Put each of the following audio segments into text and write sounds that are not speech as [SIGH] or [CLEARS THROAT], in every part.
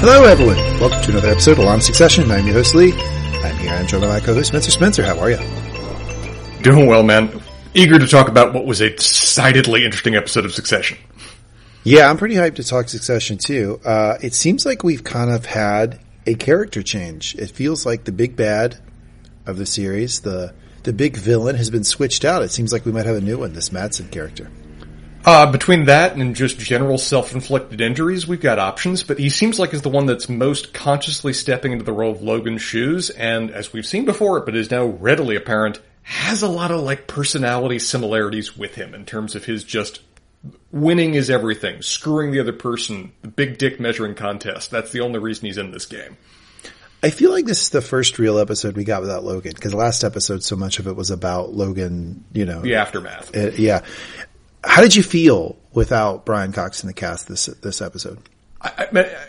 Hello, everyone. Welcome to another episode of Law Succession. I'm your host, Lee. I'm here. I'm joined by my co-host, Spencer. Spencer, how are you? Doing well, man. Eager to talk about what was a decidedly interesting episode of Succession. Yeah, I'm pretty hyped to talk Succession too. Uh, it seems like we've kind of had a character change. It feels like the big bad of the series, the the big villain, has been switched out. It seems like we might have a new one, this Matsson character. Uh, between that and just general self-inflicted injuries, we've got options, but he seems like he's the one that's most consciously stepping into the role of Logan's shoes, and as we've seen before, but is now readily apparent, has a lot of like personality similarities with him in terms of his just winning is everything, screwing the other person, the big dick measuring contest. That's the only reason he's in this game. I feel like this is the first real episode we got without Logan because last episode, so much of it was about Logan, you know, The aftermath. Uh, yeah. How did you feel without Brian Cox in the cast this this episode? I, I,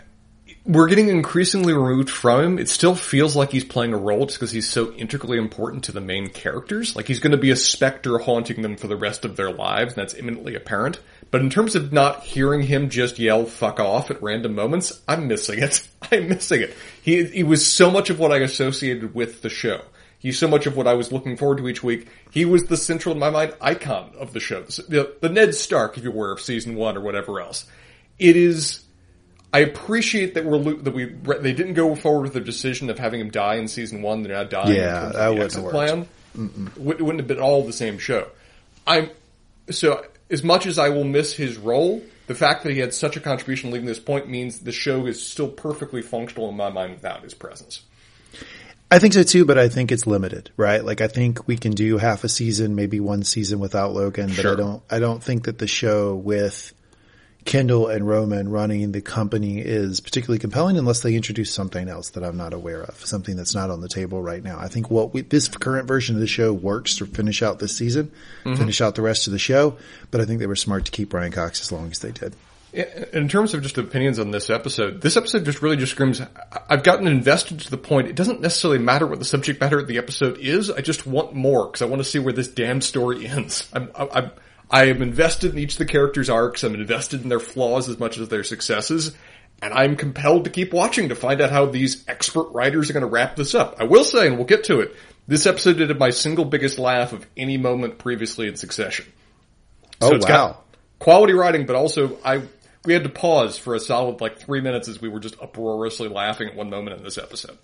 we're getting increasingly removed from him. It still feels like he's playing a role just because he's so integrally important to the main characters. Like he's going to be a specter haunting them for the rest of their lives, and that's imminently apparent. But in terms of not hearing him just yell "fuck off" at random moments, I'm missing it. [LAUGHS] I'm missing it. He he was so much of what I associated with the show. He's so much of what I was looking forward to each week. He was the central, in my mind, icon of the show. The, the Ned Stark, if you were, of season one or whatever else. It is. I appreciate that we're that we they didn't go forward with the decision of having him die in season one. They're now dying. Yeah, that the wouldn't plan. It wouldn't have been all the same show. I'm so as much as I will miss his role, the fact that he had such a contribution leaving this point means the show is still perfectly functional in my mind without his presence. I think so too, but I think it's limited, right? Like I think we can do half a season, maybe one season without Logan, but Sure. I don't I don't think that the show with Kendall and Roman running the company is particularly compelling unless they introduce something else that I'm not aware of, something that's not on the table right now. I think what we, this current version of the show works to finish out this season, mm-hmm. finish out the rest of the show, but I think they were smart to keep Brian Cox as long as they did. In terms of just opinions on this episode, this episode just really just screams, I've gotten invested to the point, it doesn't necessarily matter what the subject matter of the episode is, I just want more, because I want to see where this damn story ends. I'm, I'm, I am invested in each of the characters' arcs, I'm invested in their flaws as much as their successes, and I'm compelled to keep watching to find out how these expert writers are going to wrap this up. I will say, and we'll get to it, this episode did my single biggest laugh of any moment previously in Succession. Oh, it's wow. got quality writing, but also I we had to pause for a solid like three minutes as we were just uproariously laughing at one moment in this episode.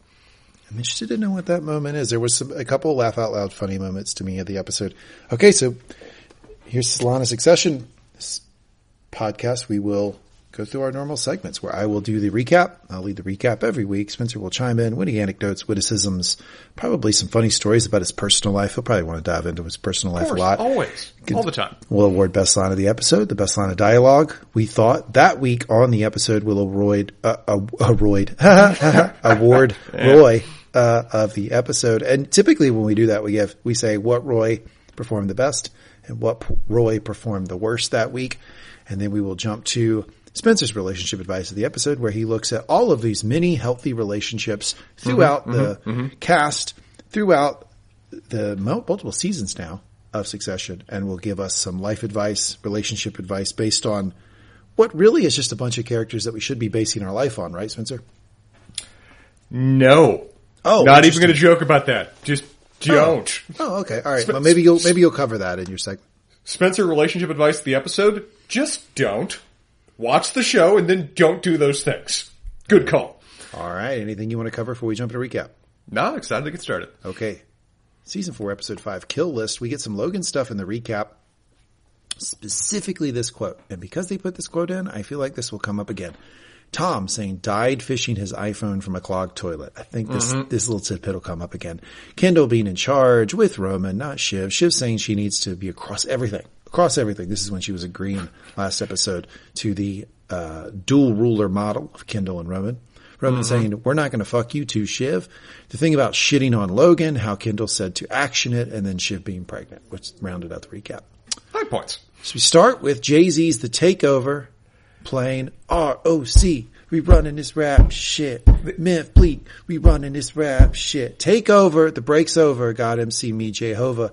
I'm interested to know what that moment is. There was some, a couple laugh out loud funny moments to me at the episode. Okay, so here's Solana Succession this podcast. We will go through our normal segments where I will do the recap. I'll lead the recap every week. Spencer will chime in, witty anecdotes, witticisms, probably some funny stories about his personal life. He'll probably want to dive into his personal life a lot. always, all the time. We'll award best line of the episode, the best line of dialogue. We thought that week on the episode we'll [LAUGHS] award uh, uh, award award Roy uh, of the episode. And typically when we do that, we have we say what Roy performed the best and what Roy performed the worst that week, and then we will jump to Spencer's relationship advice of the episode, where he looks at all of these many healthy relationships throughout mm-hmm. the mm-hmm. Mm-hmm. cast, throughout the multiple seasons now of Succession, and will give us some life advice, relationship advice based on what really is just a bunch of characters that we should be basing our life on, right, Spencer? No, Oh, not even going to joke about that. Just don't. Oh. oh, okay, all right. Well, maybe you'll maybe you'll cover that in your segment. Spencer, relationship advice the episode: just don't watch the show and then don't do those things. Good call. All right. Anything you want to cover before we jump into recap? Nah, excited to get started. Okay. Season four, episode five, kill list. We get some Logan stuff in the recap. Specifically this quote. And because they put this quote in, I feel like this will come up again. Tom saying died fishing his iPhone from a clogged toilet. I think this, this little tidbit will come up again. Kendall being in charge with Roman, not Shiv. Shiv saying she needs to be across everything. Across everything. This is when she was agreeing last episode to the, uh, dual ruler model of Kendall and Roman. Roman saying, we're not going to fuck you too, Shiv. The thing about shitting on Logan, how Kendall said to action it, and then Shiv being pregnant, which rounded out the recap. High points. So we start with Jay-Z's The Takeover playing ROC. We running this rap shit. Myth Bleak. We running this rap shit. Take over. The break's over. God MC me Jehovah.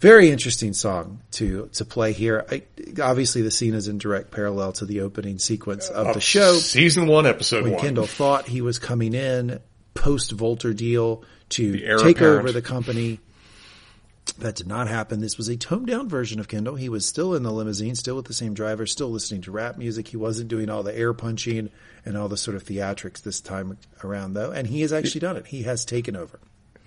Very interesting song to to play here. I, obviously, the scene is in direct parallel to the opening sequence of the uh, show. Season one, episode one. when one. Kendall thought he was coming in post Vaulter deal to take apparent. over the company. That did not happen. This was a toned down version of Kendall. He was still in the limousine, still with the same driver, still listening to rap music. He wasn't doing all the air punching and all the sort of theatrics this time around though. And he has actually done it. He has taken over.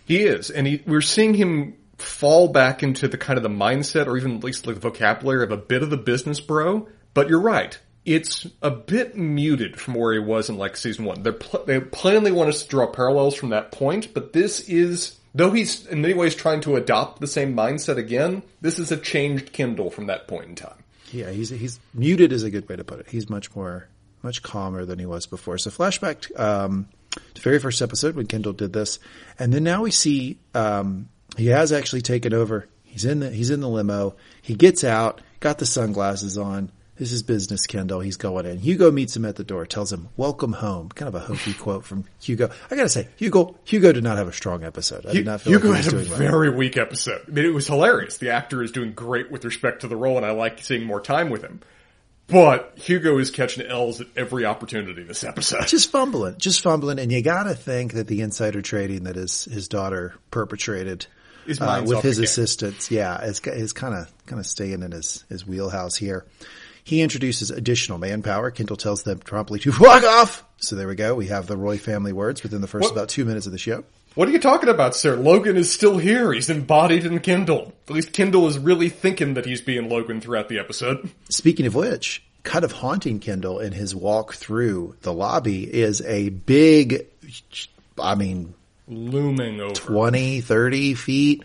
He is, and he, we're seeing him fall back into the kind of the mindset, or even at least like the vocabulary of a bit of the business bro. But you're right; it's a bit muted from where he was in like season one. They're pl- they plainly want us to draw parallels from that point, but this is, though he's in many ways trying to adopt the same mindset again. This is a changed Kendall from that point in time. Yeah, he's he's muted is a good way to put it. He's much more much calmer than he was before. So flashback um, to the very first episode when Kendall did this, and then now we see um, he has actually taken over. He's in the he's in the limo. He gets out, got the sunglasses on. This is business, Kendall. He's going in. Hugo meets him at the door, tells him, "Welcome home." Kind of a hokey [SIGHS] quote from Hugo. I gotta say, Hugo Hugo did not have a strong episode. I did not feel Hugo like he had was a doing well. very weak episode. I mean, it was hilarious. The actor is doing great with respect to the role, and I like seeing more time with him. But Hugo is catching L's at every opportunity this episode. just fumbling, just fumbling, and you gotta think that the insider trading that his his daughter perpetrated His uh, with his assistants, yeah, is is kind of kind of staying in his his wheelhouse here. He introduces additional manpower. Kendall tells them promptly to [LAUGHS] walk off. So there we go. We have the Roy family words within the first What- about two minutes of the show. What are you talking about, sir? Logan is still here. He's embodied in Kendall. At least Kendall is really thinking that he's being Logan throughout the episode. Speaking of which, kind of haunting Kendall in his walk through the lobby is a big, I mean, Looming over. 20, 30 feet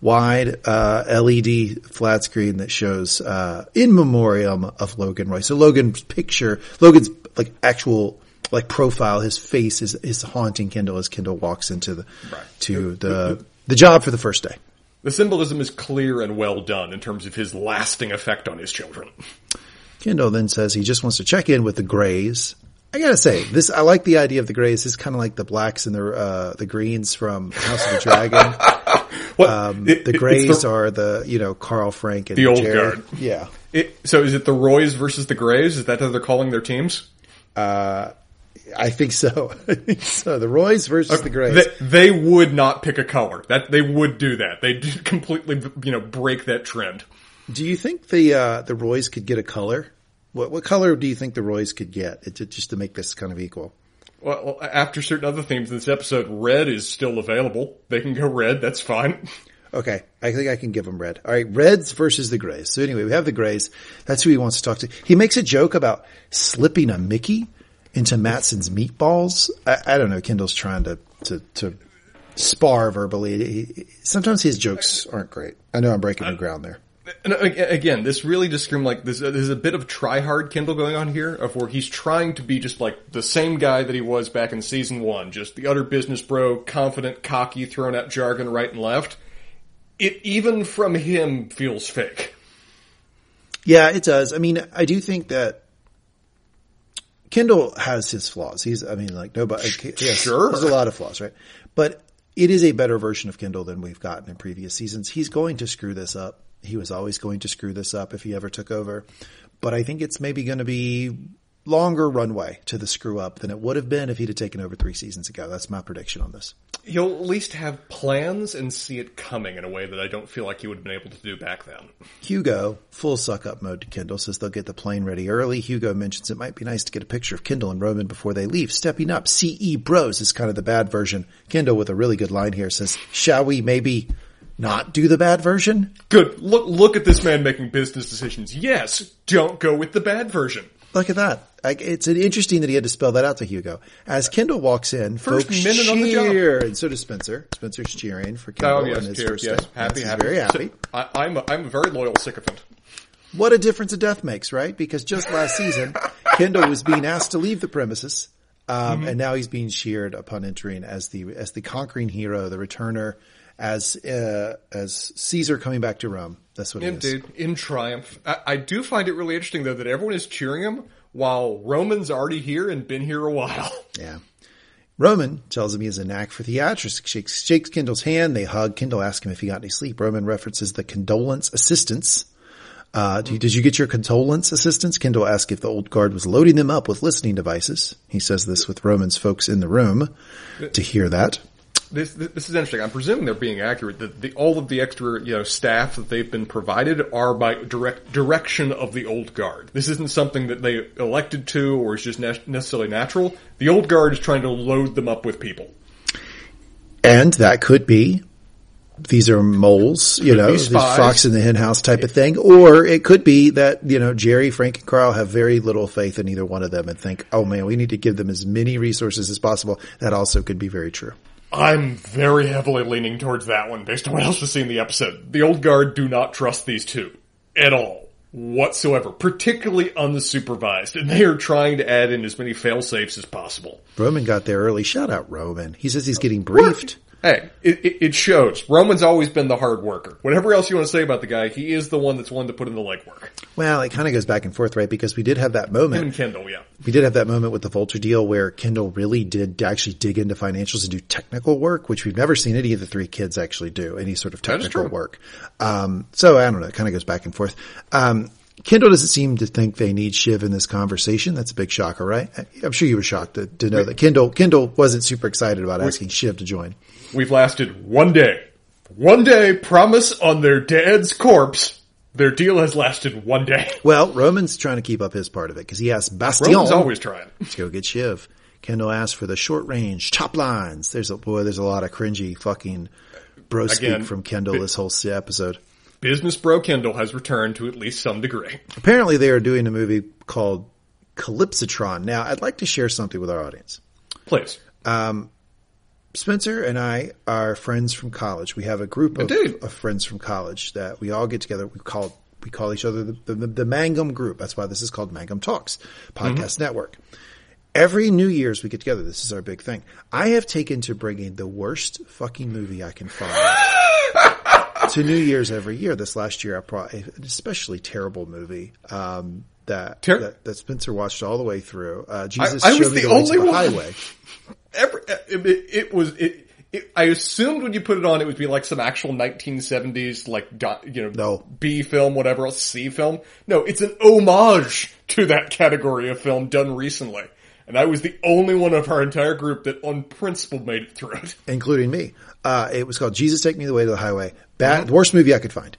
wide uh, LED flat screen that shows uh, in memoriam of Logan Roy. So Logan's picture, Logan's like actual like profile, his face is is haunting Kendall as Kendall walks into the Right. to the the job for the first day. The symbolism is clear and well done in terms of his lasting effect on his children. Kendall then says he just wants to check in with the Greys. I gotta say, this I like the idea of the Greys. This is kind of like the blacks and the uh, the greens from House of the Dragon. [LAUGHS] Um, It- the Greys the- are the you know Carl Frank and The old Jerry. guard. Yeah, it- so is it the Roys versus the Greys? Is that how they're calling their teams? I think so. I [LAUGHS] think so. The Roys versus the Greys. They, they would not pick a color. That they would do that. They [LAUGHS] completely, you know, break that trend. do you think the uh, the Roys could get a color? What what color do you think the Roys could get it, just to make this kind of equal? Well, after certain other themes in this episode, red is still available. They can go red. That's fine. [LAUGHS] Okay, I think I can give them red. All right, Reds versus the Greys. So anyway, we have the Greys. That's who he wants to talk to. He makes a joke about slipping a Mickey into Matsson's meatballs. I, I don't know. Kendall's trying to to, to spar verbally. He, sometimes his jokes aren't great. I know I'm breaking the ground there. And uh, again, this really just screamed like there's, there's a bit of try hard Kendall going on here, of where he's trying to be just like the same guy that he was back in season one, just the utter business bro, confident, cocky, throwing out jargon right and left. It even from him feels fake. Yeah, it does. I mean, I do think that Kendall has his flaws. He's, I mean, like nobody, yes, Sure. there's a lot of flaws, right? But it is a better version of Kendall than we've gotten in previous seasons. He's going to screw this up. He was always going to screw this up if he ever took over. But I think it's maybe going to be longer runway to the screw up than it would have been if he'd have taken over three seasons ago. That's my prediction on this. He'll at least have plans and see it coming in a way that I don't feel like he would have been able to do back then. Hugo, full suck up mode to Kendall, says they'll get the plane ready early. Hugo mentions it might be nice to get a picture of Kendall and Roman before they leave. Stepping up, CE Bros is kind of the bad version. Kendall with a really good line here says, shall we maybe not do the bad version? Good. Look, look at this man making business decisions. Yes, don't go with the bad version. Look at that. Like, it's interesting that he had to spell that out to Hugo. As Kendall walks in, First folks minute on the job. cheer, and so does Spencer. Spencer's cheering for Kendall Oh yes, and his first yes, day. happy, happy, very happy. I, I'm a, I'm a very loyal sycophant. What a difference a death makes, right? Because just last season, [LAUGHS] Kendall was being asked to leave the premises, um, and now he's being cheered upon entering as the as the conquering hero, the returner, as uh, as Caesar coming back to Rome. That's what it is. Indeed, in triumph. I, I do find it really interesting though that everyone is cheering him while Roman's already here and been here a while. [LAUGHS] Yeah. Roman tells him he has a knack for theatrics, shakes, shakes Kendall's hand. They hug. Kendall asks him if he got any sleep. Roman references the condolence assistance. Uh, did, did you get your condolence assistance? Kendall asks if the old guard was loading them up with listening devices. He says this with Roman's folks in the room to hear that. This, this is interesting. I'm presuming they're being accurate. That the, all of the extra, you know, staff that they've been provided are by direct direction of the old guard. This isn't something that they elected to or is just ne- necessarily natural. The old guard is trying to load them up with people. And that could be these are moles, you know, these fox in the hen house type of thing. Or it could be that, you know, Jerry, Frank, and Carl have very little faith in either one of them and think, oh man, we need to give them as many resources as possible. That also could be very true. I'm very heavily leaning towards that one based on what else was seen in the episode. The old guard do not trust these two at all whatsoever, particularly unsupervised, and they are trying to add in as many fail safes as possible. Roman got there early. Shout out Roman. He says he's getting briefed. Hey, it, it, shows. Roman's always been the hard worker. Whatever else you want to say about the guy, he is the one that's one to put in the legwork. Well, it kind of goes back and forth, right? Because we did have that Him moment. and Kendall, yeah. We did have that moment with the Vaulter deal where Kendall really did actually dig into financials and do technical work, which we've never seen any of the three kids actually do, any sort of technical work. Um, so I don't know, it kind of goes back and forth. Um, Kendall doesn't seem to think they need Shiv in this conversation. That's a big shocker, right? I'm sure you were shocked to, to know that Kendall, Kendall wasn't super excited about asking Shiv to join. We've lasted one day. One day, promise on their dad's corpse. Their deal has lasted one day. [LAUGHS] Well, Roman's trying to keep up his part of it because he asked Bastion Roman's always trying. to go get Shiv. Kendall asked for the short range top lines. There's a boy. There's a lot of cringy fucking bro speak Again, from Kendall this whole episode. Business bro Kendall has returned to at least some degree. Apparently, they are doing a movie called Calypsotron. Now, I'd like to share something with our audience. Please. Um, Spencer and I are friends from college. We have a group of, of friends from college that we all get together. We call we call each other the, the, the Mangum Group. That's why this is called Mangum Talks Podcast Network. Every New Year's we get together. This is our big thing. I have taken to bringing the worst fucking movie I can find [LAUGHS] to New Year's every year. This last year, I brought an especially terrible movie um, that, Ter- that that Spencer watched all the way through. Uh, Jesus I was the only the one. highway. [LAUGHS] Every, it, it, it was, it, it, I assumed when you put it on, it would be like some actual 1970s, like, you know, No. B film, whatever else, C film. No, it's an homage to that category of film done recently. And I was the only one of our entire group that on principle made it through it. including me. Uh, it was called Jesus Take Me the Way to the Highway. Bad, the worst movie I could find.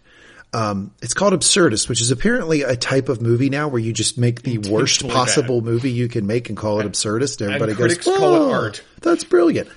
Um, it's called Absurdist, which is apparently a type of movie now where you just make the worst possible movie you can make and call it absurdist. Everybody goes, critics call it "Oh, art." That's brilliant.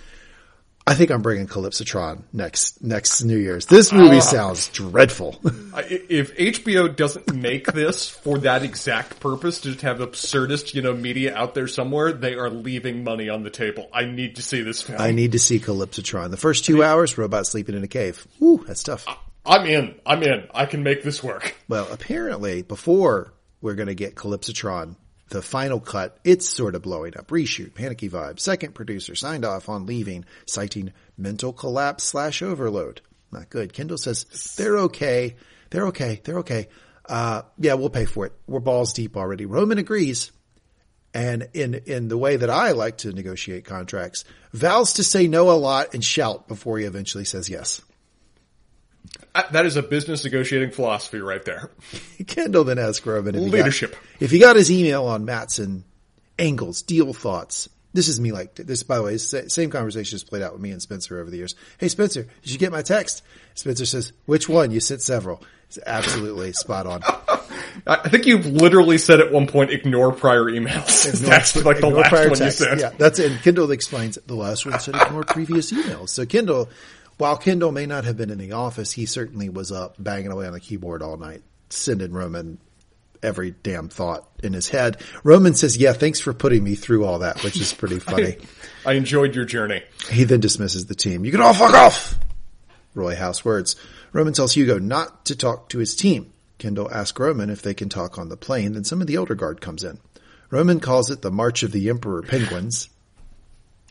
I think I'm bringing Calypsotron next next New Year's. This movie Ah. sounds dreadful. [LAUGHS] If HBO doesn't make this for that exact purpose, to just have absurdist, you know, media out there somewhere, they are leaving money on the table. I need to see this film. I need to see Calypsotron. The first two hours, robot sleeping in a cave. Ooh, that's tough. I'm in. I'm in. I can make this work. Well, apparently, before we're going to get Calypsotron, the final cut, it's sort of blowing up. Reshoot, panicky vibe. Second producer signed off on leaving, citing mental collapse slash overload. Not good. Kendall says they're okay. They're okay. They're okay. Uh, yeah, we'll pay for it. We're balls deep already. Roman agrees. And in, in the way that I like to negotiate contracts, vows to say no a lot and shout before he eventually says yes. That is a business negotiating philosophy right there. [LAUGHS] Kendall then asked Roman if he, Leadership. got, if he got his email on Matson, angles, deal thoughts. This is me like this, by the way, same conversation has played out with me and Spencer over the years. Hey Spencer, did you get my text? Spencer says, which one? You sent several. It's absolutely [LAUGHS] spot on. [LAUGHS] I think you've literally said at one point, ignore prior emails. That's like the last one text. you said. Yeah, that's it. And Kendall explains the last one said ignore previous emails. So Kendall, while Kendall may not have been in the office, he certainly was up banging away on the keyboard all night, sending Roman every damn thought in his head. Roman says, yeah, thanks for putting me through all that, which is pretty [LAUGHS] funny. I enjoyed your journey. He then dismisses the team. You can all fuck off! Roy House words. Roman tells Hugo not to talk to his team. Kendall asks Roman if they can talk on the plane. Then some of the Elder Guard comes in. Roman calls it the March of the Emperor Penguins.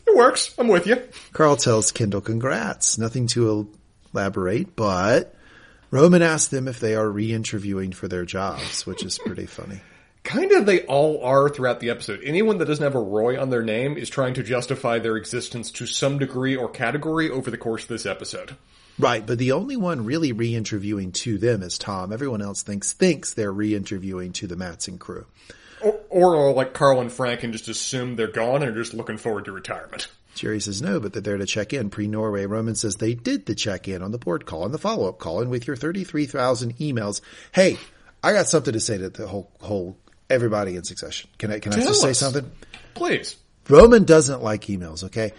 It works. I'm with you. Carl tells Kendall congrats. Nothing to elaborate, but Roman asks them if they are re-interviewing for their jobs, which is pretty funny. [LAUGHS] kind of they all are throughout the episode. Anyone that doesn't have a Roy on their name is trying to justify their existence to some degree or category over the course of this episode. Right, but the only one really re-interviewing to them is Tom. Everyone else thinks thinks they're re-interviewing to the Matsson crew. Or, like Carl and Frank and just assume they're gone and are just looking forward to retirement. Jerry says no, but they're there to check in. Pre-Norway, Roman says they did the check-in on the board call and the follow-up call, and with your 33,000 emails, hey, I got something to say to the whole, whole, everybody in succession. Can I, can I Tell just say something? Please. Roman doesn't like emails, okay?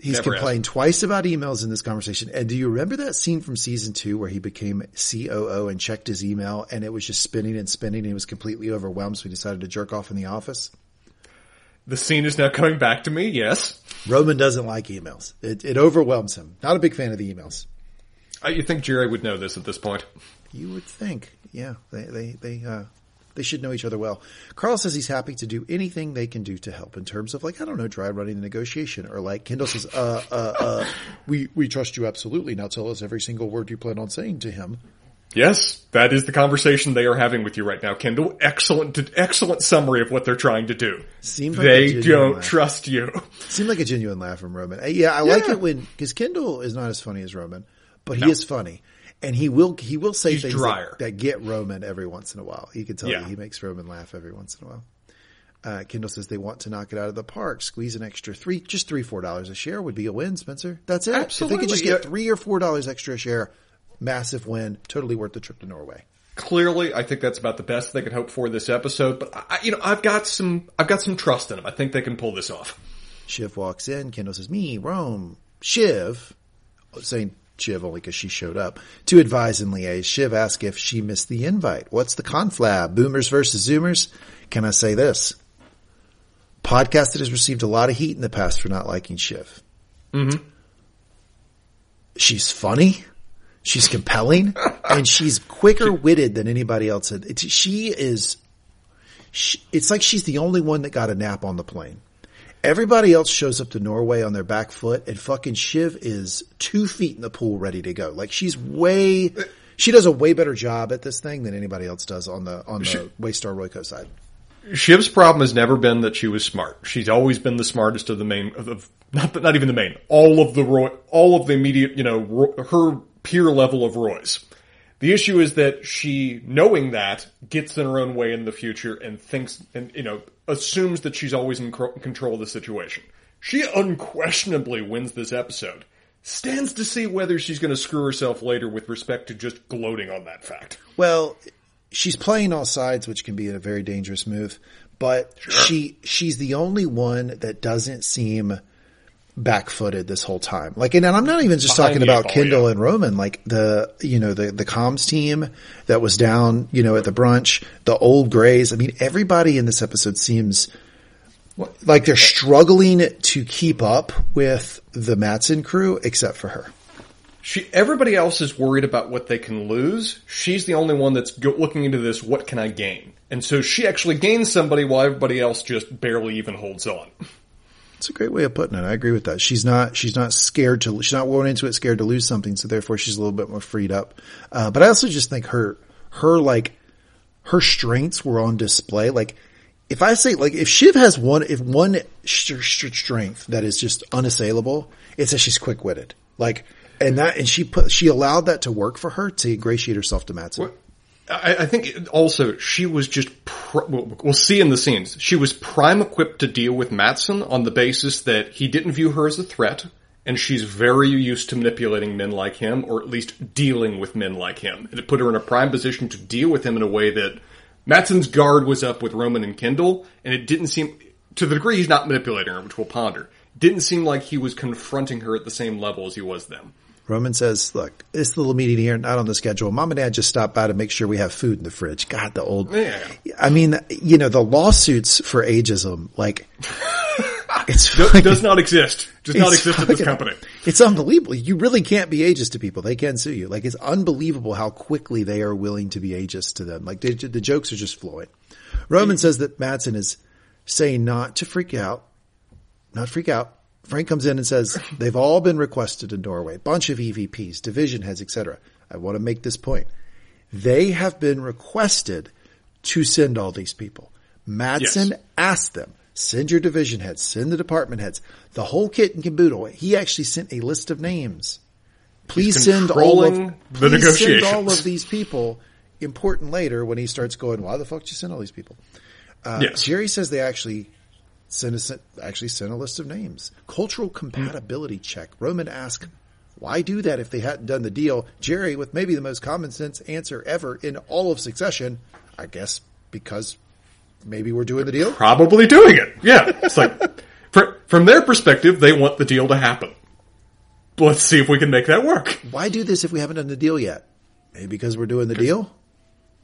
He's Never complained twice about emails in this conversation. And do you remember that scene from season two where he became COO and checked his email and it was just spinning and spinning and he was completely overwhelmed so he decided to jerk off in the office? The scene is now coming back to me, yes. Roman doesn't like emails. It, it overwhelms him. Not a big fan of the emails. Uh, you think Jerry would know this at this point? You would think, yeah, they they they uh, they should know each other well. Carl says he's happy to do anything they can do to help in terms of like I don't know, dry running the negotiation, or like Kendall says, uh, uh, uh, we we trust you absolutely. Now tell us every single word you plan on saying to him. Yes, that is the conversation they are having with you right now, Kendall. Excellent, excellent summary of what they're trying to do. Seems like they don't laugh. trust you. Seemed like a genuine laugh from Roman. Uh, Yeah, I like it when because Kendall is not as funny as Roman, but he No. is funny. And he will he will say He's things drier. that, that get Roman every once in a while. You can tell Yeah. you he makes Roman laugh every once in a while. Uh, Kendall says they want to knock it out of the park. Squeeze an extra three, just three, four dollars a share would be a win, Spencer. That's it. If they could just get three or four dollars extra a share, massive win. Totally worth the trip to Norway. Clearly, I think that's about the best they could hope for this episode. But I, you know, I've got some, I've got some trust in them. I think they can pull this off. Shiv walks in. Kendall says, "Me, Rome, Shiv," saying Shiv only because she showed up to advise and liaise. Shiv asked if she missed the invite. What's the conflab? Boomers versus Zoomers? Can I say this? Podcast that has received a lot of heat in the past for not liking Shiv. Mm-hmm. She's funny. She's compelling [LAUGHS] and she's quicker witted than anybody else. It's, she is, she, it's like she's the only one that got a nap on the plane. Everybody else shows up to Norway on their back foot and fucking Shiv is two feet in the pool ready to go. Like she's way, she does a way better job at this thing than anybody else does on the, on the Waystar Royco side. Shiv's problem has never been that she was smart. She's always been the smartest of the main, of, not not even the main, all of the Roy, all of the immediate, you know, Ro- her peer level of Roys. The issue is that she, knowing that, gets in her own way in the future and thinks, and you know, assumes that she's always in control of the situation. She unquestionably wins this episode. Stands to see whether she's going to screw herself later with respect to just gloating on that fact. Well, she's playing all sides, which can be a very dangerous move, but she, she's the only one that doesn't seem back-footed this whole time. Like, and I'm not even just Behind talking about ball, Kendall yeah. and Roman, like the, you know, the, the comms team that was down, you know, at the brunch, the old grays. I mean, everybody in this episode seems like they're struggling to keep up with the Matsson crew except for her. She, everybody else is worried about what they can lose. She's the only one that's go, looking into this. What can I gain? And so she actually gains somebody while everybody else just barely even holds on. It's a great way of putting it. I agree with that. She's not, she's not scared to, she's not going into it scared to lose something. So therefore she's a little bit more freed up. Uh, but I also just think her, her like, her strengths were on display. Like, if I say, like, if Shiv has one, if one strength that is just unassailable, it's that she's quick witted. Like, and that, and she put, she allowed that to work for her to ingratiate herself to Matsson. I, I think also she was just. Pr- we'll see in the scenes. She was prime equipped to deal with Matsson on the basis that he didn't view her as a threat, and she's very used to manipulating men like him, or at least dealing with men like him. And it put her in a prime position to deal with him in a way that Matsson's guard was up with Roman and Kendall, and it didn't seem, to the degree he's not manipulating her, which we'll ponder, didn't seem like he was confronting her at the same level as he was them. Roman says, look, this little meeting here, not on the schedule. Mom and dad just stopped by to make sure we have food in the fridge. God, the old, Yeah. I mean, you know, the lawsuits for ageism, like, [LAUGHS] it's Does, fucking- does not exist. Does not exist at this company. It's unbelievable. You really can't be ageist to people. They can sue you. Like, it's unbelievable how quickly they are willing to be ageist to them. Like, they, the jokes are just flowing. Roman says that Matsson is saying not to freak out, not freak out. Frank comes in and says they've all been requested in Norway, bunch of EVPs, division heads, etc. I want to make this point. They have been requested to send all these people. Matsson Yes. asked them, send your division heads, send the department heads, the whole kit and caboodle. He actually sent a list of names. Please send all of, the please send all of these people. Important later when he starts going, why the fuck did you send all these people? Uh, Yes. Jerry says they actually sent a, actually sent a list of names. Cultural compatibility check. Roman asked, why do that if they hadn't done the deal? Jerry, with maybe the most common sense answer ever in all of succession, I guess because maybe we're doing the deal. Probably doing it. Yeah. It's like, [LAUGHS] fr- from their perspective, they want the deal to happen. Let's see if we can make that work. Why do this if we haven't done the deal yet? Maybe because we're doing the deal?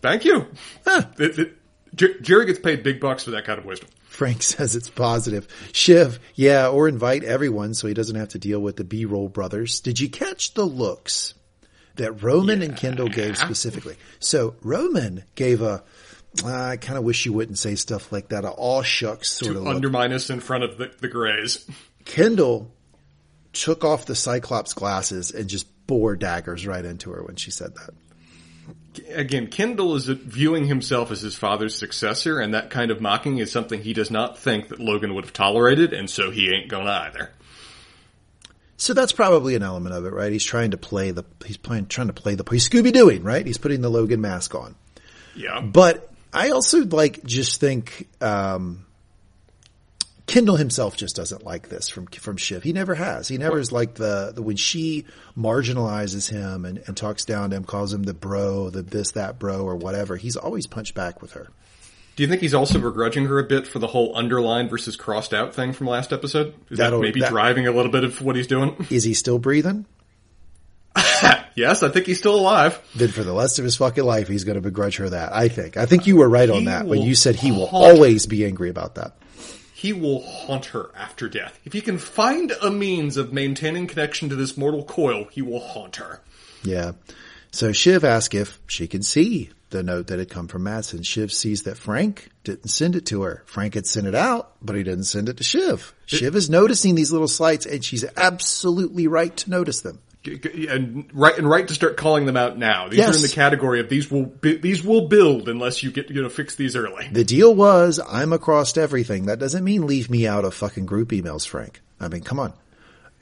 Thank you. Huh. It- it- Jerry gets paid big bucks for that kind of wisdom. Frank [LAUGHS] says it's positive. Shiv, yeah, or invite everyone so he doesn't have to deal with the B-roll brothers. Did you catch the looks that Roman and Kendall gave specifically? So Roman gave a, ah, I kind of wish you wouldn't say stuff like that. A all shucks sort of look. Undermine us in front of the, the Greys. Kendall took off the Cyclops glasses and just bore daggers right into her when she said that. Again, Kendall is viewing himself as his father's successor, and that kind of mocking is something he does not think that Logan would have tolerated, and so he ain't gonna either. So that's probably an element of it, right? He's trying to play the, he's playing, trying to play the, he's Scooby Dooing, right? He's putting the Logan mask on. Yeah. But I also like just think um Kendall himself just doesn't like this from from Shiv. He never has. He never is like the, the when she marginalizes him and, and talks down to him, calls him the bro, the this that bro or whatever. He's always punched back with her. Do you think he's also begrudging her a bit for the whole underlined versus crossed out thing from last episode? Is that That'll- maybe that- driving a little bit of what he's doing? [LAUGHS] Is he still breathing? [LAUGHS] yes, I think he's still alive. Then for the rest of his fucking life, he's going to begrudge her that. I think. I think you were right on that when you said he will haunt- always be angry about that. He will haunt her after death. If he can find a means of maintaining connection to this mortal coil, he will haunt her. Yeah. So Shiv asked if she can see the note that had come from Matsson. Shiv sees that Frank didn't send it to her. Frank had sent it out, but he didn't send it to Shiv. Shiv is noticing these little slights and she's absolutely right to notice them. And right, and right to start calling them out now. These Yes. are in the category of these will bi- these will build unless you get you know fix these early. The deal was I'm across everything. That doesn't mean leave me out of fucking group emails, Frank. I mean, come on.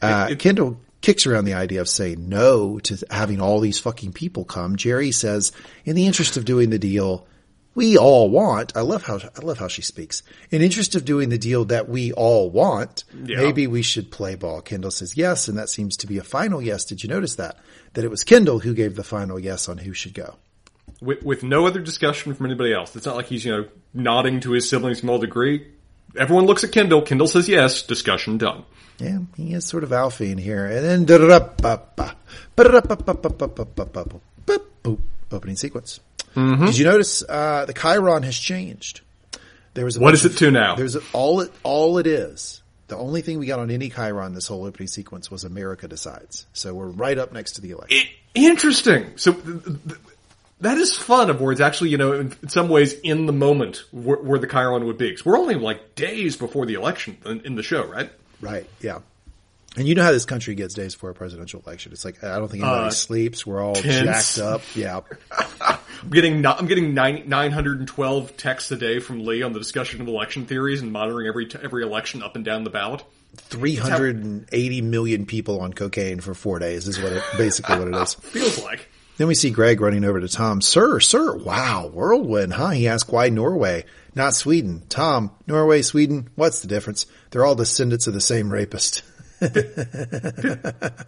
Uh, It- it- Kendall kicks around the idea of saying no to having all these fucking people come. Jerry says, in the interest of doing the deal we all want, I love how, I love how she speaks. In interest of doing the deal that we all want, Yeah. maybe we should play ball. Kendall says yes, and that seems to be a final yes. Did you notice that? That it was Kendall who gave the final yes on who should go. with, with no other discussion from anybody else. It's not like he's, you know, nodding to his siblings from all degree. Everyone looks at Kendall. Kendall says yes. Discussion done. Yeah, he is sort of Alfie in here. And then opening sequence. Mm-hmm. Did you notice uh, the chyron has changed? There was a What it of- to now? There's a, all it all it is. The only thing we got on any chyron this whole opening sequence was America decides. So we're right up next to the election. I- interesting. So th- th- that is fun. Of where it's actually, you know, in, in some ways, in the moment where, where the chyron would be. 'Cause we're only like days before the election in, in the show, right? Right. Yeah. And you know how this country gets days before a presidential election. It's like I don't think anybody Uh, sleeps. We're all tense. jacked up. Yeah. [LAUGHS] I'm getting I'm getting nine, 912 texts a day from Lee on the discussion of election theories and monitoring every t- every election up and down the ballot. 380 million people on cocaine for four days is what it, basically what it is. [LAUGHS] Feels like. Then we see Greg running over to Tom. Sir, sir, wow, whirlwind, huh? He asked why Norway, not Sweden. Tom, Norway, Sweden, what's the difference? They're all descendants of the same rapist. [LAUGHS]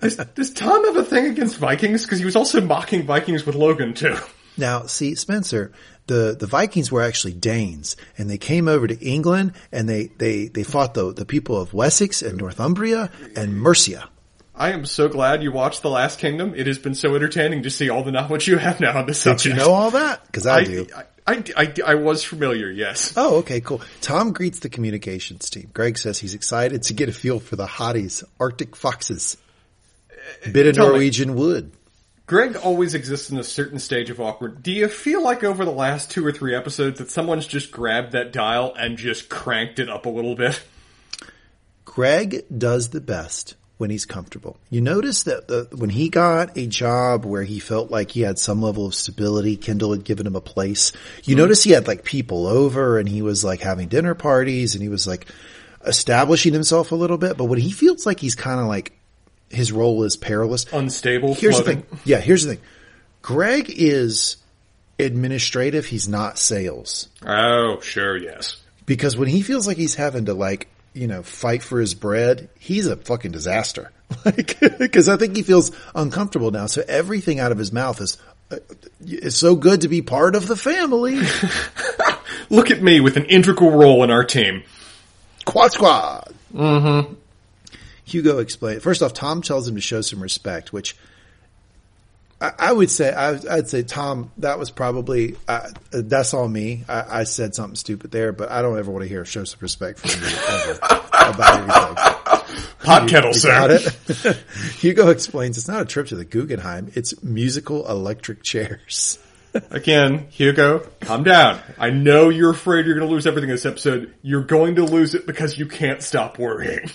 Does, does Tom have a thing against Vikings? Because he was also mocking Vikings with Logan too. Now, see, Spencer, the, the Vikings were actually Danes and they came over to England and they, they, they fought the, the people of Wessex and Northumbria and Mercia. I am so glad you watched The Last Kingdom. It has been so entertaining to see all the knowledge you have now on this Did subject. you know all that? Cause I, I, do. I, I, I, I was familiar, yes. Oh, okay, cool. Tom greets the communications team. Greg says he's excited to get a feel for the hotties, Arctic foxes, uh, bit of tell me. Norwegian wood. Greg always exists in a certain stage of awkward. Do you feel like over the last two or three episodes that someone's just grabbed that dial and just cranked it up a little bit? Greg does the best when he's comfortable. You notice that the, when he got a job where he felt like he had some level of stability, Kendall had given him a place. You mm-hmm. notice he had like people over and he was like having dinner parties and he was like establishing himself a little bit. But when he feels like he's kind of like his role is perilous, Unstable. here's floating. the thing. Yeah, here's the thing. Greg is administrative. He's not sales Oh, sure, yes. because when he feels like he's having to like, you know, fight for his bread, he's a fucking disaster. [LAUGHS] Like, cause I think he feels uncomfortable now. So everything out of his mouth is, uh, it's so good to be part of the family. [LAUGHS] Look at me with an integral role in our team. Quad squad. Mm-hmm. Hugo explained. First off, Tom tells him to show some respect, which I, I would say, I, I'd say, Tom, that was probably, uh, that's all me. I, I said something stupid there, but I don't ever want to hear show some respect from you ever about anything. [LAUGHS] Hot kettle, You sir. got it? [LAUGHS] Hugo explains it's not a trip to the Guggenheim. It's musical electric chairs. [LAUGHS] Again, Hugo, calm down. I know you're afraid you're going to lose everything in this episode. You're going to lose it because you can't stop worrying.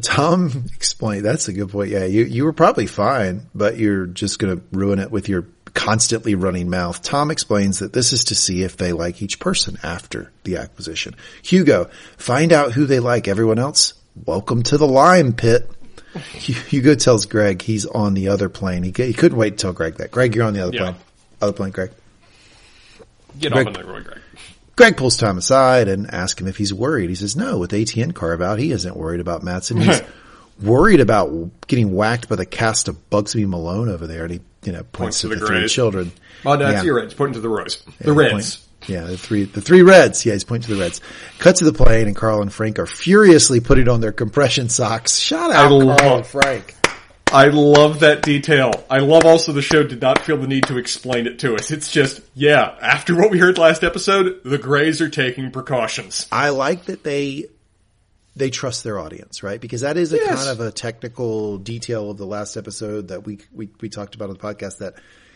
Tom explained, that's a good point. Yeah, you, you were probably fine, but you're just going to ruin it with your constantly running mouth. Tom explains that this is to see if they like each person after the acquisition. Hugo, find out who they like. Everyone else, welcome to the lime pit. Hugo tells Greg he's on the other plane. He, he couldn't wait to tell Greg that. Greg, you're on the other Yeah. plane. Other plane, Greg. Get Greg- off on that really, Greg. Greg pulls Tom aside and asks him if he's worried. He says, no, with ATN carve out, he isn't worried about Matsson. He's [LAUGHS] worried about getting whacked by the cast of Bugsy Malone over there. And he, you know, points, to, the, three children. Oh, no, Yeah. it's your Reds. Pointing to the Roys. The Yeah, Reds. point- yeah, the three, the three Reds. Yeah, he's pointing to the Reds. Cut to the plane and Carl and Frank are furiously putting on their compression socks. Shout out I Carl and Frank. I love that detail. I love also the show did not feel the need to explain it to us. It's just, yeah, after what we heard last episode, the Greys are taking precautions. I like that they they trust their audience, right? Because that is a Yes. kind of a technical detail of the last episode that we we, we talked about on the podcast that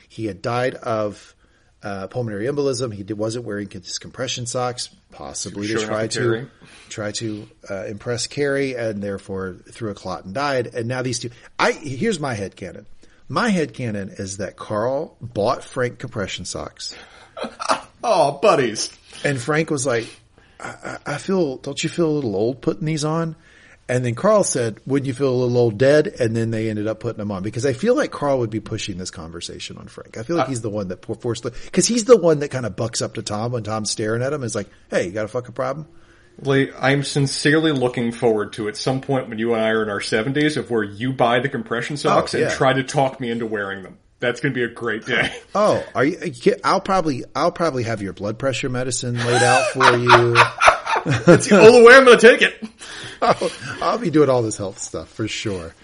he had died of uh, pulmonary embolism. He did, wasn't wearing his compression socks, possibly to try to Kerry. try to uh, impress Kerry, and therefore threw a clot and died. And now these two. I here's my head canon. My head canon is that Carl bought Frank compression socks. [LAUGHS] Oh, buddies. And Frank was like, I I feel, don't you feel a little old putting these on? And then Carl said, wouldn't you feel a little old dead? And then they ended up putting them on because I feel like Carl would be pushing this conversation on Frank. I feel like uh, he's the one that forced the, cause he's the one that kind of bucks up to Tom when Tom's staring at him is like, Hey, you got a fucking problem? Lee, I'm sincerely looking forward to at some point when you and I are in our 70s of where you buy the compression oh, socks yeah. and try to talk me into wearing them. That's going to be a great day. [LAUGHS] Oh, are you I'll probably, I'll probably have your blood pressure medicine laid out for you. [LAUGHS] [LAUGHS] That's the only way I'm going to take it. I'll, I'll be doing all this health stuff for sure.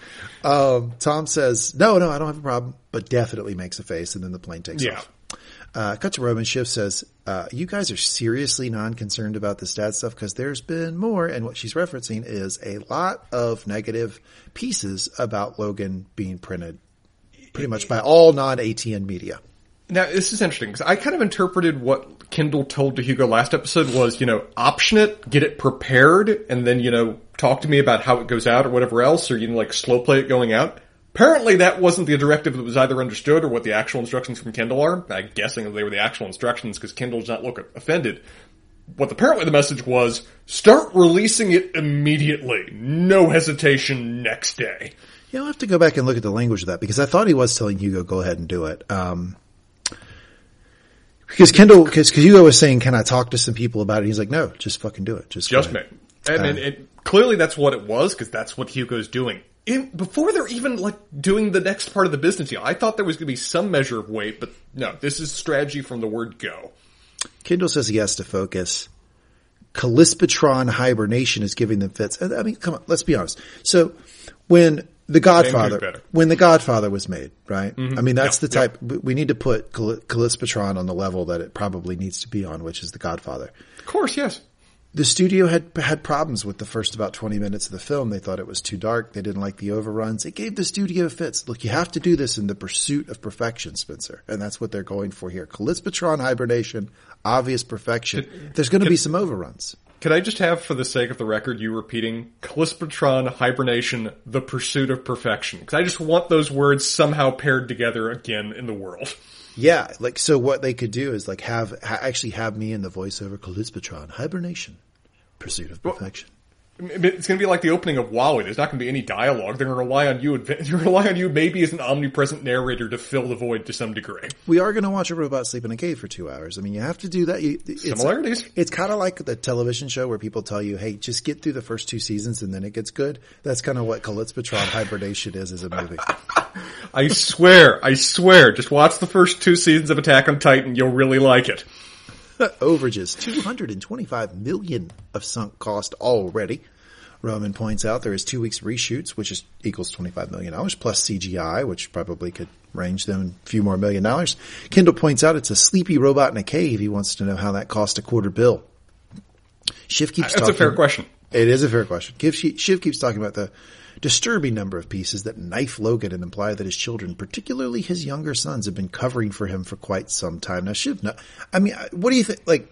Um, Tom says, no, no, I don't have a problem, but definitely makes a face and then the plane takes Yeah. off. Uh, cut to Roman Shiv says, uh, you guys are seriously non-concerned about the dad stuff because there's been more. And what she's referencing is a lot of negative pieces about Logan being printed pretty much by all non-ATN media. Now, this is interesting because I kind of interpreted what Kendall told to Hugo last episode was, you know, option it, get it prepared, and then, you know, talk to me about how it goes out or whatever else, or, you know, like slow play it going out. Apparently that wasn't the directive that was either understood or what the actual instructions from Kendall are. I'm guessing they were the actual instructions because Kendall does not look offended. What apparently the message was, start releasing it immediately. No hesitation next day. Yeah, I'll have to go back and look at the language of that because I thought he was telling Hugo, go ahead and do it. Um, because Kendall, because Hugo was saying, can I talk to some people about it? He's like, no, just fucking do it. Just, Just me. ahead." And, and, uh, and clearly that's what it was because that's what Hugo's doing. In, before they're even like doing the next part of the business deal, I thought there was going to be some measure of weight, but no, this is strategy from the word go. Kendall says he has to focus. Callispatron hibernation is giving them fits. I mean, come on, let's be honest. So when the Godfather, when the Godfather was made, right? I mean, that's Yeah, the type, we- we need to put Call- Callispatron on the level that it probably needs to be on, which is the Godfather. Of course, yes. the studio had had problems with the first about 20 minutes of the film. They thought it was too dark. They didn't like the overruns. It gave the studio fits. Look, you have to do this in the pursuit of perfection, Spencer. And that's what they're going for here. Callispatron hibernation, obvious perfection. There's going to be some overruns. Can I just have, for the sake of the record, you repeating Callispatron hibernation, the pursuit of perfection? Because I just want those words somehow paired together again in the world. Yeah, like so. What they could do is like have ha- actually have me in the voiceover Callispatron hibernation, pursuit of perfection. It's going to be like the opening of WoW. There's not going to be any dialogue. They're going to rely on you. [LAUGHS] They're going to rely on you, maybe as an omnipresent narrator, to fill the void to some degree. We are going to watch a robot sleep in a cave for two hours. I mean, you have to do that. It's, Similarities. It's kind of like the television show where people tell you, "Hey, just get through the first two seasons and then it gets good." That's kind of what Callispatron hibernation is as a movie. [LAUGHS] I swear, I swear, just watch the first two seasons of Attack on Titan. You'll really like it. [LAUGHS] Overages, 225 million of sunk cost already. Roman points out there is two weeks reshoots, which is equals $25 million, plus CGI, which probably could range them a few more million dollars. Kendall points out it's a sleepy robot in a cave. He wants to know how that cost a quarter bill. Shiv keeps That's talking. a fair question. It is a fair question. Shiv keeps talking about the disturbing number of pieces that knife Logan and imply that his children, particularly his younger sons, have been covering for him for quite some time. Now, Shiv, I mean, what do you think? Like,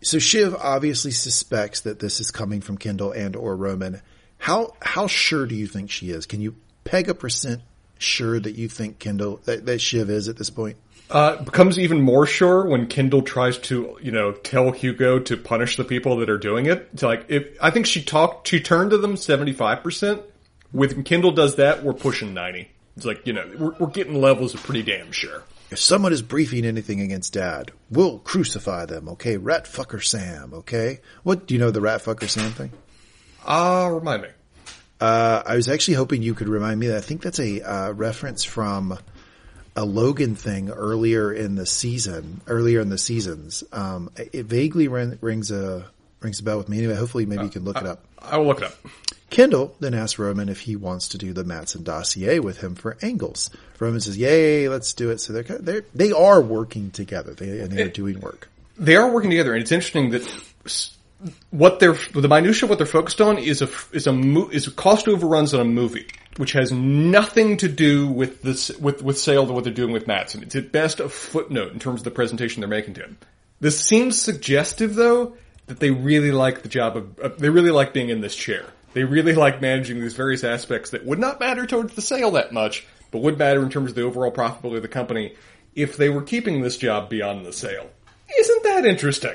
so Shiv obviously suspects that this is coming from Kendall and or Roman. How how sure do you think she is? Can you peg a percent sure that you think Kendall that, that Shiv is at this point? Uh, becomes even more sure when Kendall tries to, you know, tell Hugo to punish the people that are doing it. It's like, if, I think she talked, she turned to them 75%. With Kendall does that, we're pushing 90. It's like, you know, we're, we're getting levels of pretty damn sure. If someone is briefing anything against dad, we'll crucify them, okay? Rat fucker Sam, okay? What, do you know the rat fucker Sam thing? Ah, uh, remind me. Uh, I was actually hoping you could remind me that I think that's a, uh, reference from, a Logan thing earlier in the season, earlier in the seasons. Um, it vaguely rings a rings a bell with me. Anyway, hopefully, maybe you can look uh, it up. I will look it up. Kendall then asks Roman if he wants to do the Matsson dossier with him for angles. Roman says, "Yay, let's do it." So they're they're they are working together. They and they are doing work. They are working together, and it's interesting that what they're the minutia what they're focused on is a is a is cost overruns on a movie, which has nothing to do with this with with sale to what they're doing with Matsson. It's at best a footnote in terms of the presentation they're making to him. This seems suggestive, though, that they really like the job of uh, they really like being in this chair. They really like managing these various aspects that would not matter towards the sale that much, but would matter in terms of the overall profitability of the company if they were keeping this job beyond the sale. Isn't that interesting?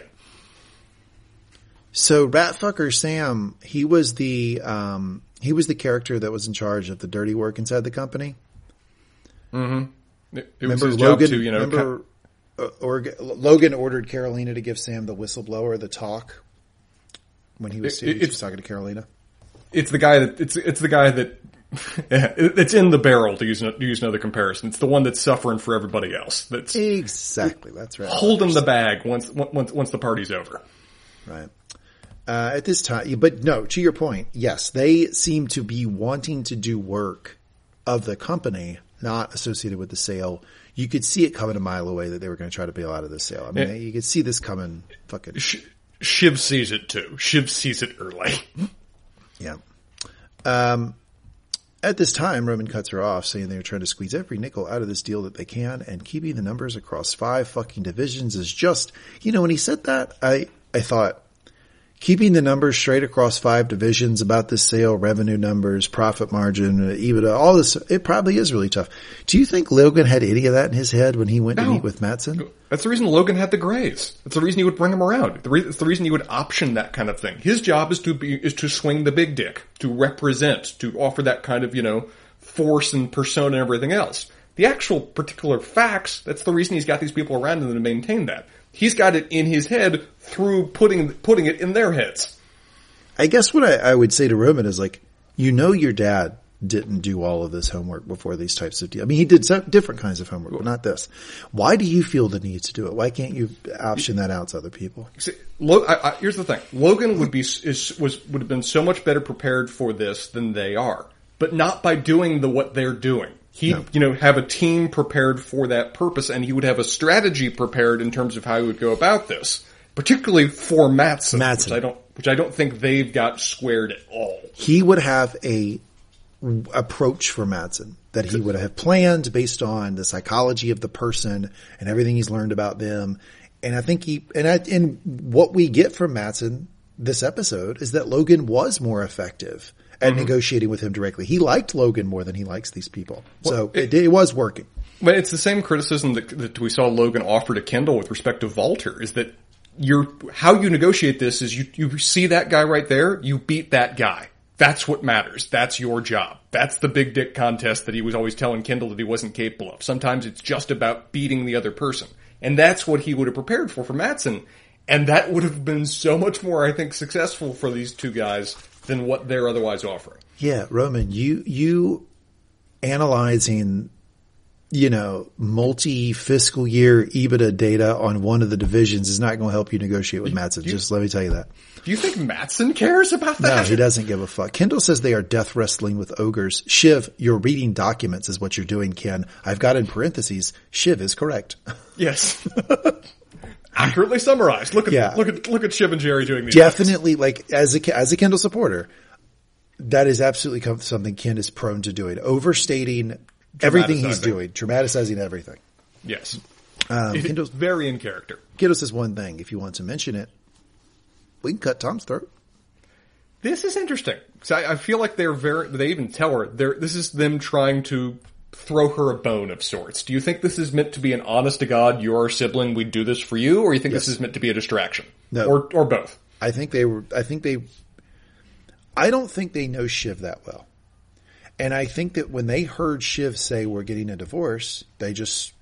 So Ratfucker Sam, he was the um, he was the character that was in charge of the dirty work inside the company. Mm-hmm. It, it remember was his Logan? job to, you know, remember, uh, or, Logan ordered Karolina to give Sam the whistleblower the talk when he was, It- he was talking to Karolina. it's the guy that it's it's the guy that [LAUGHS] it's in the barrel to use to use another comparison. It's the one that's suffering for everybody else. That's Exactly, that's right. holding the bag once once once the party's over. Right. Uh, at this time, but no, to your point, yes, they seem to be wanting to do work of the company, not associated with the sale. You could see it coming a mile away that they were going to try to bail out of the sale. I mean, Yeah. you could see this coming fucking, Sh- Shiv sees it too. Shiv sees it early. [LAUGHS] yeah. Um, at this time, Roman cuts her off, saying they are trying to squeeze every nickel out of this deal that they can, and keeping the numbers across five fucking divisions is just, you know, when he said that, I, I thought, keeping the numbers straight across five divisions about the sale, revenue numbers, profit margin, uh, EBITDA, all this, it probably is really tough. Do you think Logan had any of that in his head when he went to meet with Matsson? That's the reason Logan had the Grays. That's the reason he would bring him around. The re- it's the reason he would option that kind of thing. His job is to be is to swing the big dick, to represent, to offer that kind of you know force and persona and everything else. The actual particular facts. That's the reason he's got these people around him to maintain that. He's got it in his head through putting putting it in their heads. I guess what I, I would say to Roman is like, you know, your dad didn't do all of this homework before these types of deals. I mean, he did some different kinds of homework, but not this. Why do you feel the need to do it? Why can't you option that out to other people? See, Lo- I, I, here's the thing: Logan would be is, was would have been so much better prepared for this than they are, but not by doing the what they're doing. He, would you know, have a team prepared for that purpose, and he would have a strategy prepared in terms of how he would go about this, particularly for Matson, Matsson. which I don't, which I don't think they've got squared at all. He would have a approach for Matsson that he would have planned based on the psychology of the person and everything he's learned about them. And I think he, and I, and what we get from Matsson this episode is that Logan was more effective at mm-hmm. negotiating with him directly. He liked Logan more than he likes these people. so it, it was working. But it's the same criticism that, that we saw Logan offer to Kendall with respect to Vaulter is that you're, how you negotiate this is you, you see that guy right there, you beat that guy. That's what matters. That's your job. That's the big dick contest that he was always telling Kendall that he wasn't capable of. Sometimes it's just about beating the other person. And that's what he would have prepared for for Matsson. And that would have been so much more, I think, successful for these two guys than what they're otherwise offering. Yeah, Roman, you you analyzing, you know, multi fiscal year EBITDA data on one of the divisions is not going to help you negotiate with Matsson. Just let me tell you that. Do you think Matsson cares about that? No, he doesn't give a fuck. Kendall says they are death wrestling with ogres. Shiv, you're reading documents is what you're doing, Ken. I've got in parentheses, Shiv is correct. Yes. [LAUGHS] Accurately summarized. Look at Yeah. look at look at Shiv and Gerri doing these. Definitely, like as a as a Kendall supporter, that is absolutely something Ken is prone to doing, overstating everything he's doing, dramatizing everything. Yes. Um, Kendall's, very in character. Kendall says one thing. If you want to mention it, we can cut Tom's throat. This is interesting because I, I feel like they're very. They even tell her they're. This is them trying to throw her a bone of sorts. Do you think this is meant to be an honest to God, you're our sibling, we'd do this for you, or you think this is meant to be a distraction? No. Or or both. I think they were. I think they. I don't think they know Shiv that well, and I think that when they heard Shiv say we're getting a divorce, they just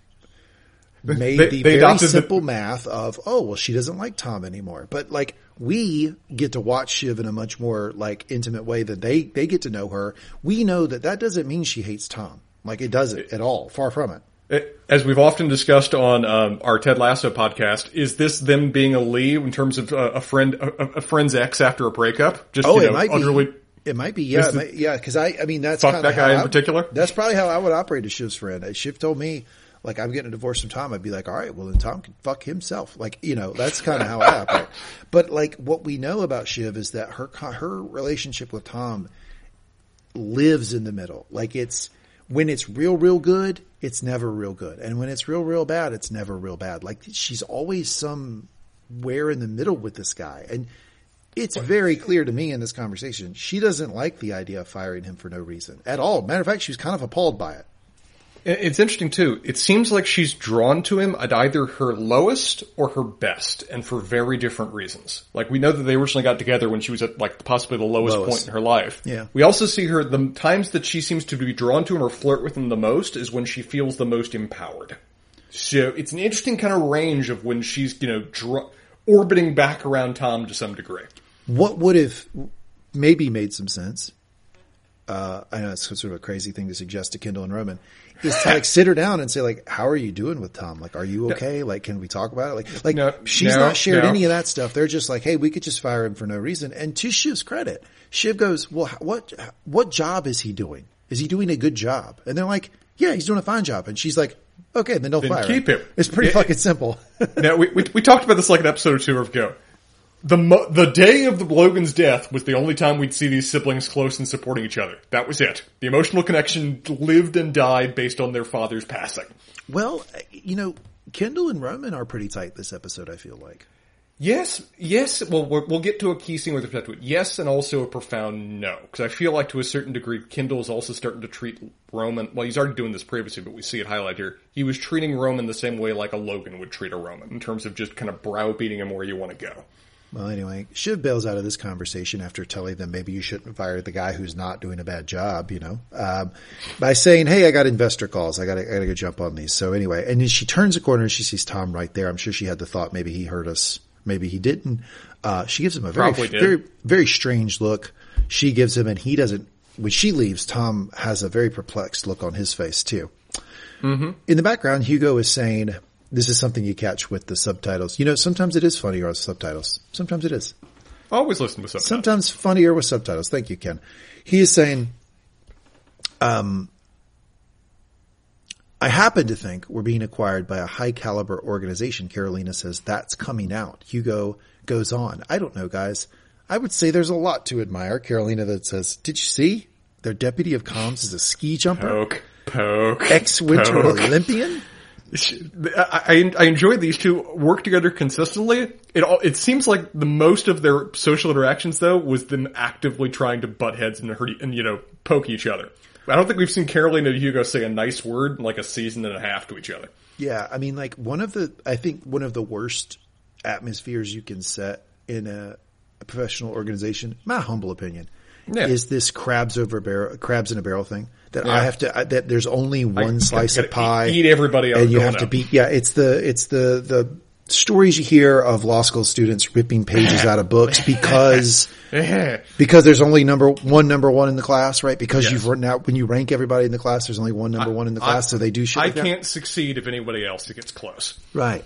made They- the they very adopted the- simple math of oh well she doesn't like Tom anymore. But like we get to watch Shiv in a much more like intimate way than they they get to know her. We know that that doesn't mean she hates Tom. Like it doesn't at all. Far from it. It- As we've often discussed on um, our Ted Lasso podcast, is this them being a Lee in terms of uh, a friend, a, a friend's ex after a breakup? Just Oh, you it might be. It might be, yeah, might- yeah. Because I, I mean, that's Fuck that guy in I- particular? That's probably how I would operate as Shiv's friend. If Shiv told me, like, I'm getting a divorce from Tom, I'd be like, all right, well then Tom can fuck himself. Like, you know, that's kind of how I operate. [LAUGHS] But like, what we know about Shiv is that her her relationship with Tom lives in the middle. Like, it's when it's real, real good, it's never real good, and when it's real, real bad, it's never real bad. Like, she's always somewhere in the middle with this guy, and it's very clear to me in this conversation she doesn't like the idea of firing him for no reason at all. Matter of fact, she was kind of appalled by it. It's interesting too. It seems like she's drawn to him at either her lowest or her best, and for very different reasons. Like we know that they originally got together when she was at like possibly the lowest, Lowest. point in her life. Yeah. We also see her the times that she seems to be drawn to him or flirt with him the most is when she feels the most empowered. So it's an interesting kind of range of when she's you know dr- orbiting back around Tom to some degree. What would have maybe made some sense? Uh, I know it's sort of a crazy thing to suggest to Kendall and Roman is to like sit her down and say like, how are you doing with Tom? Like, are you okay? Like, can we talk about it? Like, like No, she's no, not shared no. any of that stuff. They're just like, hey, we could just fire him for no reason. And to Shiv's credit, Shiv goes, well, what, what job is he doing? Is he doing a good job? And they're like, yeah, he's doing a fine job. And she's like, okay, then don't Then fire keep him. It's pretty Yeah. fucking simple. now we, we we talked about this like an episode or two ago. The mo- the day of the Logan's death was the only time we'd see these siblings close and supporting each other. That was it. The emotional connection lived and died based on their father's passing. well, you know, Kendall and Roman are pretty tight this episode, I feel like. Yes, yes. Well, we're, we'll get to a key scene with respect to it. Yes, and also a profound no, because I feel like to a certain degree, Kendall is also starting to treat Roman. Well, he's already doing this previously, but we see it highlighted here. He was treating Roman the same way like a Logan would treat a Roman in terms of just kind of browbeating him where you want to go. Well, anyway, Shiv bails out of this conversation after telling them maybe you shouldn't fire the guy who's not doing a bad job, you know, um, by saying, "Hey, I got investor calls. I got to, I got to go jump on these." So anyway, and then she turns a corner and she sees Tom right there. I'm sure she had the thought maybe he heard us, maybe he didn't. Uh, she gives him a very, very, very strange look. She gives him, and he doesn't. When she leaves, Tom has a very perplexed look on his face too. In the background, Hugo is saying, "This is something you catch with the subtitles. You know, sometimes it is funnier with subtitles. Sometimes it is." Always listen with subtitles. sometimes funnier with subtitles. Thank you, Ken. He is saying, um, I happen to think we're being acquired by a high caliber organization. Karolina says that's coming out. Hugo goes on. I don't know, guys. I would say there's a lot to admire. Karolina that says, did you see their deputy of comms is a ski jumper, Poke, poke, ex winter poke. Olympian? I, I enjoy these two work together consistently. It all, it seems like the most of their social interactions though was them actively trying to butt heads and hurt and you know poke each other. I don't think we've seen Karolina and Hugo say a nice word in like a season and a half to each other. Yeah, I mean, like one of the, I think one of the worst atmospheres you can set in a, a professional organization, my humble opinion, Yeah. is this crabs over barrel, crabs in a barrel thing. That Yeah. I have to, I, that there's only one slice gotta of pie, eat- eat everybody out and you have to beat. Yeah, it's the, it's the the stories you hear of law school students ripping pages out of books [LAUGHS] because [LAUGHS] because there's only number one number one in the class, right? Because Yes. you've written out when you rank everybody in the class, there's only one number one in the class, so they do shit. I like can't succeed if anybody else gets close. Right.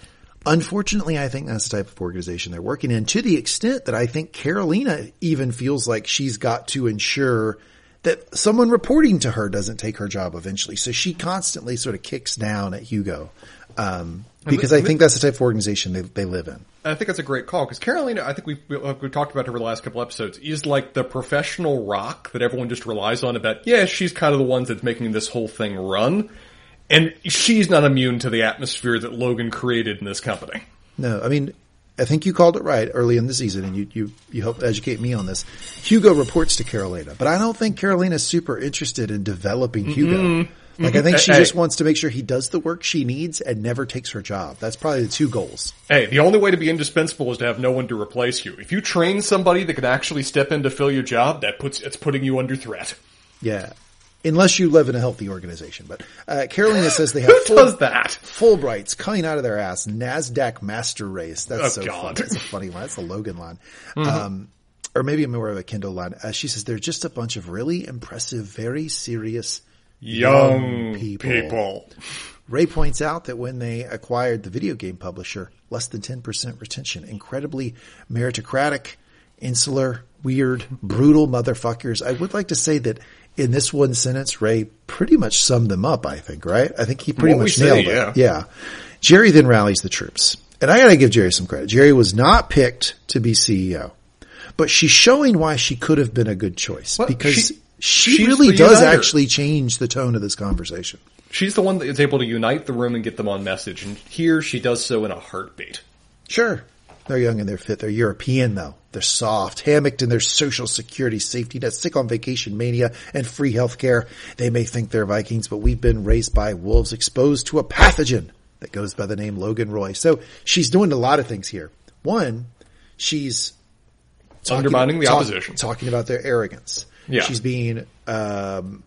Unfortunately, I think that's the type of organization they're working in to the extent that I think Karolina even feels like she's got to ensure that someone reporting to her doesn't take her job eventually. So she constantly sort of kicks down at Hugo. Um, because I think that's the type of organization they, they live in. I think that's a great call because Karolina, I think we've, we've talked about her over the last couple episodes, is like the professional rock that everyone just relies on about, yeah, she's kind of the ones that's making this whole thing run. And she's not immune to the atmosphere that Logan created in this company. No, I mean, I think you called it right early in the season and you, you, you helped educate me on this. Hugo reports to Karolina, but I don't think Karolina's super interested in developing Hugo. Like I think she Hey. just wants to make sure he does the work she needs and never takes her job. That's probably the two goals. Hey, the only way to be indispensable is to have no one to replace you. If you train somebody that can actually step in to fill your job, that puts, it's putting you under threat. Yeah. Unless you live in a healthy organization. But, uh, Karolina says they have [LAUGHS] Who full, does that? Fulbrights coming out of their ass. NASDAQ master race. That's Oh, so God. Mm-hmm. funny. That's a funny line. That's a Logan line. Um, or maybe more of a Kendall line. Uh, she says they're just a bunch of really impressive, very serious Young people. people. Ray points out that when they acquired the video game publisher, less than 10% retention, incredibly meritocratic, insular, weird, brutal motherfuckers. I would like to say that in this one sentence, Ray pretty much summed them up, I think, right? I think he pretty What much nailed yeah. it. Yeah. Gerri then rallies the troops. And I gotta give Gerri some credit. Gerri was not picked to be CEO, but she's showing why she could have been a good choice Well, because she- she, really does uniter. actually change the tone of this conversation. She's the one that is able to unite the room and get them on message, and here she does so in a heartbeat. Sure. They're young and they're fit. They're European though. They're soft, hammocked in their social security safety net, sick on vacation mania and free health care. They may think they're Vikings, but we've been raised by wolves exposed to a pathogen that goes by the name Logan Roy. So she's doing a lot of things here. One, she's talking- Undermining the talk- opposition. talking about their arrogance. Yeah. She's being, um,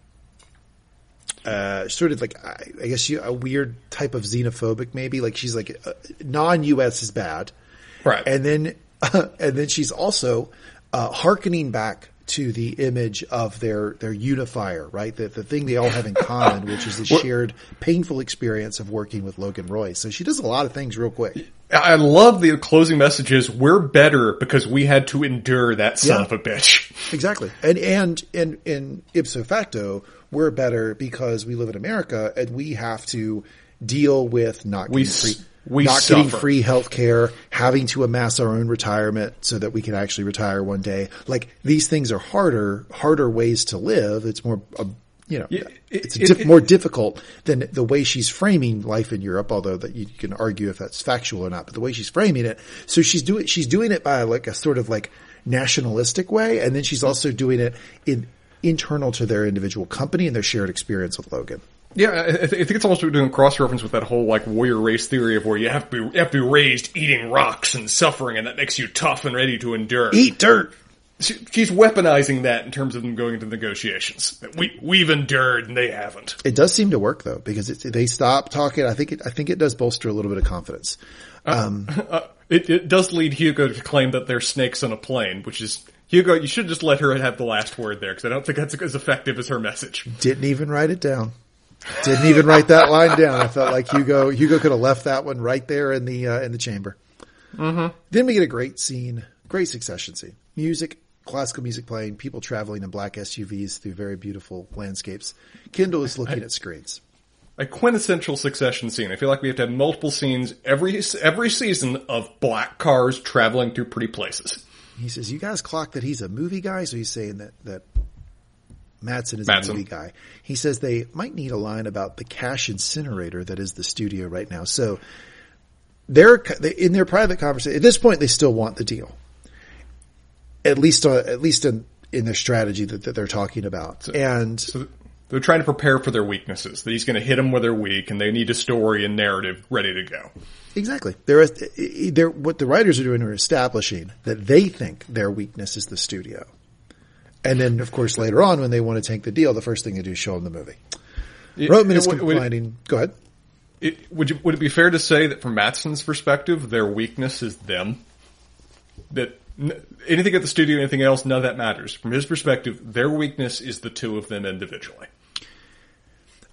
uh, sort of like, I, I guess you, a weird type of xenophobic maybe. Like she's like, uh, non-US is bad. Right. And then, [LAUGHS] and then she's also, uh, hearkening back to the image of their, their unifier, right? The, the thing they all have in [LAUGHS] common, which is the shared painful experience of working with Logan Roy. So she does a lot of things real quick. I love the closing messages. We're better because we had to endure that son Yeah. of a bitch. [LAUGHS] Exactly. And, and, and, in ipso facto, we're better because we live in America and we have to deal with not We free, we not getting free health care, having to amass our own retirement so that we can actually retire one day. Like these things are harder, harder ways to live. It's more, uh, you know, Yeah, it- it's it- diff- it- more difficult than the way she's framing life in Europe, although that you can argue if that's factual or not, but the way she's framing it. So she's doing, she's doing it by like a sort of like nationalistic way. And then she's also doing it in internal to their individual company and their shared experience with Logan. Yeah, I, th- I think it's almost doing cross reference with that whole like warrior race theory of where you have to be you have to be raised eating rocks and suffering, and that makes you tough and ready to endure. Eat dirt. She, she's weaponizing that in terms of them going into negotiations. We we've endured and they haven't. It does seem to work though, because it, they stop talking. I think it, I think it does bolster a little bit of confidence. Uh, it, it does lead Hugo to claim that they're snakes on a plane, which is Hugo. You should just let her have the last word there because I don't think that's as effective as her message. Didn't even write it down. Didn't even write that line down. I felt like Hugo Hugo could have left that one right there in the uh, in the chamber. Mm-hmm. Then we get a great scene, great succession scene. Music, classical music playing, people traveling in black SUVs through very beautiful landscapes. Kendall is looking at screens. A quintessential succession scene. I feel like we have to have multiple scenes every every season of black cars traveling through pretty places. He says, "You guys clock that he's a movie guy." So he's saying that that Matsson is a movie guy. He says they might need a line about the cash incinerator that is the studio right now. So they're in their private conversation. At this point, they still want the deal. At least, uh, at least in, in their strategy that, that they're talking about. and So they're trying to prepare for their weaknesses. That he's going to hit them where they're weak, and they need a story and narrative ready to go. Exactly. They're, they're, what the writers are doing are establishing that they think their weakness is the studio. And then, of course, later on, when they want to tank the deal, the first thing they do is show them the movie. It- is would- would- complaining. Go ahead. It, would you, would it be fair to say that from Matsson's perspective, their weakness is them? That n- anything at the studio, anything else, none of that matters. From his perspective, their weakness is the two of them individually.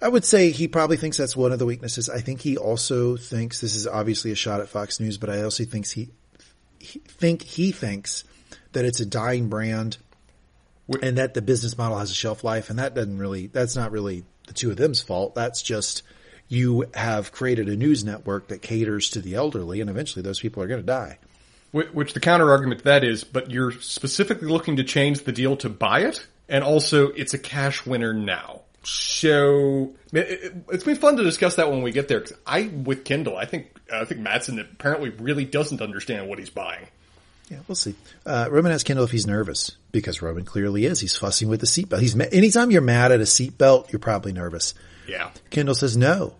I would say he probably thinks that's one of the weaknesses. I think he also thinks this is obviously a shot at Fox News, but I also thinks he, he think he thinks that it's a dying brand and that the business model has a shelf life and that doesn't really that's not really the two of them's fault. That's just you have created a news network that caters to the elderly and eventually those people are going to die. Which the counter argument to that is, but you're specifically looking to change the deal to buy it, and also it's a cash winner now. So it- it- it's been fun to discuss that when we get there. 'cause I with Kendall, I think I think Matsson apparently really doesn't understand what he's buying. Yeah, we'll see. Uh, Roman asks Kendall if he's nervous because Roman clearly is. He's fussing with the seatbelt. He's ma- anytime you're mad at a seatbelt, you're probably nervous. Yeah, Kendall says no.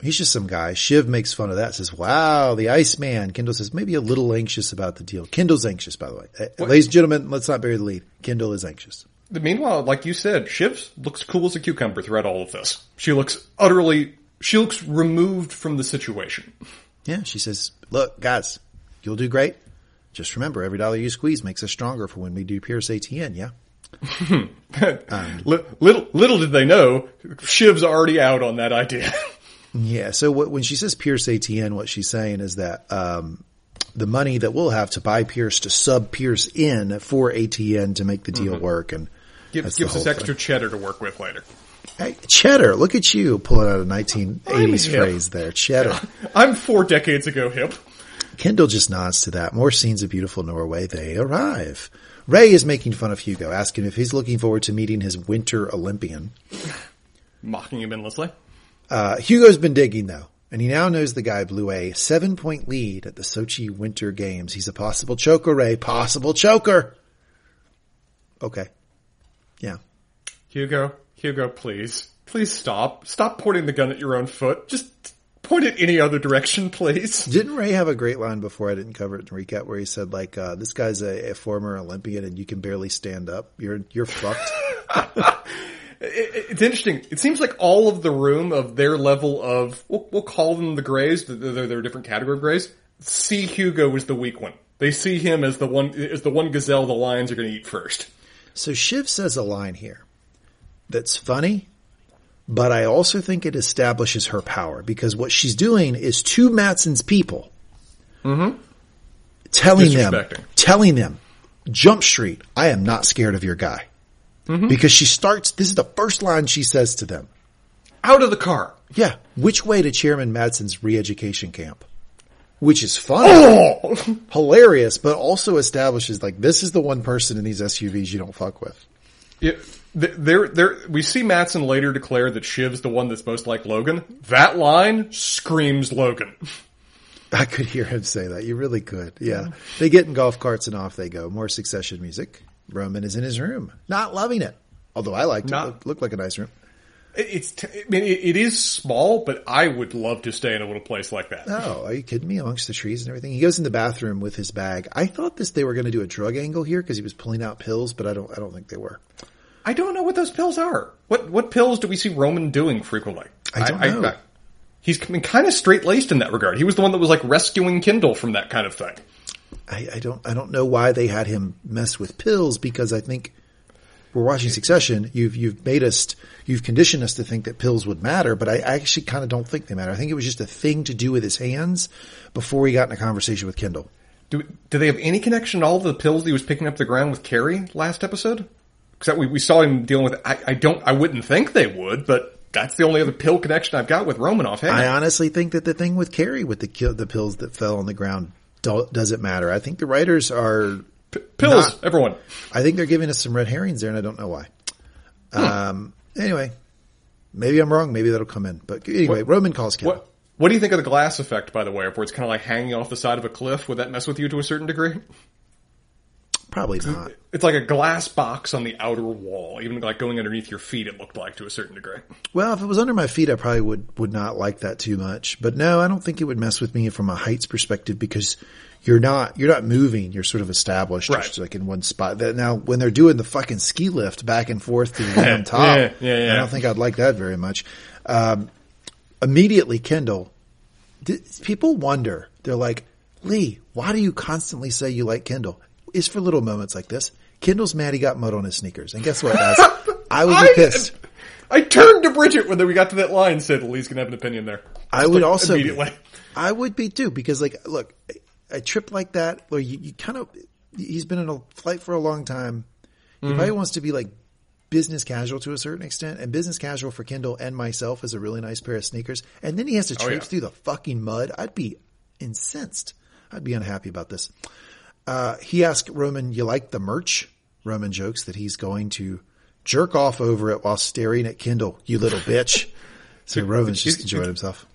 He's just some guy. Shiv makes fun of that. Says, "Wow, the Iceman." Kendall says, "Maybe a little anxious about the deal." Kendall's anxious, by the way. Uh, ladies and gentlemen, let's not bury the lead. Kendall is anxious. Meanwhile, like you said, Shiv looks cool as a cucumber throughout all of this. She looks utterly, she looks removed from the situation. Yeah, she says, "Look, guys, you'll do great. Just remember, every dollar you squeeze makes us stronger for when we do Pierce ATN." Yeah. [LAUGHS] Li- little, little did they know, Shiv's already out on that idea. [LAUGHS] Yeah. So what, when she says Pierce ATN, what she's saying is that um, the money that we'll have to buy Pierce to sub Pierce in for ATN to make the deal work, and Give, gives us extra cheddar to work with later. Hey, cheddar, look at you pulling out a 1980s phrase there. Cheddar. [LAUGHS] I'm four decades ago hip. Kendall just nods to that. More scenes of beautiful Norway. They arrive. Ray is making fun of Hugo, asking if he's looking forward to meeting his winter Olympian. Mocking him endlessly. Uh, Hugo's been digging though, and he now knows the guy blew a seven point lead at the Sochi Winter Games. He's a possible choker, Ray. Possible choker. Okay. Yeah. Hugo, Hugo, please. Please stop. Stop pointing the gun at your own foot. Just point it any other direction, please. Didn't Ray have a great line before I didn't cover it in recap where he said like, uh, this guy's a, a former Olympian and you can barely stand up. You're, you're fucked. [LAUGHS] It- it's interesting. It seems like all of the room of their level of, we'll, we'll call them the grays, they're, they're a different category of grays, see Hugo as the weak one. They see him as the one, as the one gazelle the lions are going to eat first. So Shiv says a line here that's funny, but I also think it establishes her power because what she's doing is to Matsson's people, mm-hmm. telling them, telling them, Jump Street, I am not scared of your guy. Mm-hmm. Because she starts, this is the first line she says to them. Out of the car. Yeah. Which way to Chairman Matsson's re-education camp? Which is fun, Oh! [LAUGHS] hilarious, but also establishes like this is the one person in these SUVs you don't fuck with. Yeah, there, there. We see Matsson later declare that Shiv's the one that's most like Logan. That line screams Logan. [LAUGHS] I could hear him say that. You really could. Yeah. They get in golf carts and off they go. More succession music. Roman is in his room, not loving it. Although I liked it. Not- Looked, looked like a nice room. It's, t- I mean, it, it is small, but I would love to stay in a little place like that. Oh, are you kidding me? Amongst the trees and everything. He goes in the bathroom with his bag. I thought this, they were going to do a drug angle here because he was pulling out pills, but I don't, I don't think they were. I don't know what those pills are. What what pills do we see Roman doing frequently? I don't know. he's been kind of straight laced in that regard. He was the one that was like rescuing Kendall from that kind of thing. I, I don't, I don't know why they had him mess with pills because I think we're watching Succession. You've, you've made us, you've conditioned us to think that pills would matter, but I, I actually kind of don't think they matter. I think it was just a thing to do with his hands before he got in a conversation with Kendall. Do do they have any connection to all the pills that he was picking up the ground with Kerry last episode? Because we we saw him dealing with. I, I don't. I wouldn't think they would, but that's the only other pill connection I've got with Roman offhand. I honestly think that the thing with Kerry with the the pills that fell on the ground do, doesn't matter. I think the writers are, P- pills, not- everyone. I think they're giving us some red herrings there and I don't know why. Um, anyway, maybe I'm wrong. Maybe that'll come in. But anyway, What- Roman calls Kendall. What What do you think of the glass effect, by the way, where it's kind of like hanging off the side of a cliff? Would that mess with you to a certain degree? Probably not. It's like a glass box on the outer wall, even like going underneath your feet. It looked like to a certain degree. Well, if it was under my feet, I probably would, would not like that too much. But no, I don't think it would mess with me from a heights perspective because you're not, you're not moving. You're sort of established Right. just like in one spot. Now when they're doing the fucking ski lift back and forth to the [LAUGHS] one top, Yeah, yeah, yeah. I don't think I'd like that very much. Um, immediately Kendall, people wonder, they're like, Lee, why do you constantly say you like Kendall? It's for little moments like this. Kendall's mad he got mud on his sneakers. And guess what, guys? [LAUGHS] I would be pissed. I turned to Bridget when we got to that line and said, Lee's gonna have an opinion there. I would like also be. I would be too because like look, a, a trip like that where you, you kind of he's been in a flight for a long time. He Mm-hmm. probably wants to be like business casual to a certain extent, and business casual for Kendall and myself is a really nice pair of sneakers. And then he has to Oh, yeah. traipse through the fucking mud. I'd be incensed. I'd be unhappy about this. Uh, he asked Roman, "You like the merch?" Roman jokes that he's going to jerk off over it while staring at Kendall. You little bitch. [LAUGHS] So Roman's just enjoying himself.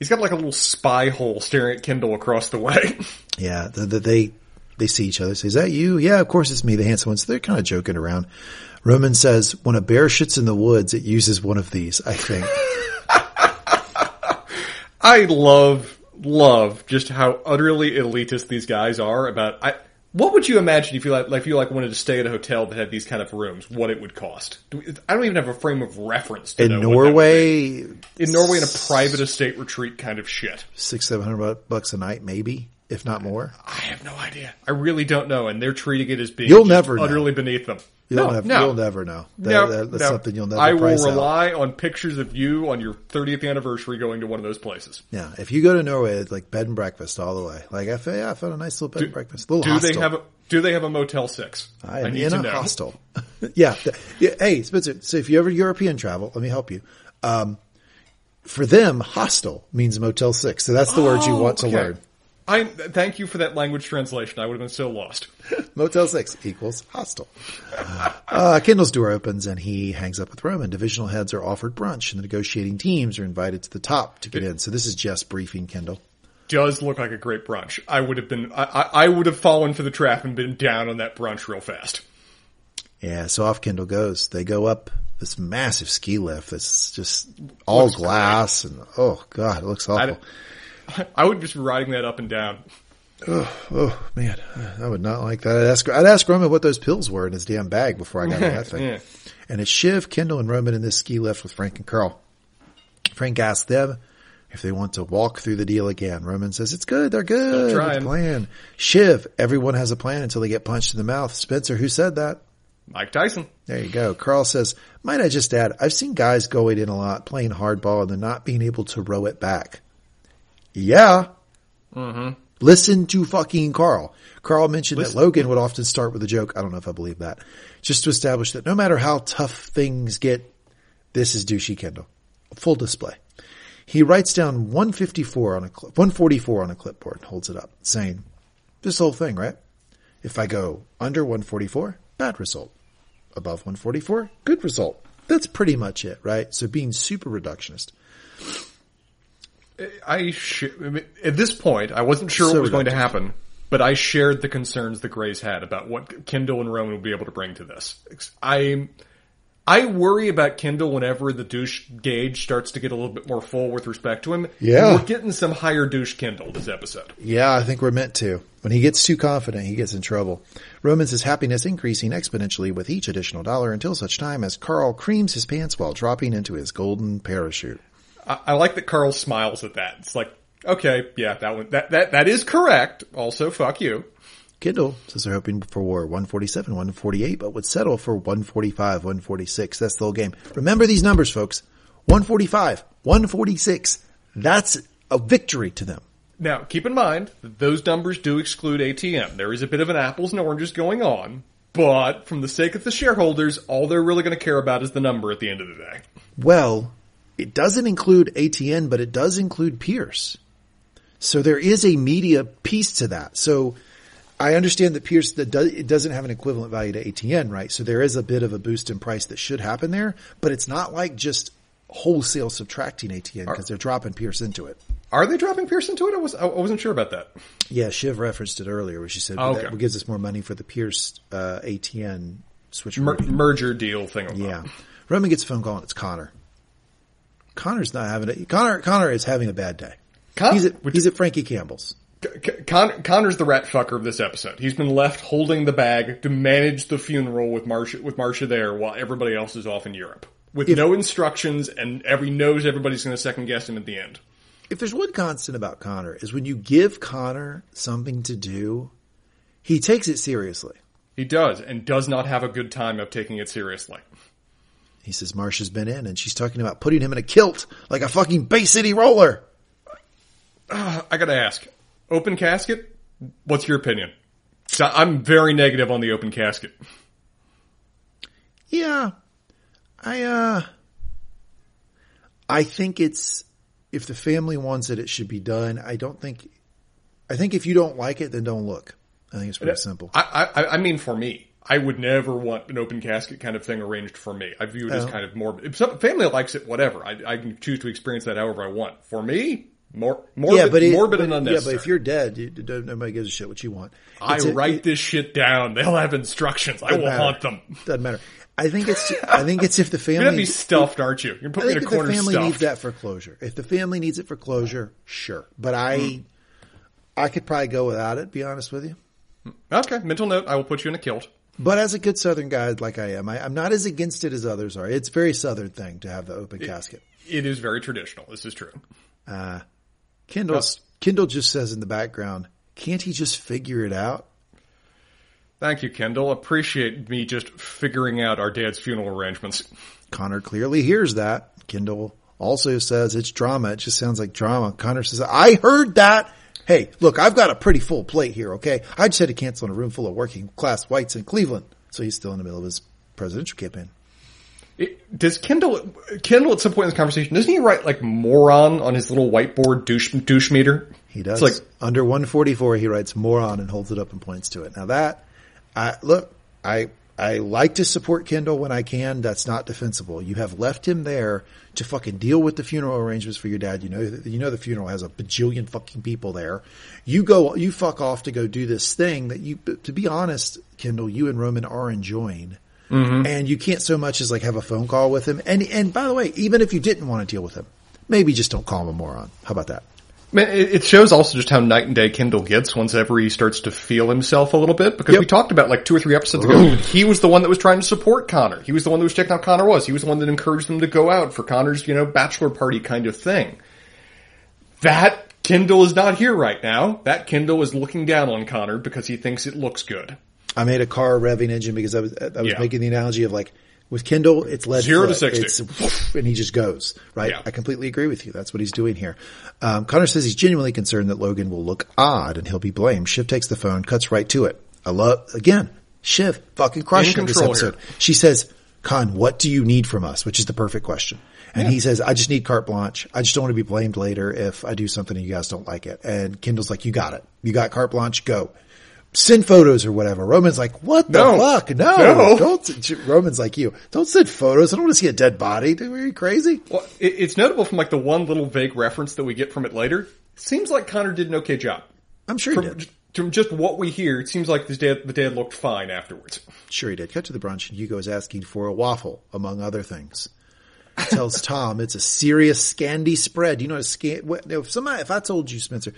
He's got like a little spy hole staring at Kendall across the way. [LAUGHS] Yeah, the, the, they they see each other. Say, "Is that you?" Yeah, of course it's me, the handsome one. So they're kind of joking around. Roman says, "When a bear shits in the woods, it uses one of these." I think. [LAUGHS] I love, love just how utterly elitist these guys are about, I, what would you imagine if you like, like, if you like wanted to stay at a hotel that had these kind of rooms, what it would cost? I don't even have a frame of reference to In know what that would Norway, in Norway in a private estate retreat kind of shit. six seven hundred bucks a night, maybe if not more. I have no idea. I really don't know, and they're treating it as being You'll never know. utterly beneath them. You'll, no, never, no. you'll never know. That, No, that- that's no. something you'll never. I will price out. rely on pictures of you on your 30th anniversary going to one of those places. Yeah, if you go to Norway, it's like bed and breakfast all the way. Like I, yeah, I found a nice little bed and breakfast. A little Do hostel. they have a Do they have a Motel Six? I am need to a know. hostel. [LAUGHS] yeah, yeah. Hey, Spencer. So if you ever European travel, let me help you. Um, for them, hostel means Motel Six. So that's the word you Oh, want to okay. learn. I thank you for that language translation. I would have been so lost. [LAUGHS] Motel Six equals hostel. Uh, Kendall's door opens and he hangs up with Roman. Divisional heads are offered brunch, and the negotiating teams are invited to the top to get in. So this is just briefing Kendall. Does look like a great brunch. I would have been. I, I, I would have fallen for the trap and been down on that brunch real fast. Yeah, so off Kendall goes. They go up this massive ski lift that's just all Looks glass and oh god, it looks awful. [LAUGHS] I would just be riding that up and down. Oh man, I would not like that. I'd ask, I'd ask Roman what those pills were in his damn bag before I got [LAUGHS] that thing. Yeah. And it's Shiv, Kendall, and Roman in this ski lift with Frank and Carl. Frank asks them if they want to walk through the deal again. Roman says it's good, they're good. Still trying. the plan. Shiv, everyone has a plan until they get punched in the mouth. Spencer, who said that? Mike Tyson. There you go. Carl says, might I just add, I've seen guys going in a lot, playing hardball, and then not being able to row it back. Yeah. Mm-hmm. Listen to fucking Carl. Carl mentioned Listen- that Logan would often start with a joke. I don't know if I believe that. Just to establish that no matter how tough things get, this is douchey Kendall. Full display. He writes down 154 on a clip, 144 on a clipboard and holds it up, saying, this whole thing, right? If I go under 144, bad result. Above 144, good result. That's pretty much it, right? So being super reductionist. I sh- at this point, I wasn't sure So what was going to happen, but I shared the concerns the Greys had about what Kendall and Roman would be able to bring to this. I I worry about Kendall whenever the douche gauge starts to get a little bit more full with respect to him. Yeah. And we're getting some higher douche Kendall this episode. Yeah, I think we're meant to. When he gets too confident, he gets in trouble. Roman says happiness increasing exponentially with each additional dollar until such time as Carl creams his pants while dropping into his golden parachute. I, I like that Carl smiles at that. It's like, okay, yeah, that one, that that that is correct. Also, fuck you. Kendall says they're hoping for 147, 148, but would settle for 145, 146. That's the whole game. Remember these numbers, folks. 145, 146. That's a victory to them. Now, keep in mind that those numbers do exclude ATN. There is a bit of an apples and oranges going on, but from the sake of the shareholders, all they're really going to care about is the number at the end of the day. Well, it doesn't include ATN, but it does include Pierce. So there is a media piece to that. So I understand that Pierce that does, it doesn't have an equivalent value to ATN, right? So there is a bit of a boost in price that should happen there, but it's not like just wholesale subtracting ATN because they're dropping Pierce into it. Are they dropping Pierce into it? I was I wasn't sure about that. Yeah, Shiv referenced it earlier where she said Oh, that gives us more money for the Pierce uh, ATN switch. Mer- merger deal thing. yeah, Roman gets a phone call and it's Connor. Connor's not having it. Connor Connor is having a bad day. Con- he's at which- he's at Frankie Campbell's. Con- Connor's the rat fucker of this episode. He's been left holding the bag to manage the funeral with Marcia with Marcia there while everybody else is off in Europe with If- no instructions and every knows everybody's going to second guess him at the end. If there's one constant about Connor is when you give Connor something to do, he takes it seriously. He does and does not have a good time of taking it seriously. He says Marcia's been in and she's talking about putting him in a kilt like a fucking Bay City roller. I got to ask, open casket. What's your opinion? I'm very negative on the open casket. Yeah. I uh I think it's if the family wants it it should be done. I don't think I think if you don't like it then don't look. I think it's pretty simple. I, I, I mean, for me, I would never want an open casket kind of thing arranged for me. I view it as Oh. kind of morbid. If some family likes it, whatever. I, I can choose to experience that however I want. For me, more morbid, yeah, but it, morbid but- and yeah, but if you're dead, you, don't- nobody gives a shit what you want. I It's a- write it- this shit down. They'll have instructions. I will matter. haunt them. Doesn't matter. I think it's I think it's if the family [LAUGHS] You're gonna be stuffed, aren't you? You're I putting think in a if the family stuffed. needs that for closure. If the family needs it for closure, sure. But I Hmm. I could probably go without it, be honest with you. Okay, mental note. I will put you in a kilt. But as a good Southern guy like I am, I, I'm not as against it as others are. It's a very Southern thing to have the open casket. It is very traditional. This is true. Uh, Kendall's, Kendall just says in the background, can't he just figure it out? Thank you, Kendall. Appreciate me just figuring out our dad's funeral arrangements. Connor clearly hears that. Kendall also says it's drama. It just sounds like drama. Connor says, I heard that. Hey, look, I've got a pretty full plate here, okay? I just had to cancel in a room full of working class whites in Cleveland. So he's still in the middle of his presidential campaign. It, does Kendall Kendall at some point in this conversation doesn't he write like moron on his little whiteboard douche douche meter? He does. It's like Under 144, he writes moron and holds it up and points to it. Now that, I, look, I, I like to support Kendall when I can. That's not defensible. You have left him there to fucking deal with the funeral arrangements for your dad. You know, you know the funeral has a bajillion fucking people there. You go, you fuck off to go do this thing that you, to be honest, Kendall, you and Roman are enjoying. Mm-hmm. And you can't so much as like have a phone call with him. And, and by the way, even if you didn't want to deal with him, maybe just don't call him a moron. How about that? Man, it, it shows also just how night and day Kendall gets once ever he starts to feel himself a little bit because Yep. we talked about like two or three episodes ago. he was the one that was trying to support Connor. He was the one that was checking out Connor was. He was the one that encouraged them to go out for Connor's you know bachelor party kind of thing. That Kendall is not here right now. That Kendall is looking down on Connor because he thinks it looks good. I made a car revving engine because I was I was Yeah. making the analogy of like with Kendall, it's led Zero to. 60. It's [LAUGHS] and he just goes right. Yeah. I completely agree with you. That's what he's doing here. Um, Connor says he's genuinely concerned that Logan will look odd and he'll be blamed. Shiv takes the phone, cuts right to it. I love again. Shiv fucking crushing In this episode. here. She says, "Con, what do you need from us?" Which is the perfect question. And he says, "I just need carte blanche. I just don't want to be blamed later if I do something and you guys don't like it." And Kendall's like, "You got it. You got carte blanche. Go." Send photos or whatever. Roman's like, what the No. fuck? No, No. don't. Roman's like you. Don't send photos. I don't want to see a dead body. Are you crazy? Well, it, it's notable from like the one little vague reference that we get from it later. Seems like Connor did an okay job. I'm sure he From, did. from just what we hear, it seems like the dad, the dad looked fine afterwards. Sure he did. Cut to the brunch and Hugo is asking for a waffle, among other things. Tells [LAUGHS] Tom it's a serious Scandi spread. You know a scan, what, if somebody, if I told you, Spencer,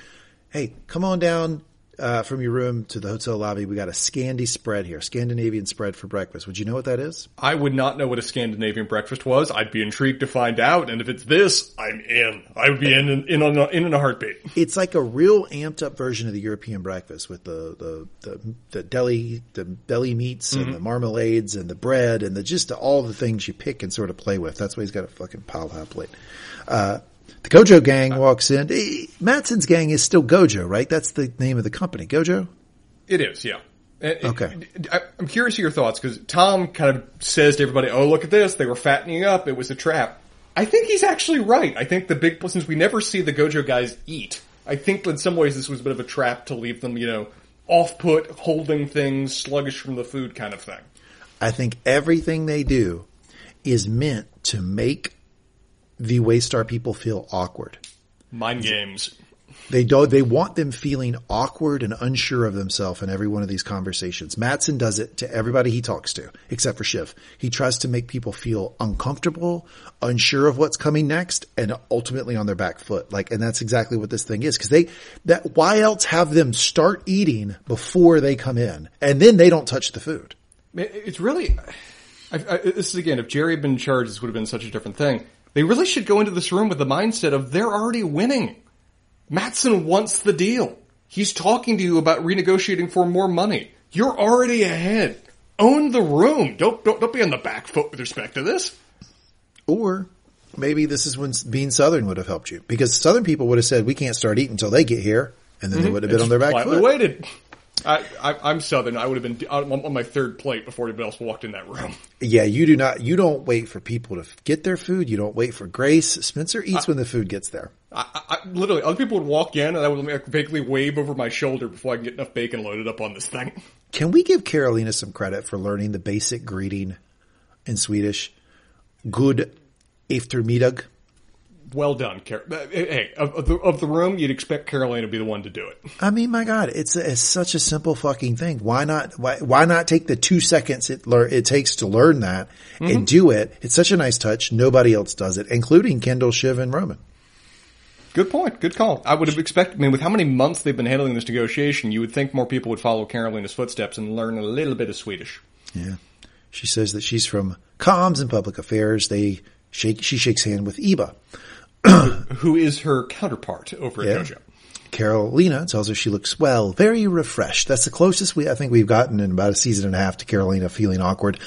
hey, come on down, uh, from your room to the hotel lobby. We got a Scandi spread here, Scandinavian spread for breakfast. Would you know what that is? I would not know what a Scandinavian breakfast was. I'd be intrigued to find out, and if it's this, I'm in. I would be in in in, a, in, a heartbeat. It's like a real amped up version of the European breakfast with the the the, the deli the deli meats and the marmalades and the bread and the just all the things you pick and sort of play with. That's why he's got a fucking pile high plate. Uh, the Gojo gang uh, walks in. Matsson's gang is still Gojo, right? That's the name of the company, Gojo. It is, yeah. Uh, it- Okay. I, I'm curious your thoughts because Tom kind of says to everybody, "Oh, look at this! They were fattening up. It was a trap." I think he's actually right. I think the big since we never see the Gojo guys eat, I think in some ways this was a bit of a trap to leave them, you know, off put, holding things, sluggish from the food kind of thing. I think everything they do is meant to make the Waystar people feel awkward. Mind games. They do they want them feeling awkward and unsure of themselves in every one of these conversations. Matsson does it to everybody he talks to, except for Shiv. He tries to make people feel uncomfortable, unsure of what's coming next, and ultimately on their back foot. Like, and that's exactly what this thing is. Cause they, that, why else have them start eating before they come in? And then they don't touch the food. It's really, I, I, this is again, if Gerri had been in charge, this would have been such a different thing. They really should go into this room with the mindset of they're already winning. Matsson wants the deal. He's talking to you about renegotiating for more money. You're already ahead. Own the room. Don't, don't, don't be on the back foot with respect to this. Or maybe this is when being Southern would have helped you because Southern people would have said, we can't start eating until they get here. And then mm-hmm. they would have been on their back foot. waited. I, I, am Southern. I would have been on my third plate before anybody else walked in that room. [LAUGHS] Yeah, you do not. You don't wait for people to get their food. You don't wait for grace. Spencer eats I, when the food gets there. I, I, literally, other people would walk in, and I would like, vaguely wave over my shoulder before I can get enough bacon loaded up on this thing. [LAUGHS] Can we give Karolina some credit for learning the basic greeting in Swedish? Good eftermiddag well done, Car- uh, Hey, of, the, of the room, you'd expect Karolina to be the one to do it. I mean, my God, it's, a, it's such a simple fucking thing. Why not? Why, why not take the two seconds it lear- it takes to learn that mm-hmm. and do it? It's such a nice touch. Nobody else does it, including Kendall, Shiv, and Roman. Good point. Good call. I would have expected, I mean, with how many months they've been handling this negotiation, you would think more people would follow Karolina's footsteps and learn a little bit of Swedish. Yeah. She says that she's from comms and public affairs. They shake, she shakes hand with Ebba. [COUGHS] who is her counterpart over at yeah. GoJo. Karolina tells her she looks well, very refreshed. That's the closest we I think we've gotten in about a season and a half to Karolina feeling awkward.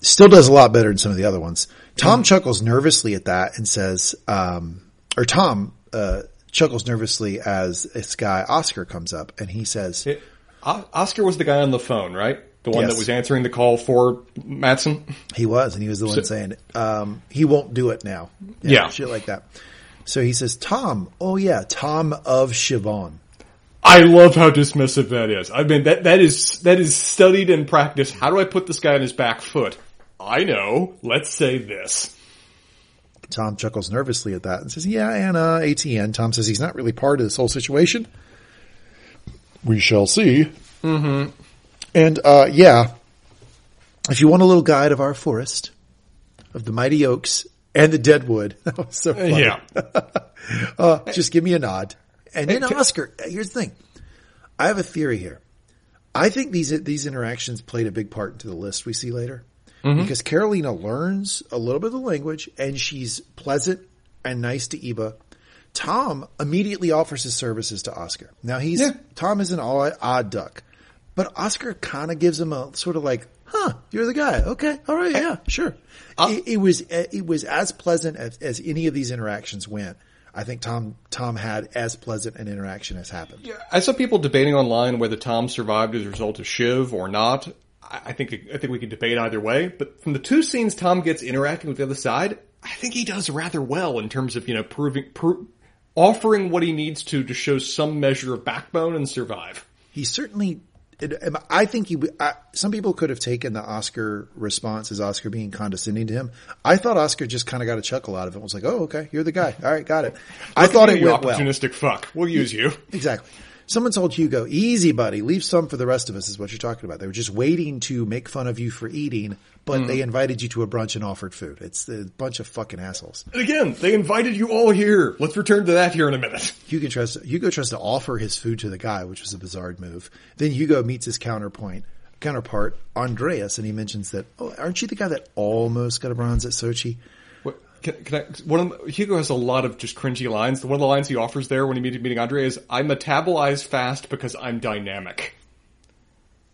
Still does a lot better than some of the other ones. Tom mm. chuckles nervously at that and says, um, or Tom uh, chuckles nervously as this guy Oscar comes up and he says, it, Oscar was the guy on the phone, right? The one yes. that was answering the call for Matsson? He was, and he was the one so, saying, um, he won't do it now. Yeah, yeah. Shit like that. So he says, Tom, oh yeah, Tom of Siobhan. I love how dismissive that is. I mean, that, that is, that is studied and practiced. How do I put this guy on his back foot? I know. Let's say this. Tom chuckles nervously at that and says, yeah, Anna, ATN. Tom says he's not really part of this whole situation. We shall see. Mm-hmm. And uh, yeah, if you want a little guide of our forest, of the mighty oaks and the deadwood, [LAUGHS] that was so funny. Yeah. [LAUGHS] uh, just give me a nod. And then Oscar, here's the thing. I have a theory here. I think these these interactions played a big part into the list we see later. Mm-hmm. Because Karolina learns a little bit of the language and she's pleasant and nice to Ebba. Tom immediately offers his services to Oscar. Now he's yeah. Tom is an odd duck. But Oscar kind of gives him a sort of like, huh, you're the guy. Okay. All right. Yeah, sure. Uh, it, it, was, it was as pleasant as, as any of these interactions went. I think Tom Tom had as pleasant an interaction as happened. Yeah, I saw people debating online whether Tom survived as a result of Shiv or not. I think I think we could debate either way. But from the two scenes Tom gets interacting with the other side, I think he does rather well in terms of you know proving pro- offering what he needs to to show some measure of backbone and survive. He certainly it, I think he, I, some people could have taken the Oscar response as Oscar being condescending to him. I thought Oscar just kind of got a chuckle out of it. Was like, "Oh, okay, you're the guy. All right, got it." I thought it went opportunistic well. fuck. We'll use you exactly. Someone told Hugo, "Easy, buddy. Leave some for the rest of us." Is what you're talking about. They were just waiting to make fun of you for eating, but mm. they invited you to a brunch and offered food. It's a bunch of fucking assholes. And again, they invited you all here. Let's return to that here in a minute. Hugo tries to, Hugo tries to offer his food to the guy, which was a bizarre move. Then Hugo meets his counterpoint, counterpart, Andreas, and he mentions that, oh, aren't you the guy that almost got a bronze at Sochi? Can, can I, one of the, Hugo has a lot of just cringy lines. One of the lines he offers there when he meets meeting Andre is, I metabolize fast because I'm dynamic.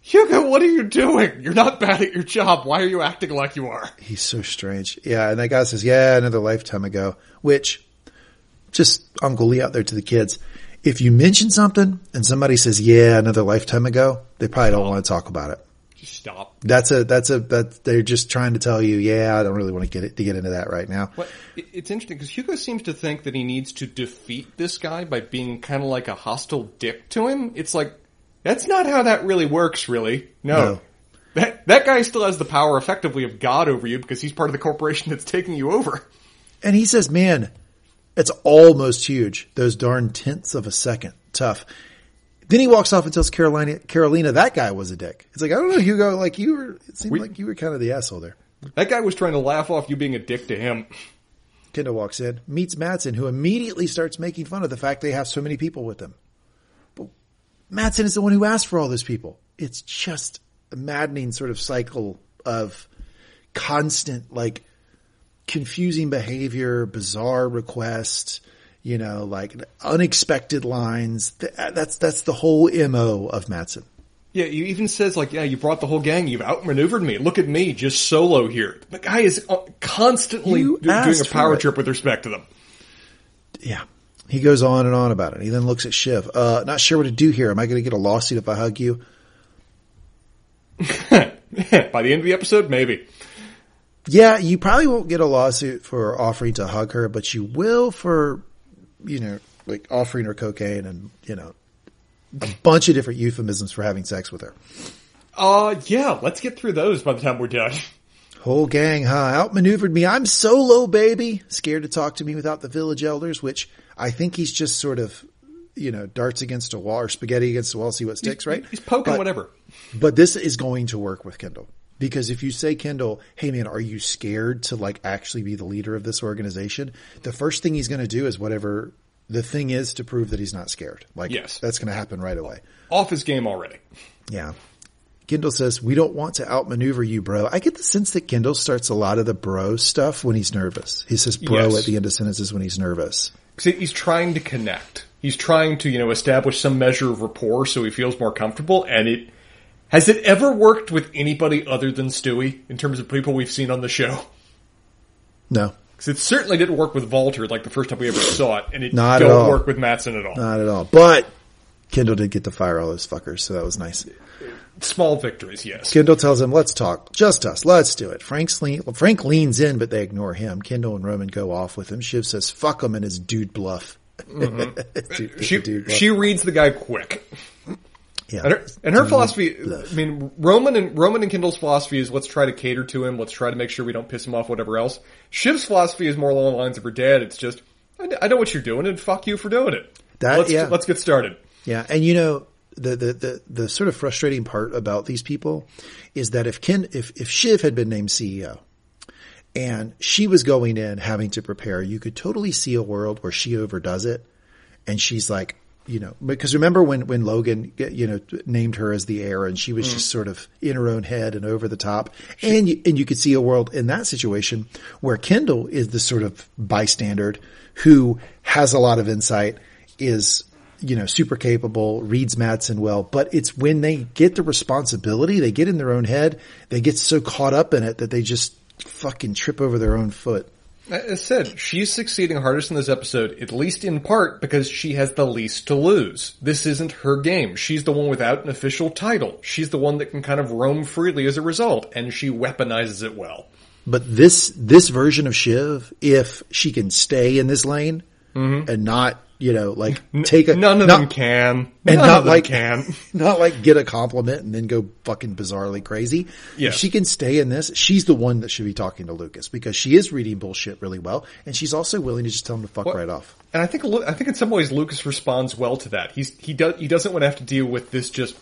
Hugo, what are you doing? You're not bad at your job. Why are you acting like you are? He's so strange. Yeah, and that guy says, yeah, another lifetime ago, which just Uncle Lee out there to the kids. If you mention something and somebody says, yeah, another lifetime ago, they probably don't want to talk about it. Just stop. That's a, that's a, that they're just trying to tell you, yeah, I don't really want to get it, to get into that right now. Well, it's interesting because Hugo seems to think that he needs to defeat this guy by being kind of like a hostile dick to him. It's like, That's not how that really works, really. No. No. That, that guy still has the power effectively of God over you because he's part of the corporation [LAUGHS] that's taking you over. And he says, man, it's almost huge. Those darn tenths of a second. Tough. Then he walks off and tells Karolina, Karolina that guy was a dick. It's like, I don't know, Hugo, like you were, it seemed We- like you were kind of the asshole there. That guy was trying to laugh off you being a dick to him. Kendall walks in, meets Matsson, who immediately starts making fun of the fact they have so many people with them. But Matsson is the one who asked for all those people. It's just a maddening sort of cycle of constant, like, confusing behavior, bizarre requests, you know, like unexpected lines. That's, that's the whole MO of Matsson. Yeah, he even says like, yeah, you brought the whole gang, you've outmaneuvered me. Look at me, just solo here. The guy is uh, constantly do- doing a power trip with respect to them. Yeah. He goes on and on about it. He then looks at Shiv. Uh, not sure what to do here. Am I going to get a lawsuit if I hug you? [LAUGHS] By the end of the episode, maybe. Yeah, you probably won't get a lawsuit for offering to hug her, but you will for, you know, like offering her cocaine and, you know, a bunch of different euphemisms for having sex with her. Uh, yeah, let's get through those by the time we're done. Whole gang, huh? Outmaneuvered me. I'm solo, baby. Scared to talk to me without the village elders, which I think he's just sort of, you know, darts against a wall or spaghetti against a wall, see what sticks, right? He's poking But- whatever. But this is going to work with Kendall. Because if you say Kendall, hey man, are you scared to like actually be the leader of this organization? The first thing he's going to do is whatever the thing is to prove that he's not scared. Like, Yes. that's going to happen right away. Off his game already. Yeah. Kendall says, we don't want to outmaneuver you, bro. I get the sense that Kendall starts a lot of the bro stuff when he's nervous. He says bro Yes. at the end of sentences when he's nervous. He's trying to connect. He's trying to, you know, establish some measure of rapport so he feels more comfortable. And it has it ever worked with anybody other than Stewie in terms of people we've seen on the show? No, Because it certainly didn't work with Vaulter like the first time we ever saw it, and it Not don't all. work with Matsson at all. not at all. But Kendall did get to fire all those fuckers, so that was nice. Small victories, yes. Kendall tells him, let's talk. Just us. Let's do it. Frank's lean, Frank leans in, but they ignore him. Kendall and Roman go off with him. Shiv says, fuck him and his dude bluff. Mm-hmm. [LAUGHS] Dude- She dude bluff. she reads the guy quick. Yeah. And her, and her philosophy, I mean, Roman and Roman and Kendall's philosophy is let's try to cater to him, let's try to make sure we don't piss him off, whatever else. Shiv's philosophy is more along the lines of her dad. It's just, I, I know what you're doing, and fuck you for doing it. That- let's yeah. let's get started. Yeah, and you know the, the the the sort of frustrating part about these people is that if Ken if if Shiv had been named CEO and she was going in having to prepare, you could totally see a world where she overdoes it, and she's like. You know, because remember when, when Logan, you know, named her as the heir and she was mm-hmm. just sort of in her own head and over the top. And you, and you could see a world in that situation where Kendall is the sort of bystander who has a lot of insight, is you know, super capable, reads Matsson well, but it's when they get the responsibility, they get in their own head, they get so caught up in it that they just fucking trip over their own foot. As I said, she's succeeding hardest in this episode, at least in part because she has the least to lose. This isn't her game. She's the one without an official title. She's the one that can kind of roam freely as a result, and she weaponizes it well. But this, this version of Shiv, if she can stay in this lane mm-hmm. and not, you know, like [LAUGHS] take a, None of not, them can. and None not of them like, can. [LAUGHS] not like get a compliment and then go fucking bizarrely crazy. Yeah. If she can stay in this, she's the one that should be talking to Lucas because she is reading bullshit really well and she's also willing to just tell him to fuck right off. And I think I think in some ways Lucas responds well to that. He's he does he doesn't want to have to deal with this just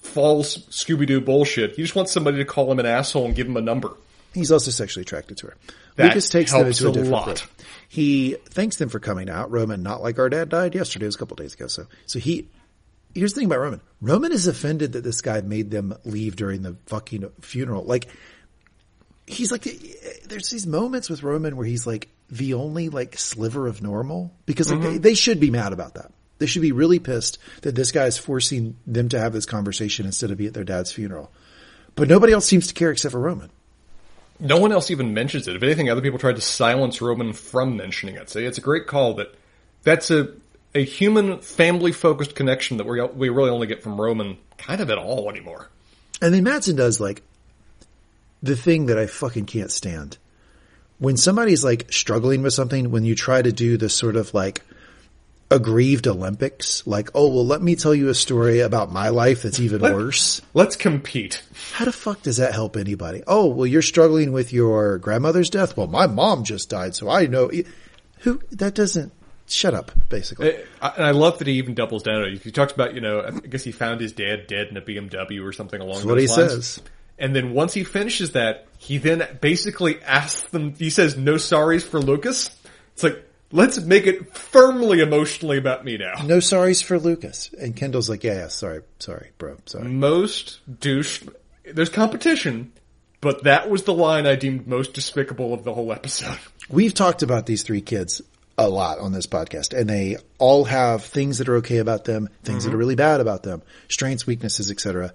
false Scooby Doo bullshit. He just wants somebody to call him an asshole and give him a number. He's also sexually attracted to her. That Lucas takes helps into a a different lot. He thanks them for coming out. Roman, not like our dad died yesterday, it was a couple days ago. So, so he, here's the thing about Roman. Roman is offended that this guy made them leave during the fucking funeral. Like, he's like, there's these moments with Roman where he's like the only like sliver of normal because like, mm-hmm. they, they should be mad about that. They should be really pissed that this guy is forcing them to have this conversation instead of be at their dad's funeral. But nobody else seems to care except for Roman. No one else even mentions it. If anything, other people tried to silence Roman from mentioning it. So it's a great call that that's a a human family focused connection that we we really only get from Roman kind of at all anymore. And then Matsson does like the thing that I fucking can't stand. When somebody's like struggling with something, when you try to do this sort of like aggrieved Olympics. Like, oh, well, let me tell you a story about my life that's even worse. Let's compete. How the fuck does that help anybody? Oh, well, you're struggling with your grandmother's death. Well, my mom just died, so I know. Who, that doesn't, shut up, basically. And I love that he even doubles down. He talks about, you know, I guess he found his dad dead in a BMW or something along That's those what he lines. says. And then once he finishes that, he then basically asks them, he says, no sorries for Lucas. It's like, let's make it firmly emotionally about me now. No sorries for Lucas. And Kendall's like, yeah, yeah, sorry, sorry, bro, sorry. Most douche, there's competition, but that was the line I deemed most despicable of the whole episode. [LAUGHS] We've talked about these three kids a lot on this podcast, and they all have things that are okay about them, things that mm-hmm. are really bad about them, strengths, weaknesses, etc.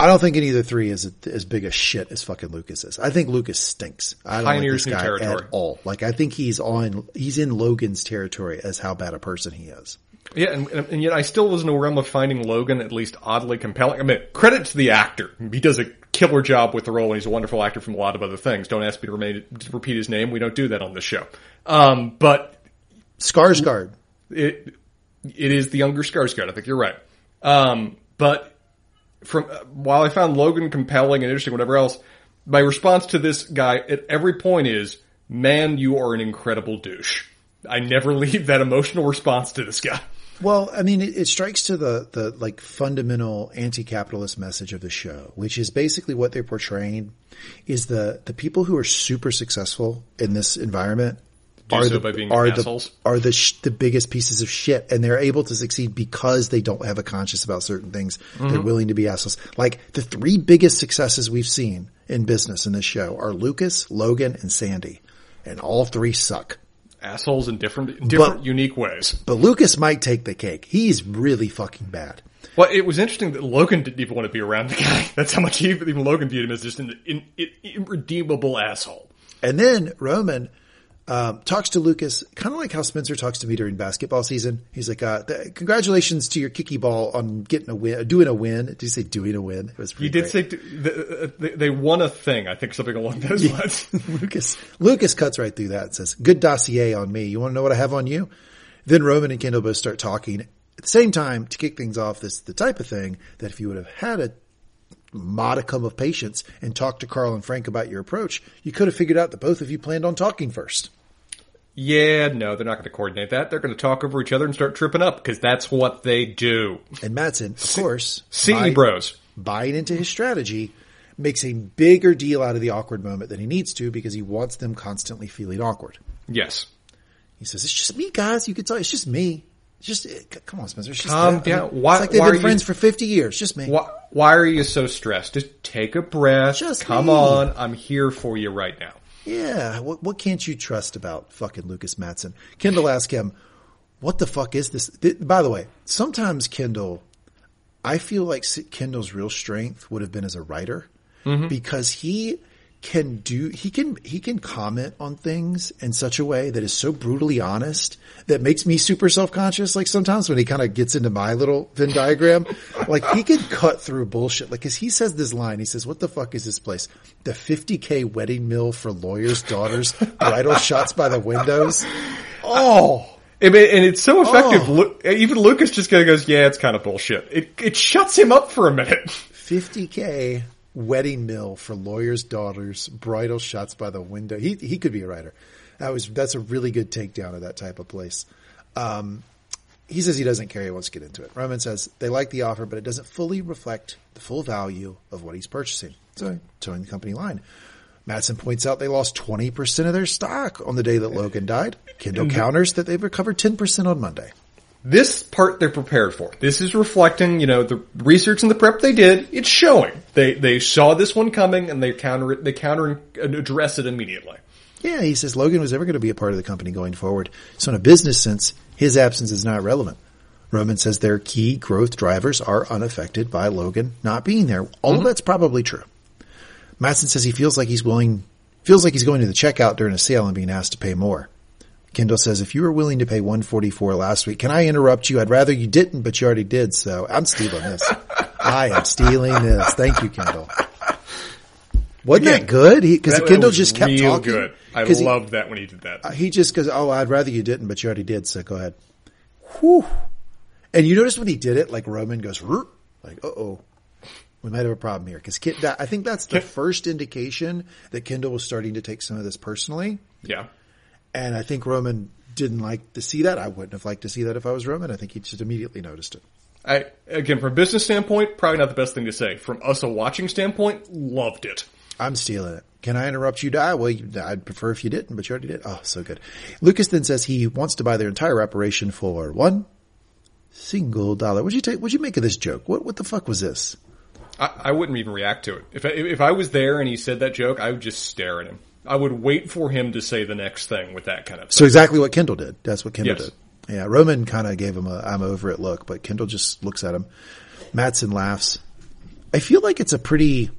I don't think any of the three is as big a shit as fucking Lucas is. I think Lucas stinks. I don't Pioneers like this guy territory. at all. Like I think he's on, he's in Logan's territory as how bad a person he is. Yeah, and, and and yet I still was in a realm of finding Logan at least oddly compelling. I mean, credit to the actor. He does a killer job with the role, and he's a wonderful actor from a lot of other things. Don't ask me to, remain, to repeat his name. We don't do that on this show. Um, but Skarsgård. it it is the younger Skarsgård. I think you're right. Um, but from uh, while I found Logan compelling and interesting, whatever else, my response to this guy at every point is, "Man, you are an incredible douche." I never [LAUGHS] leave that emotional response to this guy. Well, I mean, it, it strikes to the, the like fundamental anti-capitalist message of the show, which is basically what they're portraying is the, the people who are super successful in this environment Do are so the, by being are assholes. the, are the, sh- the biggest pieces of shit and they're able to succeed because they don't have a conscience about certain things. Mm-hmm. They're willing to be assholes. Like the three biggest successes we've seen in business in this show are Lucas, Logan, and Sandy. And all three suck. assholes in different, different, But- unique ways. But Lucas might take the cake. He's really fucking bad. Well, it was interesting that Logan didn't even want to be around the guy. [LAUGHS] That's how much he, even Logan viewed him as just an, an, an irredeemable asshole. And then Roman um, talks to Lucas, kind of like how Spencer talks to me during basketball season. He's like, uh, th- "Congratulations to your kicky ball on getting a win, doing a win." Did you say doing a win? It was He pretty did say th- th- they won a thing. I think something along those lines. [LAUGHS] Lucas. Lucas cuts right through that and says, "Good dossier on me. You want to know what I have on you?" Then Roman and Kendall both start talking at the same time to kick things off. This is the type of thing that if you would have had a modicum of patience and talked to Carl and Frank about your approach, you could have figured out that both of you planned on talking first. Yeah, no, they're not going to coordinate that. They're going to talk over each other and start tripping up because that's what they do. And Matsson, of course, See, buy- bros. buying into his strategy, makes a bigger deal out of the awkward moment than he needs to because he wants them constantly feeling awkward. Yes. He says, "It's just me, guys. You can tell it's just me. It's just eh, it- come on, Spencer. It's just Calm I mean, down. Why- it's like they've been you- friends for fifty years. Just me. Why, why are you so stressed? Just take a breath. Just Come me. on. I'm here for you right now. Yeah. What what can't you trust about fucking Lucas Matsson? Kendall asked him, "What the fuck is this?" Th- by the way, sometimes Kendall, I feel like Kendall's real strength would have been as a writer mm-hmm. because he can do he can he can comment on things in such a way that is so brutally honest that makes me super self-conscious like sometimes when he kind of gets into my little Venn diagram [LAUGHS] like he can cut through bullshit like cuz he says this line he says what the fuck is this place the 50k wedding mill for lawyers daughters bridal [LAUGHS] shots by the windows oh and it's so effective. Oh. Even Lucas just kind of goes, "Yeah, it's kind of bullshit." It it shuts him up for a minute. 50k wedding mill for lawyers' daughters, bridal shots by the window. He he could be a writer. That was that's a really good takedown of that type of place. Um, he says he doesn't care. He wants to get into it. Roman says they like the offer, but it doesn't fully reflect the full value of what he's purchasing. So towing the company line. Matsson points out they lost 20% of their stock on the day that Logan died. Kendall counters that they've recovered 10% on Monday. This part they're prepared for. This is reflecting, you know, the research and the prep they did. It's showing they they saw this one coming and they counter it. They counter and address it immediately. Yeah, he says Logan was ever going to be a part of the company going forward. So in a business sense, his absence is not relevant. Roman says their key growth drivers are unaffected by Logan not being there. All of that's probably true. Matsson says he feels like he's willing, feels like he's going to the checkout during a sale and being asked to pay more. Kendall says, if you were willing to pay 144 last week, can I interrupt you? I'd rather you didn't, but you already did. So I'm stealing this. I am stealing this. Thank you, Kendall. Wasn't Again, that good? Because Kendall just kept real talking. good. I 'Cause he- loved that when he did that. he just goes, "Oh, I'd rather you didn't, but you already did." So go ahead. whew. And you notice when he did it, like Roman goes, like, uh oh, we might have a problem here. Cause Ki- that, I think that's the first indication that Kendall was starting to take some of this personally. Yeah. And I think Roman didn't like to see that. I wouldn't have liked to see that if I was Roman. I think he just immediately noticed it. I, again, from a business standpoint, probably not the best thing to say. From us a watching standpoint, loved it. I'm stealing it. Can I interrupt you, Die? Well, you, I'd prefer if you didn't, but you already did. Oh, so good. Lucas then says he wants to buy their entire operation for one single dollar. What'd you take? What'd you make of this joke? What, what the fuck was this? I, I wouldn't even react to it. If I, if I was there and he said that joke, I would just stare at him. I would wait for him to say the next thing with that kind of. Thing. So exactly what Kendall did. That's what Kendall Yes. did. Yeah, Roman kind of gave him a "I'm over it look, but Kendall just looks at him. Matsson laughs. I feel like it's a pretty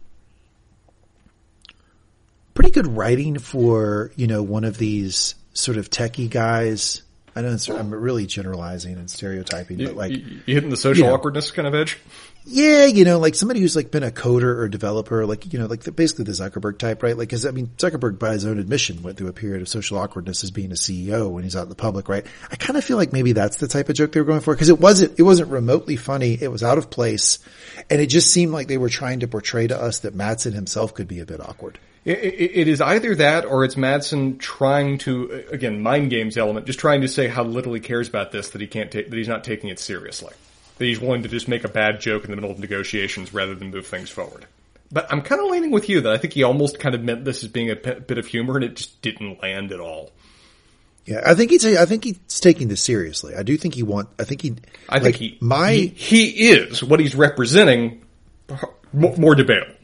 pretty good writing for, you know, one of these sort of techie guys. I know it's, I'm really generalizing and stereotyping, but like you, you hitting the social you know. awkwardness kind of edge. Yeah, you know, like somebody who's like been a coder or developer, like, you know, like the, basically the Zuckerberg type, right? Like, cause I mean, Zuckerberg by his own admission went through a period of social awkwardness as being a CEO when he's out in the public, right? I kind of feel like maybe that's the type of joke they were going for because it wasn't, it wasn't remotely funny. It was out of place. And it just seemed like they were trying to portray to us that Matsson himself could be a bit awkward. It, it, it is either that or it's Matsson trying to, again, mind games element, just trying to say how little he cares about this that he can't take, that he's not taking it seriously. That he's willing to just make a bad joke in the middle of negotiations rather than move things forward. But I'm kind of leaning with you that I think he almost kind of meant this as being a p- bit of humor and it just didn't land at all. Yeah. I think he's, I think he's taking this seriously. I do think he want, I think he, I like, think he, my, he, he is what he's representing more, more debatable.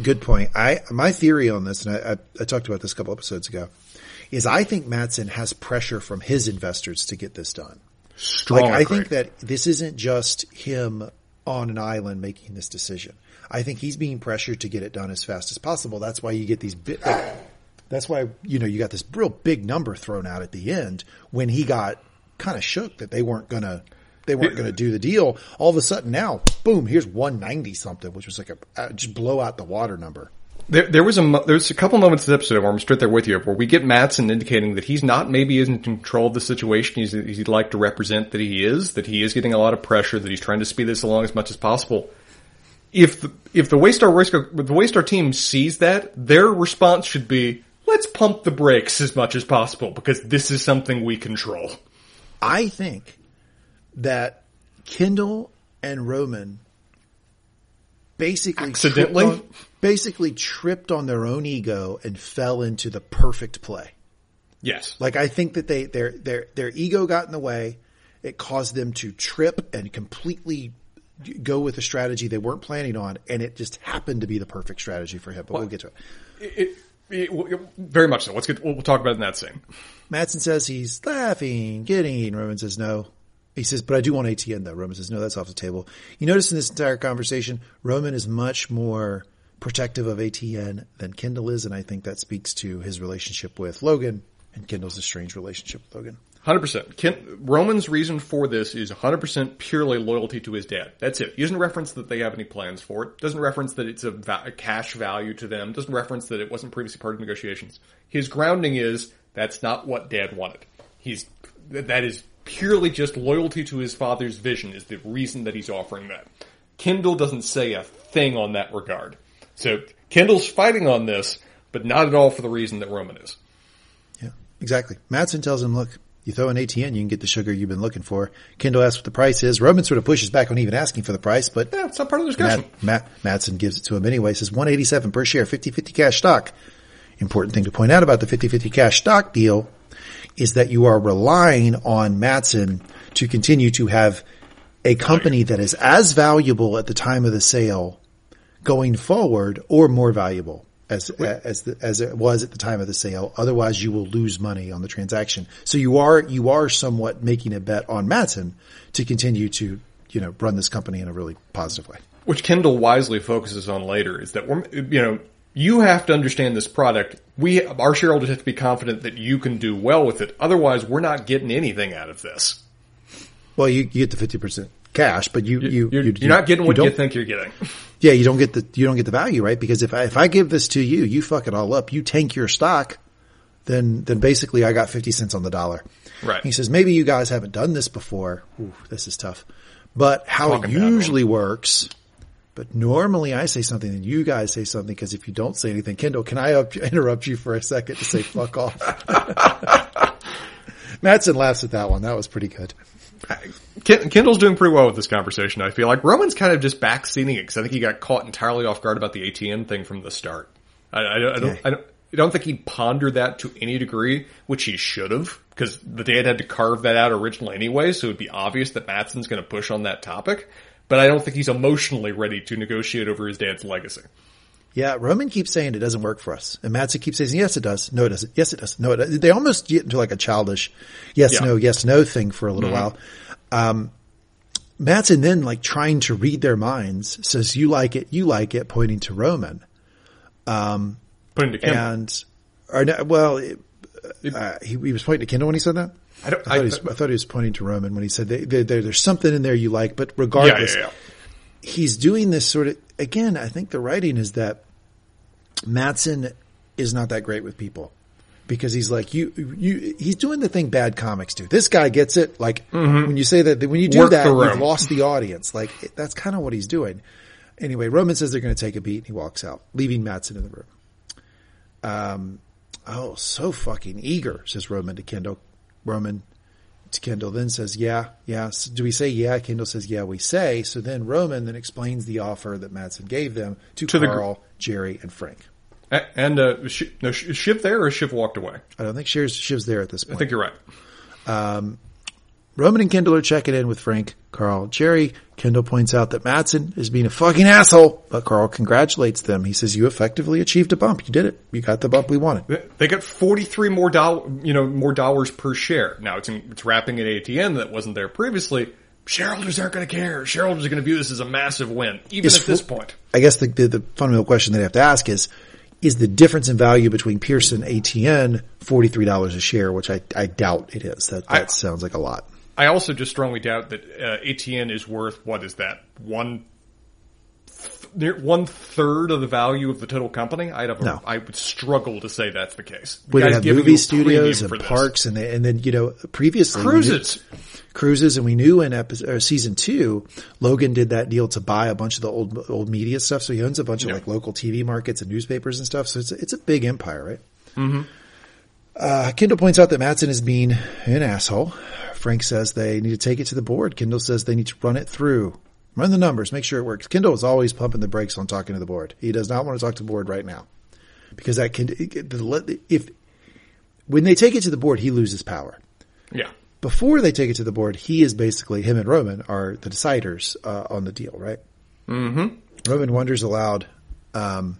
Good point. I my theory on this, and I, I, I talked about this a couple episodes ago, is I think Matsson has pressure from his investors to get this done. Strong. Like I think that this isn't just him on an island making this decision. I think he's being pressured to get it done as fast as possible. That's why you get these bit. Like, that's why you know you got this real big number thrown out at the end when he got kind of shook that they weren't gonna they weren't going to do the deal. All of a sudden now, boom, here's 190 something, which was like a uh, just blow out the water number. There, there was a mo- there was a couple moments in this episode where I'm straight there with you, where we get Matsson indicating that he's not maybe isn't in control of the situation he's, he'd like to represent that he is, that he is getting a lot of pressure, that he's trying to speed this along as much as possible. If the, if the Waystar Waystar, the Waystar team sees that, their response should be, let's pump the brakes as much as possible because this is something we control. I think that Kendall and Roman basically Accidentally? tripped on, basically tripped on their own ego and fell into the perfect play. Yes. Like I think that they their their their ego got in the way. It caused them to trip and completely go with a strategy they weren't planning on, and it just happened to be the perfect strategy for him. But we'll get to it. It, it, it, very much so. Let's get, we'll, we'll talk about it in that scene. Matsson says he's laughing, kidding. Roman says no. He says, but I do want ATN though. Roman says, no, that's off the table. You notice in this entire conversation, Roman is much more protective of ATN than Kendall is, and I think that speaks to his relationship with Logan and Kendall's estranged relationship with Logan. Hundred percent. Roman's reason for this is hundred percent purely loyalty to his dad. That's it. He doesn't reference that they have any plans for it. Doesn't reference that it's a, va- a cash value to them. Doesn't reference that it wasn't previously part of negotiations. His grounding is that's not what dad wanted. He's that is purely just loyalty to his father's vision is the reason that he's offering that. Kendall doesn't say a thing on that regard. So Kendall's fighting on this, but not at all for the reason that Roman is. Yeah, exactly. Matsson tells him, look, you throw an ATN, you can get the sugar you've been looking for. Kendall asks what the price is. Roman sort of pushes back on even asking for the price, but Yeah, it's not part of the discussion. Matt, Matt, Matsson gives it to him anyway. Says 187 per share, 50-50 cash stock. Important thing to point out about the 50-50 cash stock deal is that you are relying on Matsson to continue to have a company that is as valuable at the time of the sale going forward or more valuable as, as, the, as it was at the time of the sale. Otherwise you will lose money on the transaction. So you are, you are somewhat making a bet on Matsson to continue to, you know, run this company in a really positive way. which Kendall wisely focuses on later, is that we're, you know, you have to understand this product. We, our shareholders have to be confident that you can do well with it. Otherwise, we're not getting anything out of this. Well, you, you get the 50% cash, but you, you, You're, you, you're not getting what you, don't- think you're getting. [LAUGHS] Yeah, you don't get the, you don't get the value, right? Because if I, if I give this to you, you fuck it all up, you tank your stock, then then basically I got fifty cents on the dollar. Right. He says maybe you guys haven't done this before. Ooh, this is tough. But how Talking it usually works. But normally I say something and you guys say something because if you don't say anything, Kendall, can I up, [LAUGHS] interrupt you for a second to say fuck off? [LAUGHS] Matsson laughs at that one. That was pretty good. Ken- Kendall's doing pretty well with this conversation. I feel like Roman's kind of just backseating it because I think he got caught entirely off guard about the ATN thing from the start. I, I, don't- I don't, Okay. I don't, I don't think he pondered that to any degree, which he should have, because the dad had to carve that out originally anyway, so it would be obvious that Matsson's going to push on that topic. But I don't think he's emotionally ready to negotiate over his dad's legacy. Yeah, Roman keeps saying it doesn't work for us. And Matsson keeps saying, yes, it does. No, it doesn't. Yes, it does. No, it does. They almost get into like a childish yes, Yeah. Mm-hmm. no, yes, no thing for a little while. Um, Matsson then like trying to read their minds says, you like it, you like it, pointing to Roman. Put into Kendall. And, or no, well, it, uh, he, he was pointing to Kendall when he said that. I don't- I thought, I- he was, I thought he was pointing to Roman when he said they, they, there, there's something in there you like, but regardless, yeah, yeah. he's doing this sort of again. I think the writing is that Matsson is not that great with people because he's like you. You he's doing the thing bad comics do. This guy gets it. Like when you say that when you do Mm-hmm. Work that, you've lost the audience. Like it- that's kind of what he's doing. Anyway, Roman says they're going to take a beat. and He walks out, leaving Matsson in the room. Um, oh, so fucking eager, says Roman to Kendall. Roman Kendall then says, yeah, yeah. So do we say yeah? Kendall says, yeah, we say. So then Roman then explains the offer that Matsson gave them to, To gr- Carl, Gerri, and Frank. And, uh, was Sh- no, Shiv there or Shiv walked away? I don't think Shiv's, Shiv's there at this point. I think you're right. Roman and Kendall are checking in with Frank, Carl, Gerri. Kendall points out that Matsson is being a fucking asshole, but Carl congratulates them. He says, you effectively achieved a bump. You did it. You got the bump we wanted. They- got 43 more doll, you know, more dollars per share. Now it's in, it's wrapping at ATN that wasn't there previously. Shareholders aren't going to care. Shareholders are going to view this as a massive win, even Is at this point. I guess the, the, the fundamental question that I have to ask is, is the difference in value between Pearson and ATN $43 a share, which I, I doubt it is. That, that I- sounds like a lot. I also just strongly doubt that uh, ATN is worth what is that one th- one third of the value of the total company. I'd have No. I would struggle to say that's the case. The guy's have movie studios and parks and they, and then, you know, previously. we knew- cruises. cruises and we knew in episode, season two, Logan did that deal to buy a bunch of the old, old media stuff. So he owns a bunch Yeah. of like local TV markets and newspapers and stuff. So it's, a- it's a big empire, right? Mm-hmm. Uh, Kendall points out that Matsson is being an asshole. Frank says they need to take it to the board. Kendall says they need to run it through. Run the numbers, make sure it works. Kendall is always pumping the brakes on talking to the board. He does not want to talk to the board right now because that can, if, when they take it to the board, he loses power Yeah. before they take it to the board, he is basically him and Roman are the deciders uh, on the deal, right? Mm-hmm. Roman wonders aloud. Um,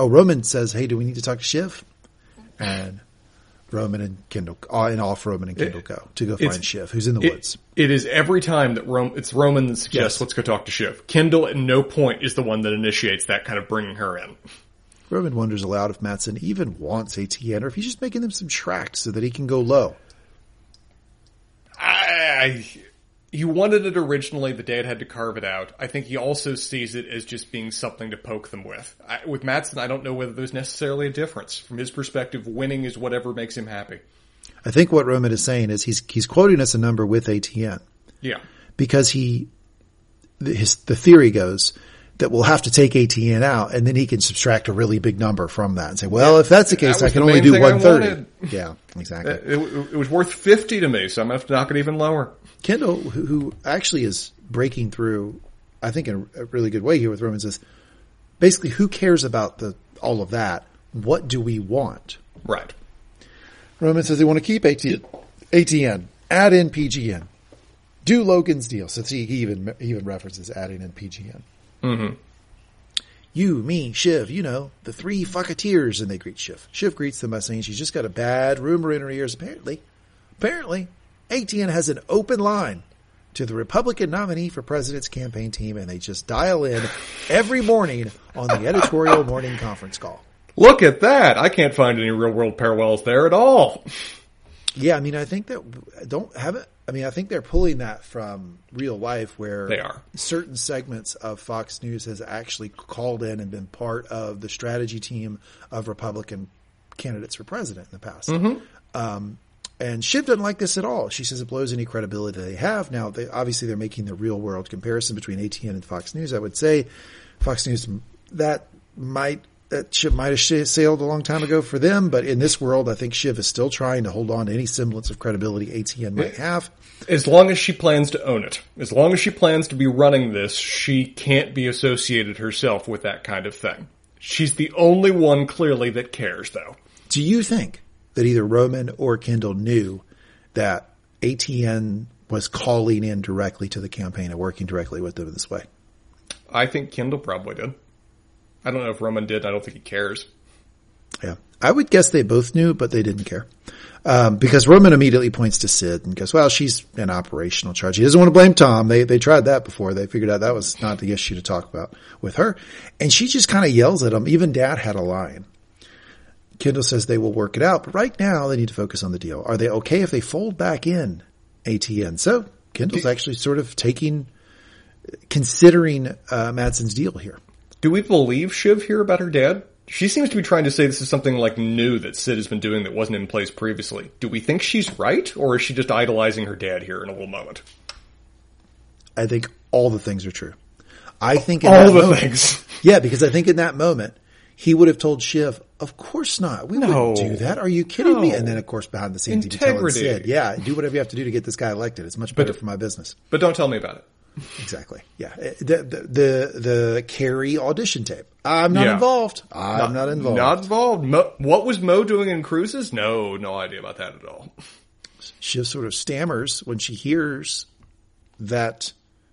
oh, Roman says, "Hey, do we need to talk to Shiv?" And Roman and Kendall, uh, and off Roman and Kendall go to go find Shiv, who's in the It- woods. it is every time that Rome, it's Roman that suggests, Yes. let's go talk to Shiv. Kendall at no point is the one that initiates that kind of bringing her in. Roman wonders aloud if Matsson even wants ATN or if he's just making them subtract so that he can go low. I, he wanted it originally. The dad had to carve it out. I think he also sees it as just being something to poke them with. I, with Matsson, I don't know whether there's necessarily a difference. From his perspective, winning is whatever makes him happy. I think what Roman is saying is he's he's quoting us a number with ATN. Yeah. because he, his, the theory goes that we'll have to take ATN out and then he can subtract a really big number from that and say, well, if that's the case, That I can only do thing I 130. Yeah, exactly. It, it- it was worth 50 to me, so I'm going to have to knock it even lower. Kendall, who, who actually is breaking through, I think in a really good way here with Roman says, basically who cares about the, all of that? What do we want? Right. Roman says they want to keep ATN, ATN, add in PGN, do Logan's deal. So see, he even he even references adding in PGN. Mm-hmm. You, me, Shiv, you know, the three fucketeers, and they greet Shiv. Shiv greets them by saying she's just got a bad rumor in her ears. Apparently, apparently, ATN has an open line to the Republican nominee for president's campaign team, and they just dial in every morning on the editorial [LAUGHS] morning conference call. Look at that. I can't find any real world parallels there at all. Yeah, I mean, I think that don't have it. I mean, I think they're pulling that from real life, where They are. certain segments of Fox News has actually called in and been part of the strategy team of Republican candidates for president in the past. Um, and Shiv doesn't like this at all. She says it blows any credibility they have. Now, they, obviously, they're making the real world comparison between ATN and Fox News. I would say Fox News that might that ship might have sailed a long time ago for them, but in this world, I think Shiv is still trying to hold on to any semblance of credibility ATN might have. As long as she plans to own it, as long as she plans to be running this, she can't be associated herself with that kind of thing. She's the only one clearly that cares, though. Do you think that either Roman or Kendall knew that ATN was calling in directly to the campaign and working directly with them in this way? I think Kendall probably did. I don't know if Roman did. I don't think he cares. Yeah. I would guess they both knew, but they didn't care. Um, because Roman immediately points to Sid and goes, well, she's in operational charge. He doesn't want to blame Tom. They, they tried that before. They figured out that was not the issue to talk about with her. And she just kind of yells at him. Even dad had a line. Kendall says they will work it out, but right now they need to focus on the deal. Are they okay if they fold back in ATN? So Kendall's actually sort of taking, considering, uh, Matsson's deal here. Do we believe Shiv here about her dad? She seems to be trying to say this is something like new that Sid has been doing that wasn't in place previously. Do we think she's right, or is she just idolizing her dad here in a little moment? I think all the things are true. I think in All the moment- things. [LAUGHS] Yeah, because I think in that moment he would have told Shiv, "Of course not. We No. wouldn't do that. Are you kidding me?" And then, of course, behind the scenes, he'd be telling Sid, "Yeah, do whatever you have to do to get this guy elected. It's much better for my business." But don't tell me about it. Exactly. Yeah. Uh, The the the, the Kerry audition tape. I'm not Yeah. involved. I'm not, involved. Not involved. Mo, what was Mo doing in cruises? No, no idea about that at all. Shiv sort of stammers when she hears that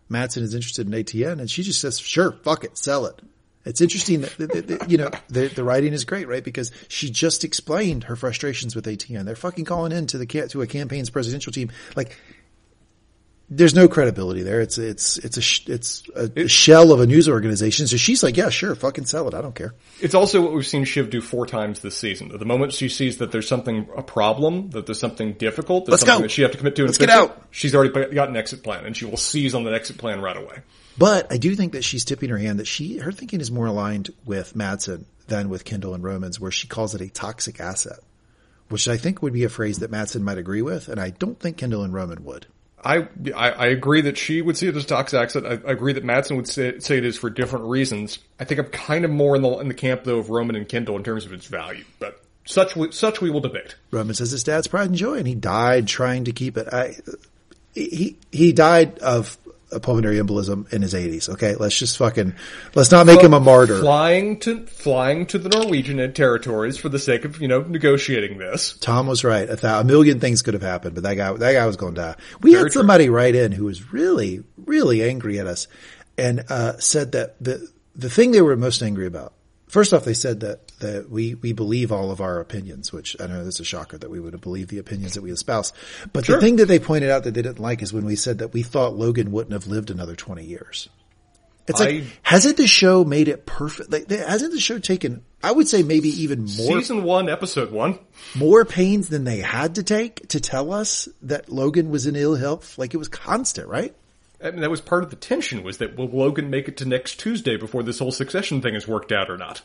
Matsson is interested in ATN, and she just says, "Sure, fuck it, sell it." It's interesting that, that- that- you know the the writing is great, right? Because she just explained her frustrations with ATN. They're fucking calling in to the to a campaign's presidential team. Like, there's no credibility there. It's it's it's a sh- it's a, shell of a news organization. So she's like, "Yeah, sure, fucking sell it. I don't care." It's also what we've seen Shiv do four times this season. The moment she sees that there's something, a problem, that there's something difficult, there's Let's something go. that she have to commit to and Let's get fix it, out. she's already got an exit plan and she will seize on that exit plan right away. But I do think that she's tipping her hand that she, her thinking is more aligned with Matsson than with Kendall and Romans, where she calls it a toxic asset, which I think would be a phrase that Matsson might agree with. And I don't think Kendall and Roman would. I, I I agree that she would see it as toxic accent. I, I agree that Matsson would say, say it is for different reasons. I think I'm kind of more in the in the camp though of Roman and Kendall in terms of its value, but such we, such we will debate. Roman says his dad's pride and joy, and he died trying to keep it. I, he, he died of a pulmonary embolism in his 80s. Okay. Let's just fucking, let's not make him a martyr. Flying to flying to the Norwegian territories for the sake of you know negotiating this. Tom was right. A, thou- a million things could have happened, but that guy, that guy was going to die. We Very had true. somebody write in who was really, really angry at us and, uh, said that the, the thing they were most angry about, first off, they said that, that we, we believe all of our opinions, which I know this is a shocker that we would have believed the opinions that we espouse. But the thing that they pointed out that they didn't like is when we said that we thought Logan wouldn't have lived another 20 years. It's like, hasn't the show made it perfect? Like, hasn't the show taken, I would say maybe even more Season one, episode one. more pains than they had to take to tell us that Logan was in ill health. Like it was constant, right? I mean, that was part of the tension was that will Logan make it to next Tuesday before this whole succession thing is worked out or not?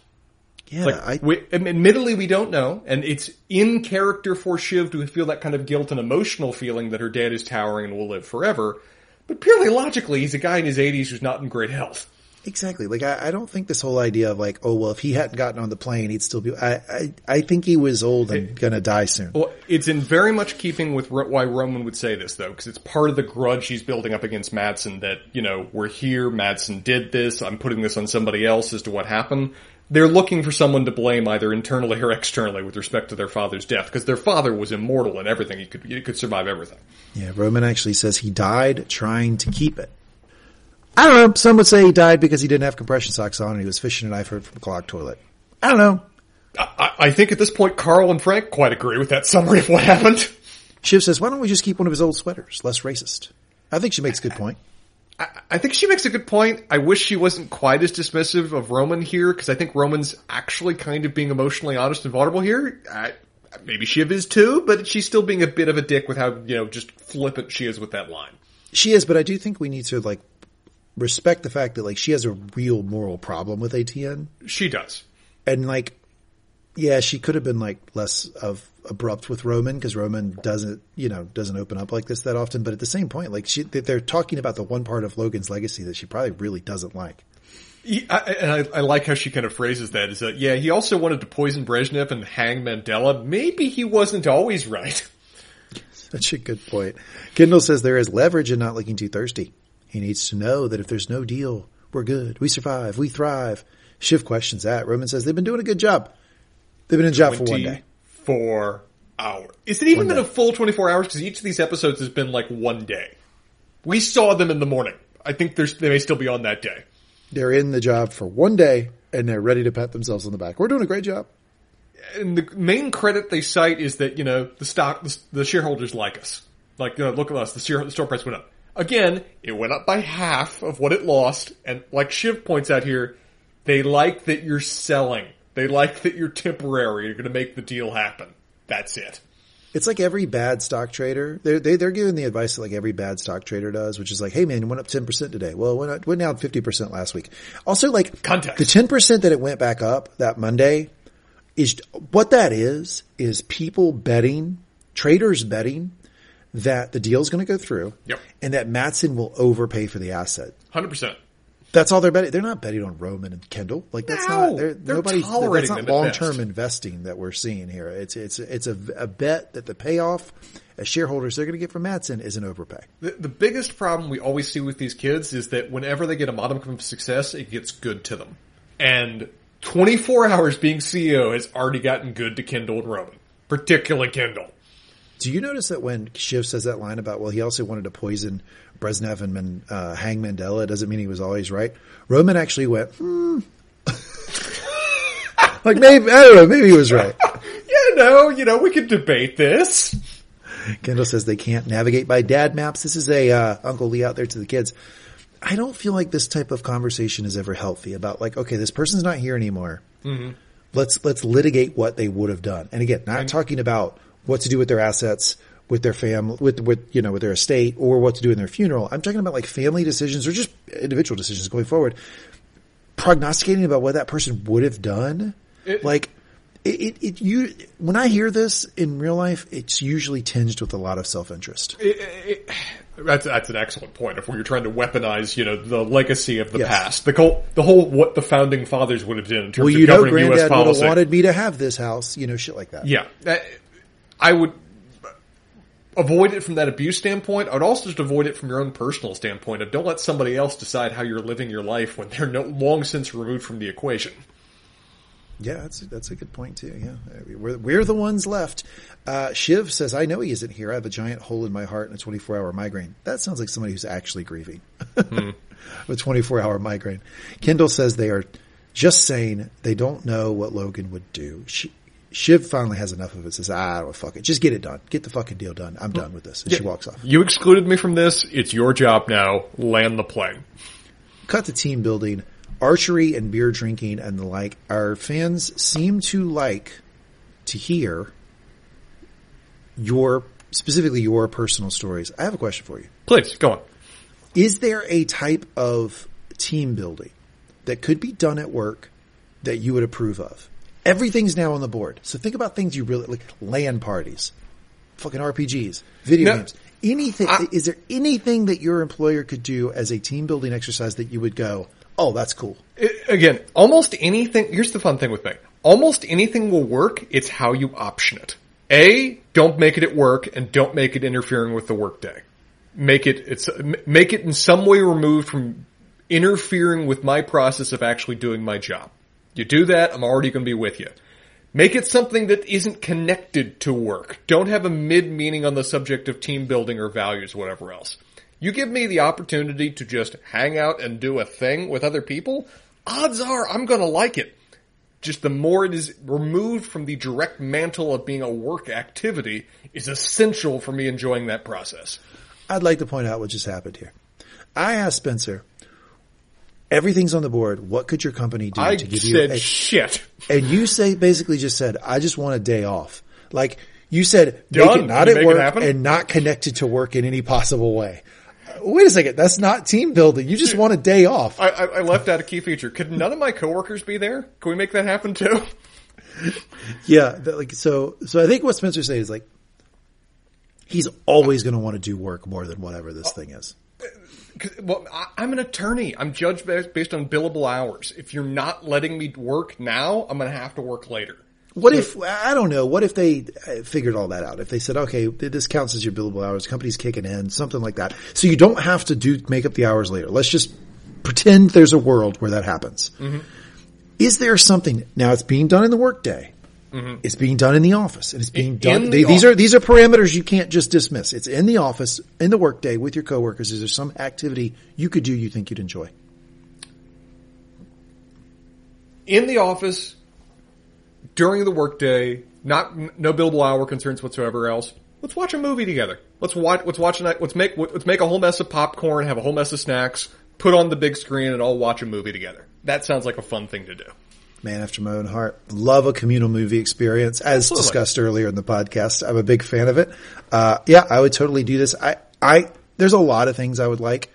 Yeah, Like, I, we, admittedly, we don't know, and it's in character for Shiv to feel that kind of guilt and emotional feeling that her dad is towering and will live forever. But purely logically, he's a guy in his 80s who's not in great health. Exactly. Like I, I don't think this whole idea of like, oh well, if he hadn't gotten on the plane, he'd still be. I, I, I think he was old and gonna die soon. Well, it's in very much keeping with why Roman would say this, though, because it's part of the grudge he's building up against Matsson that, you know, we're here, Matsson did this, I'm putting this on somebody else as to what happened. They're looking for someone to blame either internally or [LAUGHS] externally with respect to their father's death, because their father was immortal and everything. He could, he could survive everything. Yeah, Roman actually says he died trying to keep it. I don't know. Some would say he died because he didn't have compression socks on and he was fishing a knife from a clogged toilet. I don't know. I, I think at this point, Carl and Frank quite agree with that summary of what happened. Shiv says, why don't we just keep one of his old sweaters? Less racist. I think she makes a good point. I think she makes a good point. I wish she wasn't quite as dismissive of Roman here, because I think Roman's actually kind of being emotionally honest and vulnerable here. I, maybe Shiv is too, but she's still being a bit of a dick with how, you know, just flippant she is with that line. She is, but I do think we need to like respect the fact that like she has a real moral problem with ATN She does. and like Yeah, she could have been like less of abrupt with Roman because Roman doesn't, you know, doesn't open up like this that often. But at the same point, like she, they're talking about the one part of Logan's legacy that she probably really doesn't like. I, and I, I, like how she kind of phrases that is that, yeah, he also wanted to poison Brezhnev and hang Mandela. Maybe he wasn't always right. Such a good point. Kendall says there is leverage in not looking too thirsty. He needs to know that if there's no deal, we're good. We survive. We thrive. Shiv questions that. Roman says they've been doing a good job. They've been in job for one day. Four hours. Is it even one been day. a full 24 hours? Because each of these episodes has been like one day. We saw them in the morning. I think they may still be on that day. They're in the job for one day and they're ready to pat themselves on the back. We're doing a great job. And the main credit they cite is that, you know, the stock, the, the shareholders like us. Like, you know, look at us, the, share, the store price went up. Again, it went up by half of what it lost. And like Shiv points out here, they like that you're selling. They like that you're temporary. You're going to make the deal happen. That's it. It's like every bad stock trader. They're, they, they're giving the advice that like every bad stock trader does, which is like, hey man, it went up 10% today. Well, it went, up, went down 50% last week. Also like Context. the 10% that it went back up that Monday is what that is, is people betting, traders betting that the deal is going to go through yep. and that Matsson will overpay for the asset. 100%. That's all they're betting. They're not betting on Roman and Kendall. Like that's no, not. They're, they're. Tolerating that's not long term investing that we're seeing here. It's it's it's a, a bet that the payoff as shareholders they're going to get from Matsson is an overpay. The, the biggest problem we always see with these kids is that whenever they get a modicum of success, it gets good to them. And 24 hours being CEO has already gotten good to Kendall and Roman, particularly Kendall. Do you notice that when Shiv says that line about, well, he also wanted to poison Brezhnev and uh, hang Mandela, doesn't mean he was always right. Roman actually went, hmm. [LAUGHS] like maybe, I don't know, maybe he was right. [LAUGHS] you know, you know, we could debate this. Kendall says they can't navigate by dad maps. This is a, uh, Uncle Lee out there to the kids. I don't feel like this type of conversation is ever healthy about like, okay, this person's not here anymore. Mm-hmm. Let's, let's litigate what they would have done. And again, not talking about what to do with their assets, with their family, with, with, you know, with their estate or what to do in their funeral. I'm talking about like family decisions or just individual decisions going forward. Prognosticating about what that person would have done. It, like, it, it, it, you, when I hear this in real life, it's usually tinged with a lot of self-interest. It, that's, that's an excellent point. If you're trying to weaponize, you know, the legacy of the yes. past, the whole, the whole, what the founding fathers would have done in terms well, you of governing know, U.S. policy. would have wanted me to have this house, you know, shit like that. Yeah. I would, avoid it from that abuse standpoint. I would also just avoid it from your own personal standpoint of don't let somebody else decide how you're living your life when they're no, long since removed from the equation. Yeah, that's that's a good point too. Yeah, we're we're the ones left. Uh, Shiv says, "I know he isn't here. I have a giant hole in my heart and a 24 hour migraine." That sounds like somebody who's actually grieving. Hmm. [LAUGHS] a 24 hour migraine. Kendall says they are just saying they don't know what Logan would do. She, Shiv finally has enough of it. Says, "I "Ah, well, fuck it. Just get it done. Get the fucking deal done. I'm done with this." And yeah. she walks off. You excluded me from this. It's your job now. Land the plane. Cut to team building, archery and beer drinking and the like. Our fans seem to like to hear your specifically your personal stories. I have a question for you. Please go on. Is there a type of team building that could be done at work that you would approve of? Everything's now on the board. So think about things you really like LAN parties, fucking RPGs, video no, games, anything. I, is there anything that your employer could do as a team building exercise that you would go, oh, that's cool? Again, almost anything. Here's the fun thing with me. Almost anything will work. It's how you option it. A, don't make it at work and don't make it interfering with the workday. Make it, it's, make it in some way removed from interfering with my process of actually doing my job. You do that, I'm already going to be with you. Make it something that isn't connected to work. Don't have a mid meaning on the subject of team building or values, whatever else. You give me the opportunity to just hang out and do a thing with other people, odds are I'm going to like it. Just the more it is removed from the direct mantle of being a work activity is essential for me enjoying that process. I'd like to point out what just happened here. I asked Spencer, everything's on the board. What could your company do I to give you a, shit? And you say basically just said, I just want a day off. Like you said, make it not at work and not connected to work in any possible way. Uh, wait a second, that's not team building. You just want a day off. I, I, left out a key feature. Could none of my coworkers be there? Can we make that happen too? [LAUGHS] Yeah, that, like so. So I think what Spencer saying is like he's always going to want to do work more than whatever this thing is. Well, I, I'm an attorney. I'm judged based, based on billable hours. If you're not letting me work now, I'm going to have to work later. What if I don't know? What if they uh, figured all that out? If they said, okay, this counts as your billable hours, company's kicking in, something like that, so you don't have to do make up the hours later. Let's just pretend there's a world where that happens. Is there something now? It's being done in the workday. Mm-hmm. It's being done in the office, and it's being In- done. in they- these are these are parameters you can't just dismiss. It's in the office, in the workday with your coworkers. Is there some activity you could do you think you'd enjoy? in the office during the workday, not no billable hour concerns whatsoever else. Let's watch a movie together. Let's watch. Let's watch a night. Let's make. Let's make a whole mess of popcorn. Have a whole mess of snacks. Put on the big screen and all watch a movie together. That sounds like a fun thing to do. Man after my own heart. Love a communal movie experience. As Absolutely. discussed earlier in the podcast, I'm a big fan of it. Uh, yeah, I would totally do this. I, I, there's a lot of things I would like.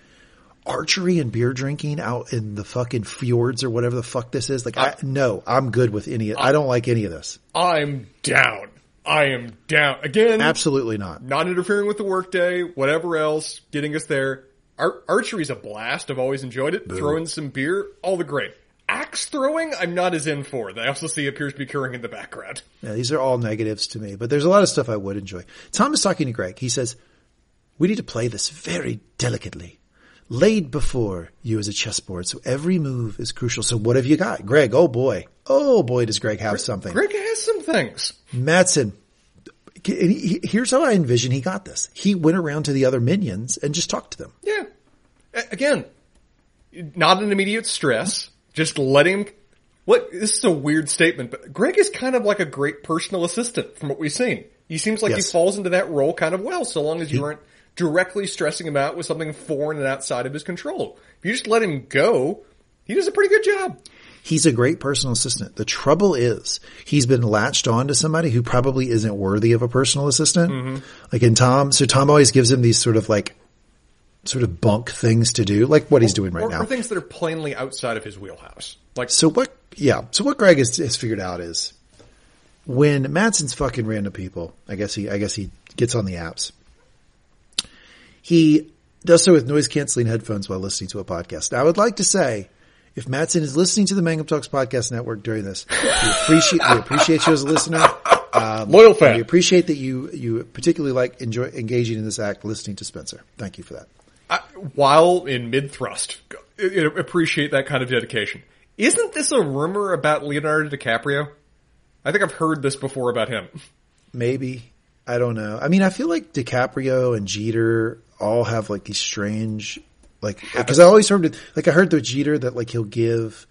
Archery and beer drinking out in the fucking fjords or whatever the fuck this is. Like, I, no, I'm good with any, I don't like any of this. I'm down. I am down again. Absolutely not. Not interfering with the workday. Whatever else, getting us there. Ar- archery's a blast. I've always enjoyed it. Throwing some beer, all the great. Axe throwing, I'm not as in for. That I also see appears to be occurring in the background. [LAUGHS] Yeah, these are all negatives to me, but there's a lot of stuff I would enjoy. Tom is talking to Greg. He says, we need to play this very delicately. Laid before you as a chessboard, so every move is crucial. So what have you got? Greg, oh boy. Oh boy, does Greg have something. Greg has some things. Matsson, and he- he- here's how I envision he got this. He went around to the other minions and just talked to them. Yeah. Again, not an immediate stress. Just let him. What this is a weird statement, but Greg is kind of like a great personal assistant from what we've seen. He seems like Yes. he falls into that role kind of well, so long as you aren't directly stressing him out with something foreign and outside of his control. If you just let him go, he does a pretty good job. He's a great personal assistant. The trouble is he's been latched on to somebody who probably isn't worthy of a personal assistant. Mm-hmm. Like in Tom, so Tom always gives him these sort of like, sort of bunk things to do, like what he's doing right or, now. or things that are plainly outside of his wheelhouse. Like So what? Yeah. So what Greg has, has figured out is when Matsson's fucking random people. I guess he. I guess he gets on the apps. He does so with noise canceling headphones while listening to a podcast. Now, I would like to say, if Matsson is listening to the Mangum Talks podcast network during this, we appreciate we appreciate you as a listener. Um, Loyal fan. We appreciate that you you particularly like enjoy engaging in this act, listening to Spencer. Thank you for that. I, while in mid thrust, appreciate that kind of dedication. Isn't this a rumor about Leonardo DiCaprio? I think I've heard this before about him. Maybe. I don't know. I mean, I feel like DiCaprio and Jeter all have like these strange, like, cause I always heard, it- like I heard the Jeter that like he'll give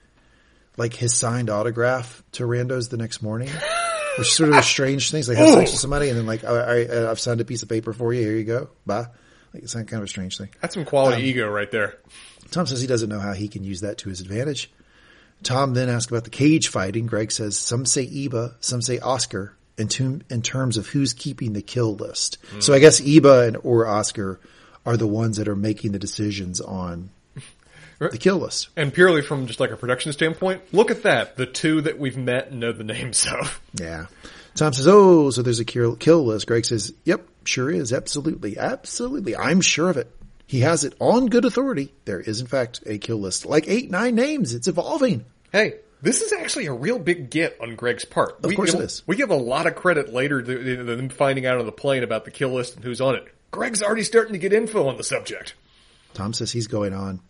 like his signed autograph to randos the next morning, which is sort of a [LAUGHS] strange thing. It's like have sex with somebody and then like, all right, I've signed a piece of paper for you. Here you go. Bye. Like it's kind of a strange thing. That's some quality um, ego right there. Tom says he doesn't know how he can use that to his advantage. Tom then asks about the cage fighting. Greg says some say Ebba, some say Oscar in, to, in terms of who's keeping the kill list. Hmm. So I guess Ebba and or Oscar are the ones that are making the decisions on [LAUGHS] the kill list. And purely from just like a production standpoint, look at that. The two that we've met know the names of. Yeah. Tom says, "Oh, so there's a kill, kill list." Greg says, "Yep, sure is. Absolutely, absolutely. I'm sure of it. He has it on good authority. There is, in fact, a kill list, like eight, nine names. It's evolving." Hey, this is actually a real big get on Greg's part. Of we course give, it is. We give a lot of credit later to to them finding out on the plane about the kill list and who's on it. Greg's already starting to get info on the subject. Tom says he's going on.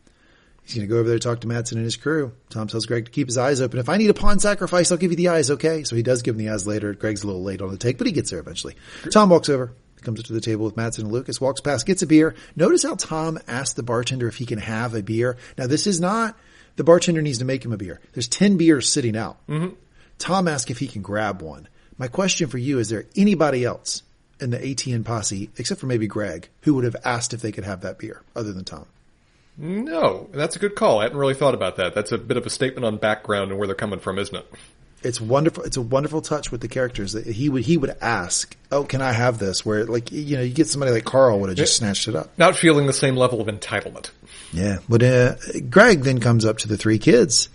He's going to go over there to talk to Matsson and his crew. Tom tells Greg to keep his eyes open. If I need a pawn sacrifice, I'll give you the eyes, okay? So he does give him the eyes later. Greg's a little late on the take, but he gets there eventually. Tom walks over, comes up to the table with Matsson and Lucas, walks past, gets a beer. Notice how Tom asked the bartender if he can have a beer. Now this is not, the bartender needs to make him a beer. There's 10 beers sitting out. Mm-hmm. Tom asks if he can grab one. My question for you, is there anybody else in the ATN posse, except for maybe Greg, who would have asked if they could have that beer other than Tom? No, that's a good call. I hadn't really thought about that. That's a bit of a statement on background and where they're coming from, isn't it? it's wonderful. It's a wonderful touch with the characters that he would he would ask, "Oh, can I have this?" Where like you know you get somebody like Carl would have just snatched it up. Not feeling the same level of entitlement. Yeah, but uh, Greg then comes up to the three kids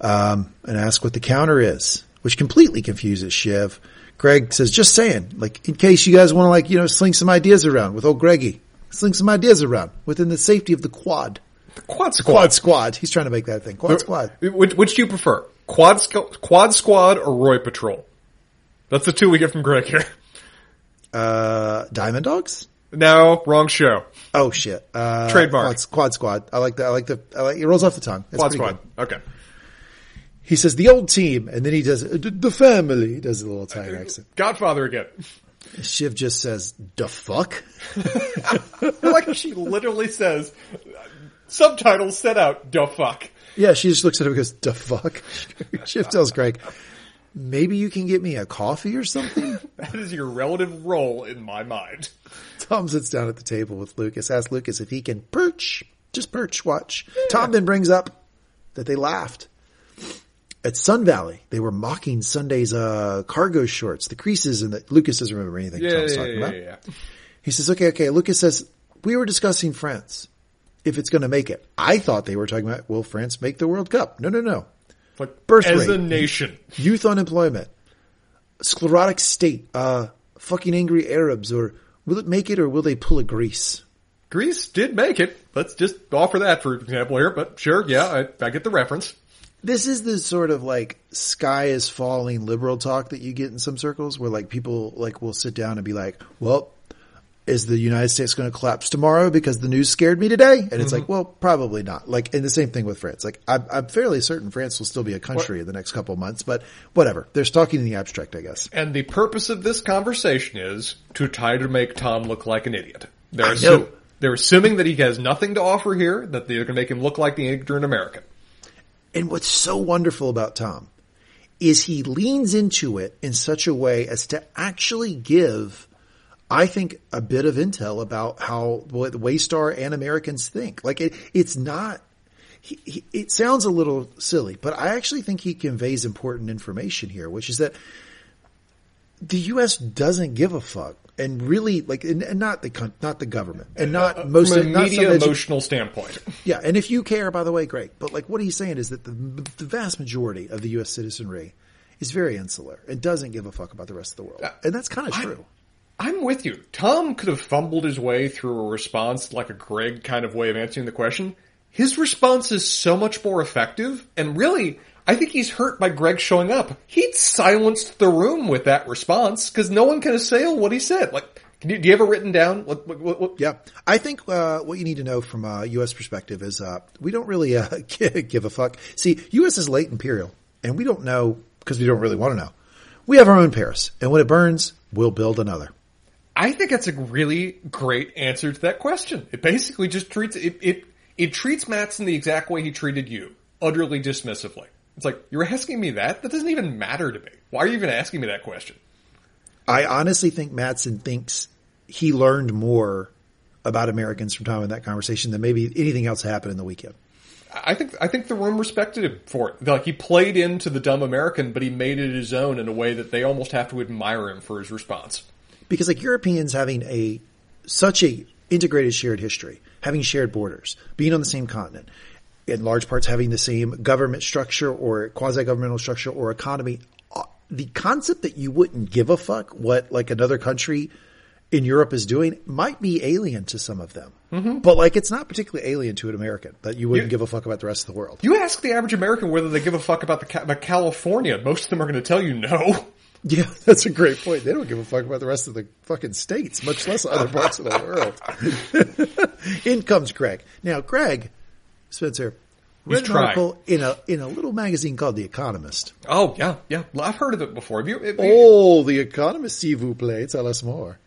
um, and asks what the counter is. which completely confuses Shiv. Greg says, just saying, like, in case you guys want to, like, you know, sling some ideas around with old Greggy. Sling some ideas around within the safety of the quad. Quad squad. Quad squad. He's trying to make that thing. Quad squad. Which, which do you prefer? Quad, quad squad or Roy Patrol? That's the two we get from Greg here. Uh, Diamond Dogs? No, wrong show. Oh shit. Uh, Trademark. Quad, quad squad. I like that. I like the, I like, it rolls off the tongue. That's Quad squad. good. Okay. He says the old team, and then he does uh, the family. He does a little Italian accent. Godfather again. Shiv just says, "The fuck." [LAUGHS] like she literally says, subtitles set out, "The fuck." Yeah, she just looks at him and goes, "The fuck." [LAUGHS] Shiv tells Greg, "Maybe you can get me a coffee or something." [LAUGHS] That is your relative role in my mind. Tom sits down at the table with Lucas. Asks Lucas if he can perch, just perch, watch. Tom then brings up that they laughed. At Sun Valley, they were mocking Sundar's uh, cargo shorts, the creases, and the Lucas doesn't remember anything Yeah, yeah, talking yeah, about. yeah, yeah. He says, okay, okay. Lucas says, we were discussing France, if it's going to make it. I thought they were talking about, will France make the World Cup? No, no, no. Like Birth as rate. a nation. Youth unemployment, sclerotic state, uh, fucking angry Arabs, or will it make it or will they pull a Greece? Greece did make it. Let's just offer that for example here, but sure, yeah, I, I get the reference. This is the sort of like sky is falling liberal talk that you get in some circles where like people like will sit down and be like, well, is the United States going to collapse tomorrow because the news scared me today? And it's mm-hmm. like, well, probably not. Like, and the same thing with France. Like, I'm, I'm fairly certain France will still be a country in the next couple months, but whatever. They're talking in the abstract, I guess. And the purpose of this conversation is to try to make Tom look like an idiot. They're, assu- they're assuming that he has nothing to offer here, that they're going to make him look like the ignorant American. And what's so wonderful about Tom is he leans into it in such a way as to actually give, I think, a bit of intel about how what Waystar and Americans think. Like it, it's not. He, he, it sounds a little silly, but I actually think he conveys important information here, which is that the U.S. doesn't give a fuck, and really, like, and, and not the not the government, and uh, not uh, most From a not media emotional standpoint. yeah, and if you care, by the way, great. But like what he's saying is that the, the vast majority of the U.S. citizenry is very insular and doesn't give a fuck about the rest of the world, and that's kind of true. I'm with you. Tom could have fumbled his way through a response like a Greg kind of way of answering the question. His response is so much more effective, and really, I think he's hurt by Greg showing up. He silenced the room with that response because no one can assail what he said. Like, you, do you have it written down? What, what, what, what- Yeah, I think uh, what you need to know from a U.S. perspective is uh, we don't really uh, [LAUGHS] give a fuck. See, U.S. is late imperial, and we don't know because we don't really want to know. We have our own Paris, and when it burns, we'll build another. I think that's a really great answer to that question. It basically just treats it it it treats Matsson the exact way he treated you, utterly dismissively. It's like you're asking me that. That doesn't even matter to me. Why are you even asking me that question? I honestly think Matsson thinks he learned more about Americans from Tom in that conversation than maybe anything else happened in the weekend. I think I think the room respected him for it. Like he played into the dumb American, but he made it his own in a way that they almost have to admire him for his response. because like Europeans having a such a integrated shared history, having shared borders, being on the same continent, in large parts having the same government structure or quasi governmental structure or economy, uh, the concept that you wouldn't give a fuck what like another country in Europe is doing might be alien to some of them. But like it's not particularly alien to an American that you wouldn't You- give a fuck about the rest of the world. You ask the average American whether they give a fuck about the about California. Most of them are going to tell you no. [LAUGHS] Yeah, that's a great point. They don't give a fuck about the rest of the fucking states, much less other parts of the world. [LAUGHS] in comes Greg. Now, Greg Spencer read an trying. article in a in a little magazine called The Economist. Oh yeah, yeah. Well, I've heard of it before. Have you? have you- Oh, The Economist, s'il vous plaît, tell us more.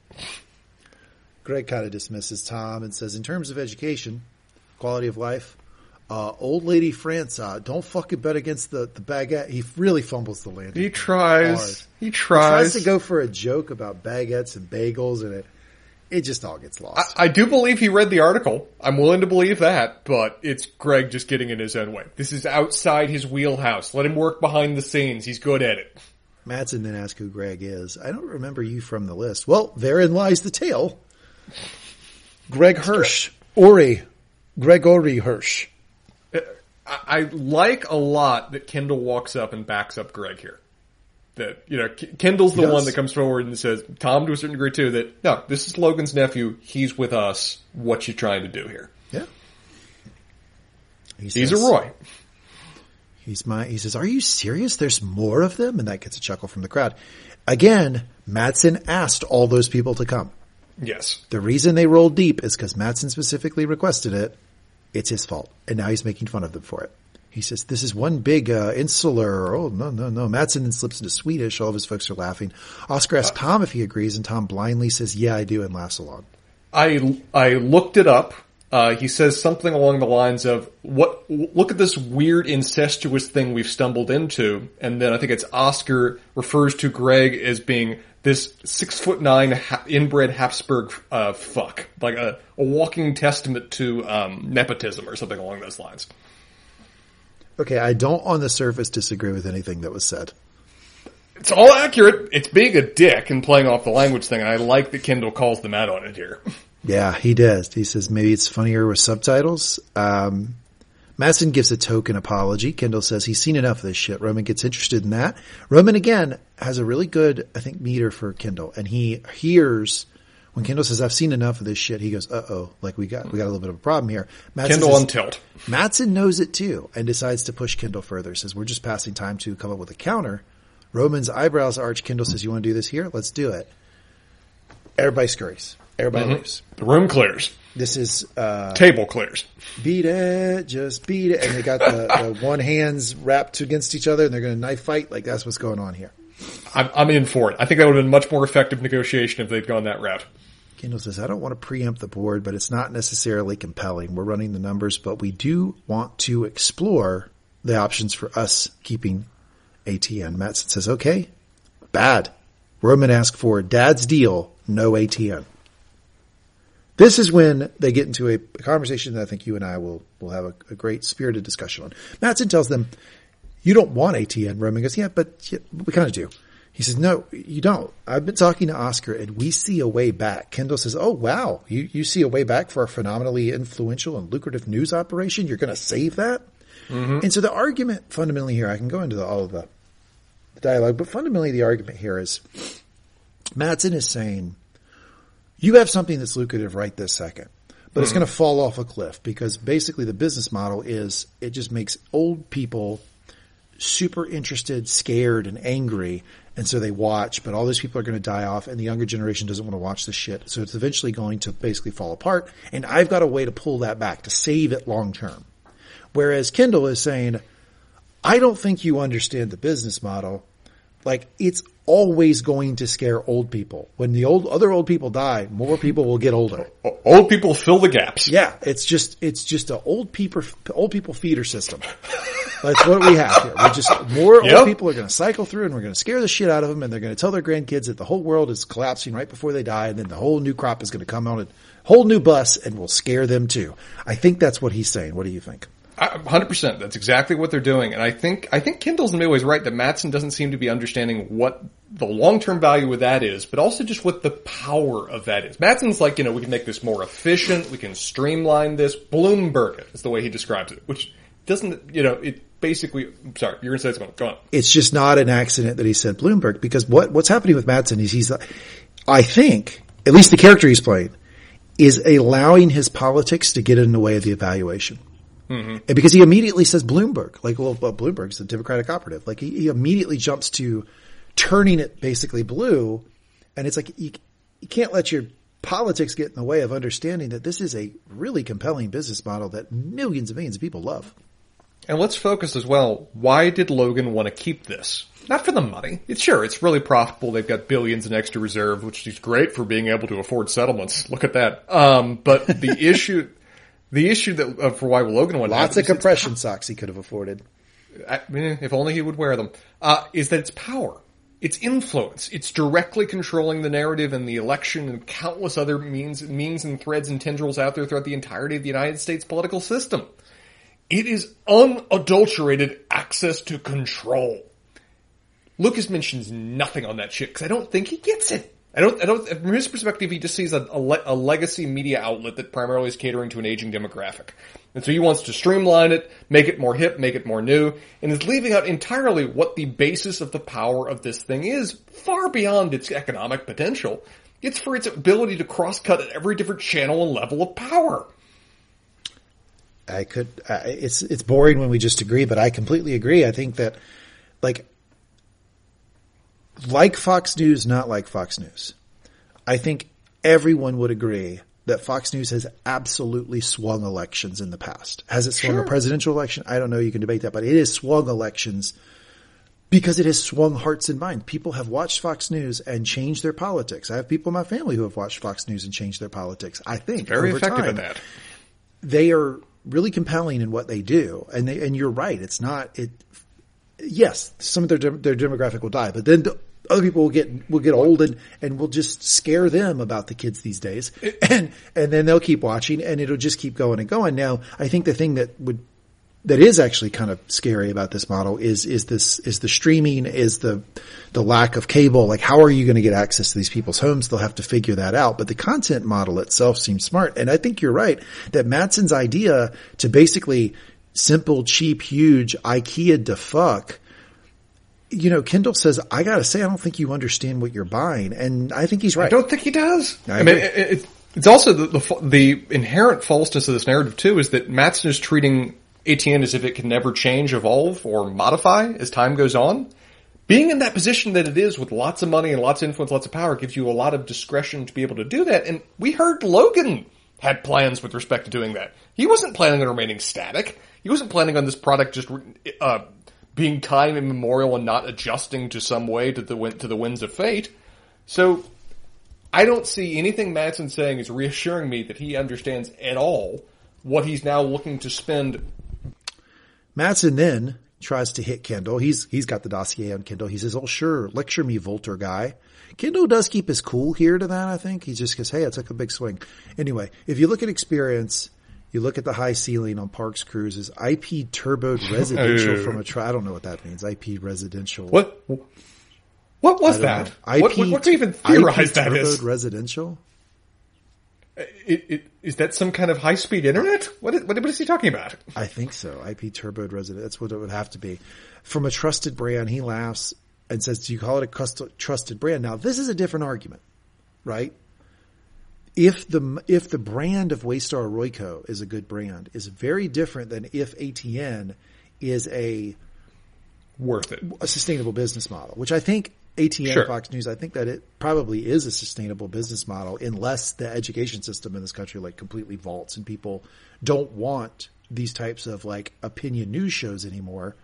Greg kind of dismisses Tom and says, in terms of education, quality of life, uh, old lady France, uh, don't fucking bet against the, the baguette. He really fumbles the landing. He tries. Hard. He tries He tries. to go for a joke about baguettes and bagels, and it it just all gets lost. I do believe he read the article. I'm willing to believe that, but it's Greg just getting in his own way. This is outside his wheelhouse. Let him work behind the scenes. He's good at it. Matsson then asks who Greg is. I don't remember you from the list. Well, therein lies the tale. Greg Hirsch, Ori, Gregory Hirsch. Uh, I, I like a lot that Kendall walks up and backs up Greg here. That, you know, K- Kendall's the does. one that comes forward and says, Tom to a certain degree too, that, no, this is Logan's nephew. He's with us. What you trying to do here? Yeah. He He's a Roy. He's my. He says, "Are you serious? There's more of them," and that gets a chuckle from the crowd. Again, Matsson asked all those people to come. Yes. The reason they rolled deep is because Matsson specifically requested it. It's his fault, and now he's making fun of them for it. He says, "This is one big uh, insular." Oh no, no, no! Matsson then slips into Swedish. All of his folks are laughing. Oscar asks Tom if he agrees, and Tom blindly says, "Yeah, I do," and laughs along. I I looked it up. Uh, he says something along the lines of, "What? Look at this weird incestuous thing we've stumbled into." And then I think it's Oscar refers to Greg as being this six foot nine ha- inbred Habsburg uh, fuck, like a, a walking testament to um, nepotism or something along those lines. Okay, I don't on the surface disagree with anything that was said. It's all accurate. It's being a dick and playing off the language thing, and I like that Kendall calls them out on it here. Yeah, he does. He says maybe it's funnier with subtitles. Um, Matsson gives a token apology. Kendall says he's seen enough of this shit. Roman gets interested in that. Roman again has a really good, I think, meter for Kendall, and he hears when Kendall says, "I've seen enough of this shit." He goes, "Uh oh, like we got we got a little bit of a problem here." Matsson Kendall says- on tilt. Matsson knows it too and decides to push Kendall further. Says, we're just passing time to come up with a counter. Roman's eyebrows arch. Kendall says, you want to do this here? Let's do it. Everybody scurries. Everybody leaves. The room clears. This is, uh, Table clears. beat it, just beat it. And they got the, the [LAUGHS] one hands wrapped against each other and they're going to knife fight. Like that's what's going on here. I'm, I'm in for it. I think that would have been much more effective negotiation if they'd gone that route. Kendall says, I don't want to preempt the board, but it's not necessarily compelling. We're running the numbers, but we do want to explore the options for us keeping ATN. Matsson says, okay, bad. Roman asked for dad's deal, no ATN. This is when they get into a conversation that I think you and I will, will have a, a great spirited discussion on. Matsson tells them, you don't want ATN. Roman goes, yeah, but yeah, we kind of do. He says, no, you don't. I've been talking to Oscar and we see a way back. Kendall says, oh wow, you, you see a way back for a phenomenally influential and lucrative news operation. You're going to save that? Mm-hmm. And so the argument fundamentally here, I can go into the, all of the, the dialogue, but fundamentally the argument here is Matsson is saying, you have something that's lucrative right this second, but it's mm-hmm. going to fall off a cliff because basically the business model is it just makes old people super interested, scared, and angry. And so they watch, but all those people are going to die off and the younger generation doesn't want to watch this shit. So it's eventually going to basically fall apart. And I've got a way to pull that back to save it long term. Whereas Kendall is saying, I don't think you understand the business model. Like it's always going to scare old people. When the old other old people die, more people will get older. Old people fill the gaps. Yeah, it's just it's just an old people old people feeder system. That's what we have here. We just more Yep. old people are going to cycle through, and we're going to scare the shit out of them, and they're going to tell their grandkids that the whole world is collapsing right before they die, and then the whole new crop is going to come on a whole new bus and will scare them too. I think that's what he's saying. What do you think? Hundred percent. That's exactly what they're doing, and I think I think Kendall's in many ways right that Matsson doesn't seem to be understanding what the long term value of that is, but also just what the power of that is. Matsson's like, you know, we can make this more efficient, we can streamline this. Bloomberg is the way he describes it, which doesn't, you know, it basically. I'm sorry, you're gonna say something. Go on. it's just not an accident that he said Bloomberg because what, what's happening with Matsson is he's, I think, at least the character he's playing is allowing his politics to get in the way of the evaluation. And because he immediately says Bloomberg, like, well, well Bloomberg's the Democratic operative. Like he, he immediately jumps to turning it basically blue. And it's like, you, you can't let your politics get in the way of understanding that this is a really compelling business model that millions and millions of people love. And let's focus as well. Why did Logan want to keep this? Not for the money. It's sure, it's really profitable. They've got billions in extra reserve, which is great for being able to afford settlements. Look at that. Um, but the [LAUGHS] issue, the issue that uh, for why Will Logan to Lots of compression socks he could have afforded. I, eh, if only he would wear them, uh, is that it's power. It's influence. It's directly controlling the narrative and the election and countless other means, means and threads and tendrils out there throughout the entirety of the United States political system. It is unadulterated access to control. Lucas mentions nothing on that shit because I don't think he gets it. I don't, I don't, from his perspective, he just sees a, a, le- a legacy media outlet that primarily is catering to an aging demographic. And so he wants to streamline it, make it more hip, make it more new, and is leaving out entirely what the basis of the power of this thing is, far beyond its economic potential. It's for its ability to cross-cut at every different channel and level of power. I could. Uh, it's it's boring when we just agree, but I completely agree. I think that, like, like Fox News, not like Fox News. I think everyone would agree that Fox News has absolutely swung elections in the past. Has it swung Sure. a presidential election? I don't know. You can debate that, but it has swung elections because it has swung hearts and minds. People have watched Fox News and changed their politics. I have people in my family who have watched Fox News and changed their politics. I think Very over effective time at that. they are really compelling in what they do. And they, and you're right. It's not, it, yes, some of their, their demographic will die, but then the other people will get, will get old and, and will just scare them about the kids these days. [LAUGHS] And, and then they'll keep watching and it'll just keep going and going. Now, I think the thing that would, that is actually kind of scary about this model is, is this, is the streaming, is the, the lack of cable. Like, how are you going to get access to these people's homes? They'll have to figure that out. But the content model itself seems smart. And I think you're right that Matsson's idea to basically simple, cheap, huge IKEA to fuck, you know, Kendall says, I gotta say, I don't think you understand what you're buying. And I think he's right. I don't think he does. I I, mean, it, it, it's also the, the the inherent falseness of this narrative too is that Matsson is treating ATN as if it can never change, evolve, or modify as time goes on. Being in that position that it is with lots of money and lots of influence, lots of power gives you a lot of discretion to be able to do that. And we heard Logan had plans with respect to doing that. He wasn't planning on remaining static. He wasn't planning on this product just uh, being time immemorial and not adjusting to some way to the to the winds of fate. So I don't see anything Matsson saying is reassuring me that he understands at all what he's now looking to spend. Matsson then tries to hit Kendall. He's he's got the dossier on Kendall. He says, "Oh, sure, lecture me, Vaulter guy." Kendall does keep his cool here to that. I think he just goes, "Hey, I took a big swing." Anyway, if you look at experience, you look at the high ceiling on Parks Cruises, IP turboed [LAUGHS] residential uh. from a tri. I don't know what that means. IP residential. What? What was that? know. What, what, what do you even theorize IP that turboed is? residential. It, it, is that some kind of high speed internet? What is, what, is he talking about? I think so. IP turboed resident. That's what it would have to be. From a trusted brand, he laughs and says, do you call it a trusted brand? Now, this is a different argument, right? If the, if the brand of Waystar Royco is a good brand is very different than if ATN is a, Worth it. a sustainable business model, which I think ATN Sure. Fox News, I think that it probably is a sustainable business model unless the education system in this country like completely vaults and people don't want these types of like opinion news shows anymore.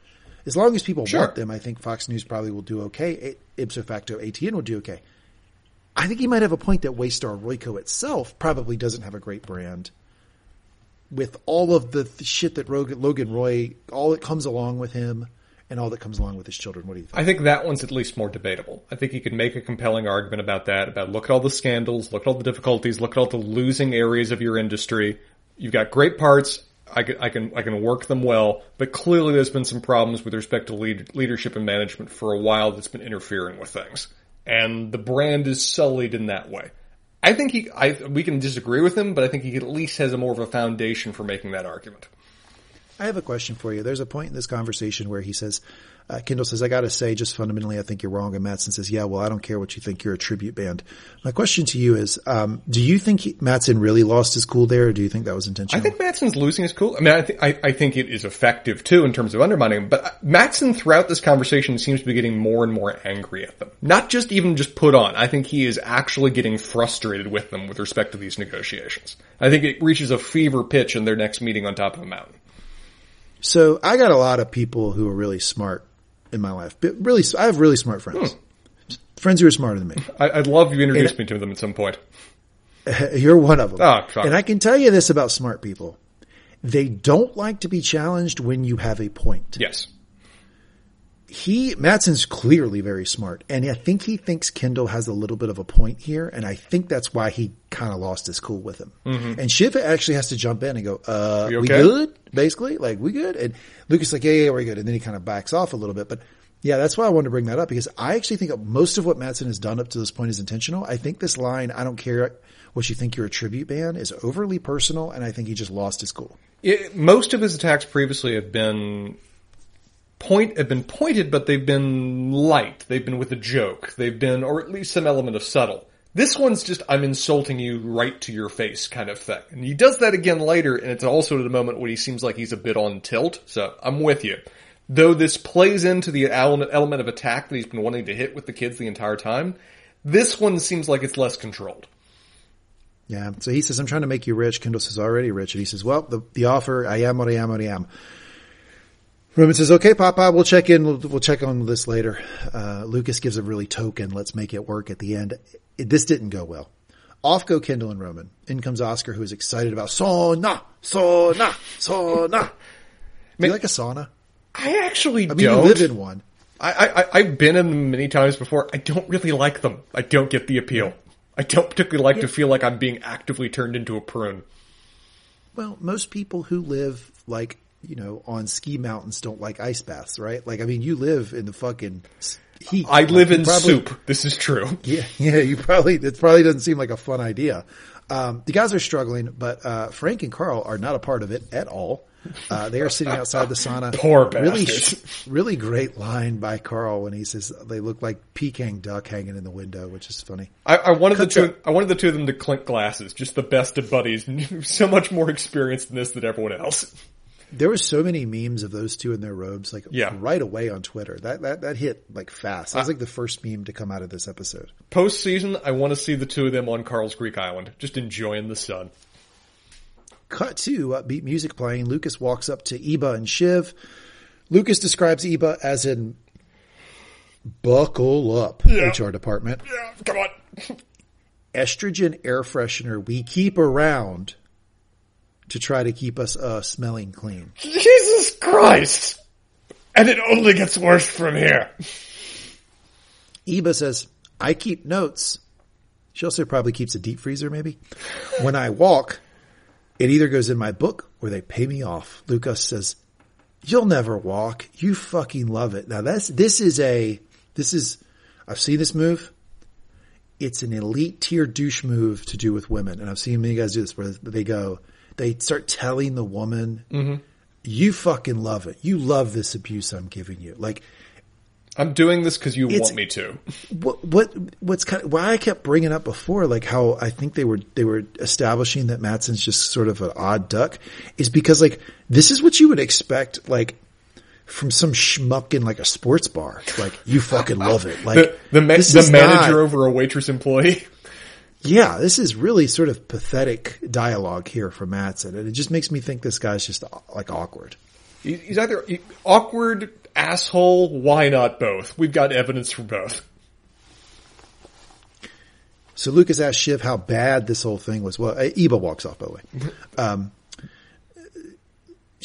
As long as people Sure. want them, I think Fox News probably will do okay. Ipso facto, ATN will do okay. I think he might have a point that Waystar Royco itself probably doesn't have a great brand with all of the th- shit that Rogan, Logan Roy, all that comes along with him and all that comes along with his children. What do you think? I think that one's at least more debatable. I think you could make a compelling argument about that, about look at all the scandals, look at all the difficulties, look at all the losing areas of your industry. You've got great parts. I can, I can, I can work them well, but clearly there's been some problems with respect to lead, leadership and management for a while that's been interfering with things. And the brand is sullied in that way. I think he, I, we can disagree with him, but I think he at least has a more of a foundation for making that argument. I have a question for you. There's a point in this conversation where he says, uh, Kendall says, I gotta say, just fundamentally, I think you're wrong. And Matsson says, yeah, well, I don't care what you think. You're a tribute band. My question to you is, um, do you think he, Matsson really lost his cool there or do you think that was intentional? I think Matsson's losing his cool. I mean, I, th- I, I think it is effective too in terms of undermining him. But Matsson throughout this conversation seems to be getting more and more angry at them. Not just even just put on. I think he is actually getting frustrated with them with respect to these negotiations. I think it reaches a fever pitch in their next meeting on top of a mountain. so I got a lot of people who are really smart in my life, but really, I have really smart friends. Hmm. Friends who are smarter than me. I, I'd love you introduce And- me to them at some point. [LAUGHS] You're one of them. Oh, and I can tell you this about smart people. They don't like to be challenged when you have a point. Yes. He Matsson's clearly very smart, and I think he thinks Kendall has a little bit of a point here, and I think that's why he kind of lost his cool with him. And Shiva actually has to jump in and go, "Uh, Mm-hmm. We good?" Basically, like we good, and Lucas like, "Yeah, yeah, we're good," and then he kind of backs off a little bit, but. Yeah, that's why I wanted to bring that up because I actually think most of what Matsson has done up to this point is intentional. I think this line, I don't care what you think you're a tribute band, is overly personal and I think he just lost his cool. It, most of his attacks previously have been point have been pointed, but they've been light. They've been with a joke. They've been, or at least some element of subtle. This one's just I'm insulting you right to your face kind of thing. And he does that again later, and it's also at a moment when he seems like he's a bit on tilt. So I'm with you. Though this plays into the element of attack that he's been wanting to hit with the kids the entire time, this one seems like it's less controlled. Yeah. So he says, I'm trying to make you rich. Kendall says, already rich. And he says, well, the, the offer, I am what I am, what I am. Roman says, okay, Papa, we'll check in. We'll, we'll check on this later. Uh, Lucas gives a really token. Let's make it work at the end. It, this didn't go well. Off go Kendall and Roman. In comes Oscar, who is excited about sauna, sauna, sauna. Do you like a sauna? I actually I mean, don't. live in one. I, I, I've been in them many times before. I don't really like them. I don't get the appeal. I don't particularly like to feel like I'm being actively turned into a prune. Well, most people who live like, you know, on ski mountains don't like ice baths, right? Like, I mean, you live in the fucking heat. I live Like, in probably- soup. This is true. [LAUGHS] Yeah, yeah, you probably, it probably doesn't seem like a fun idea. Um, the guys are struggling, but, uh, Frank and Carl are not a part of it at all. Uh, they are sitting outside the sauna. [LAUGHS] Poor really, bastards. really great line by Carl when he says they look like Peking duck hanging in the window, which is funny. I, I wanted the two. to- I wanted the two of them to clink glasses. Just the best of buddies. [LAUGHS] so much more experienced in this than everyone else. There were so many memes of those two in their robes, like Yeah. right away on Twitter. That that that hit like fast. That was like the first meme to come out of this episode. Postseason, I want to see the two of them on Carl's Greek Island, just enjoying the sun. Cut to upbeat music playing. Lucas walks up to Ebba and Shiv. Lucas describes Ebba as in buckle up Yeah. HR department. Yeah, come on. [LAUGHS] Estrogen air freshener we keep around to try to keep us uh, smelling clean. Jesus Christ! And it only gets worse from here. Ebba says, I keep notes. She also probably keeps a deep freezer maybe. When I walk, it either goes in my book or they pay me off. Lucas says, you'll never walk. You fucking love it. Now that's, this is a, this is, I've seen this move. It's an elite tier douche move to do with women. And I've seen many guys do this where they go, they start telling the woman, mm-hmm. you fucking love it. You love this abuse I'm giving you. Like, I'm doing this because you want me to. what what what's kind of why I kept bringing up before, like how I think they were they were establishing that Matsson's just sort of an odd duck, is because like this is what you would expect, like from some schmuck in like a sports bar. Like you fucking love it. [LAUGHS] Like The the, ma- the manager not- over a waitress employee. Yeah, this is really sort of pathetic dialogue here from Matsson, and it just makes me think this guy's just like awkward. He's either awkward, asshole, why not both? We've got evidence for both. So Lucas asked Shiv how bad this whole thing was. Well, Ebba walks off, by the way. [LAUGHS] Um,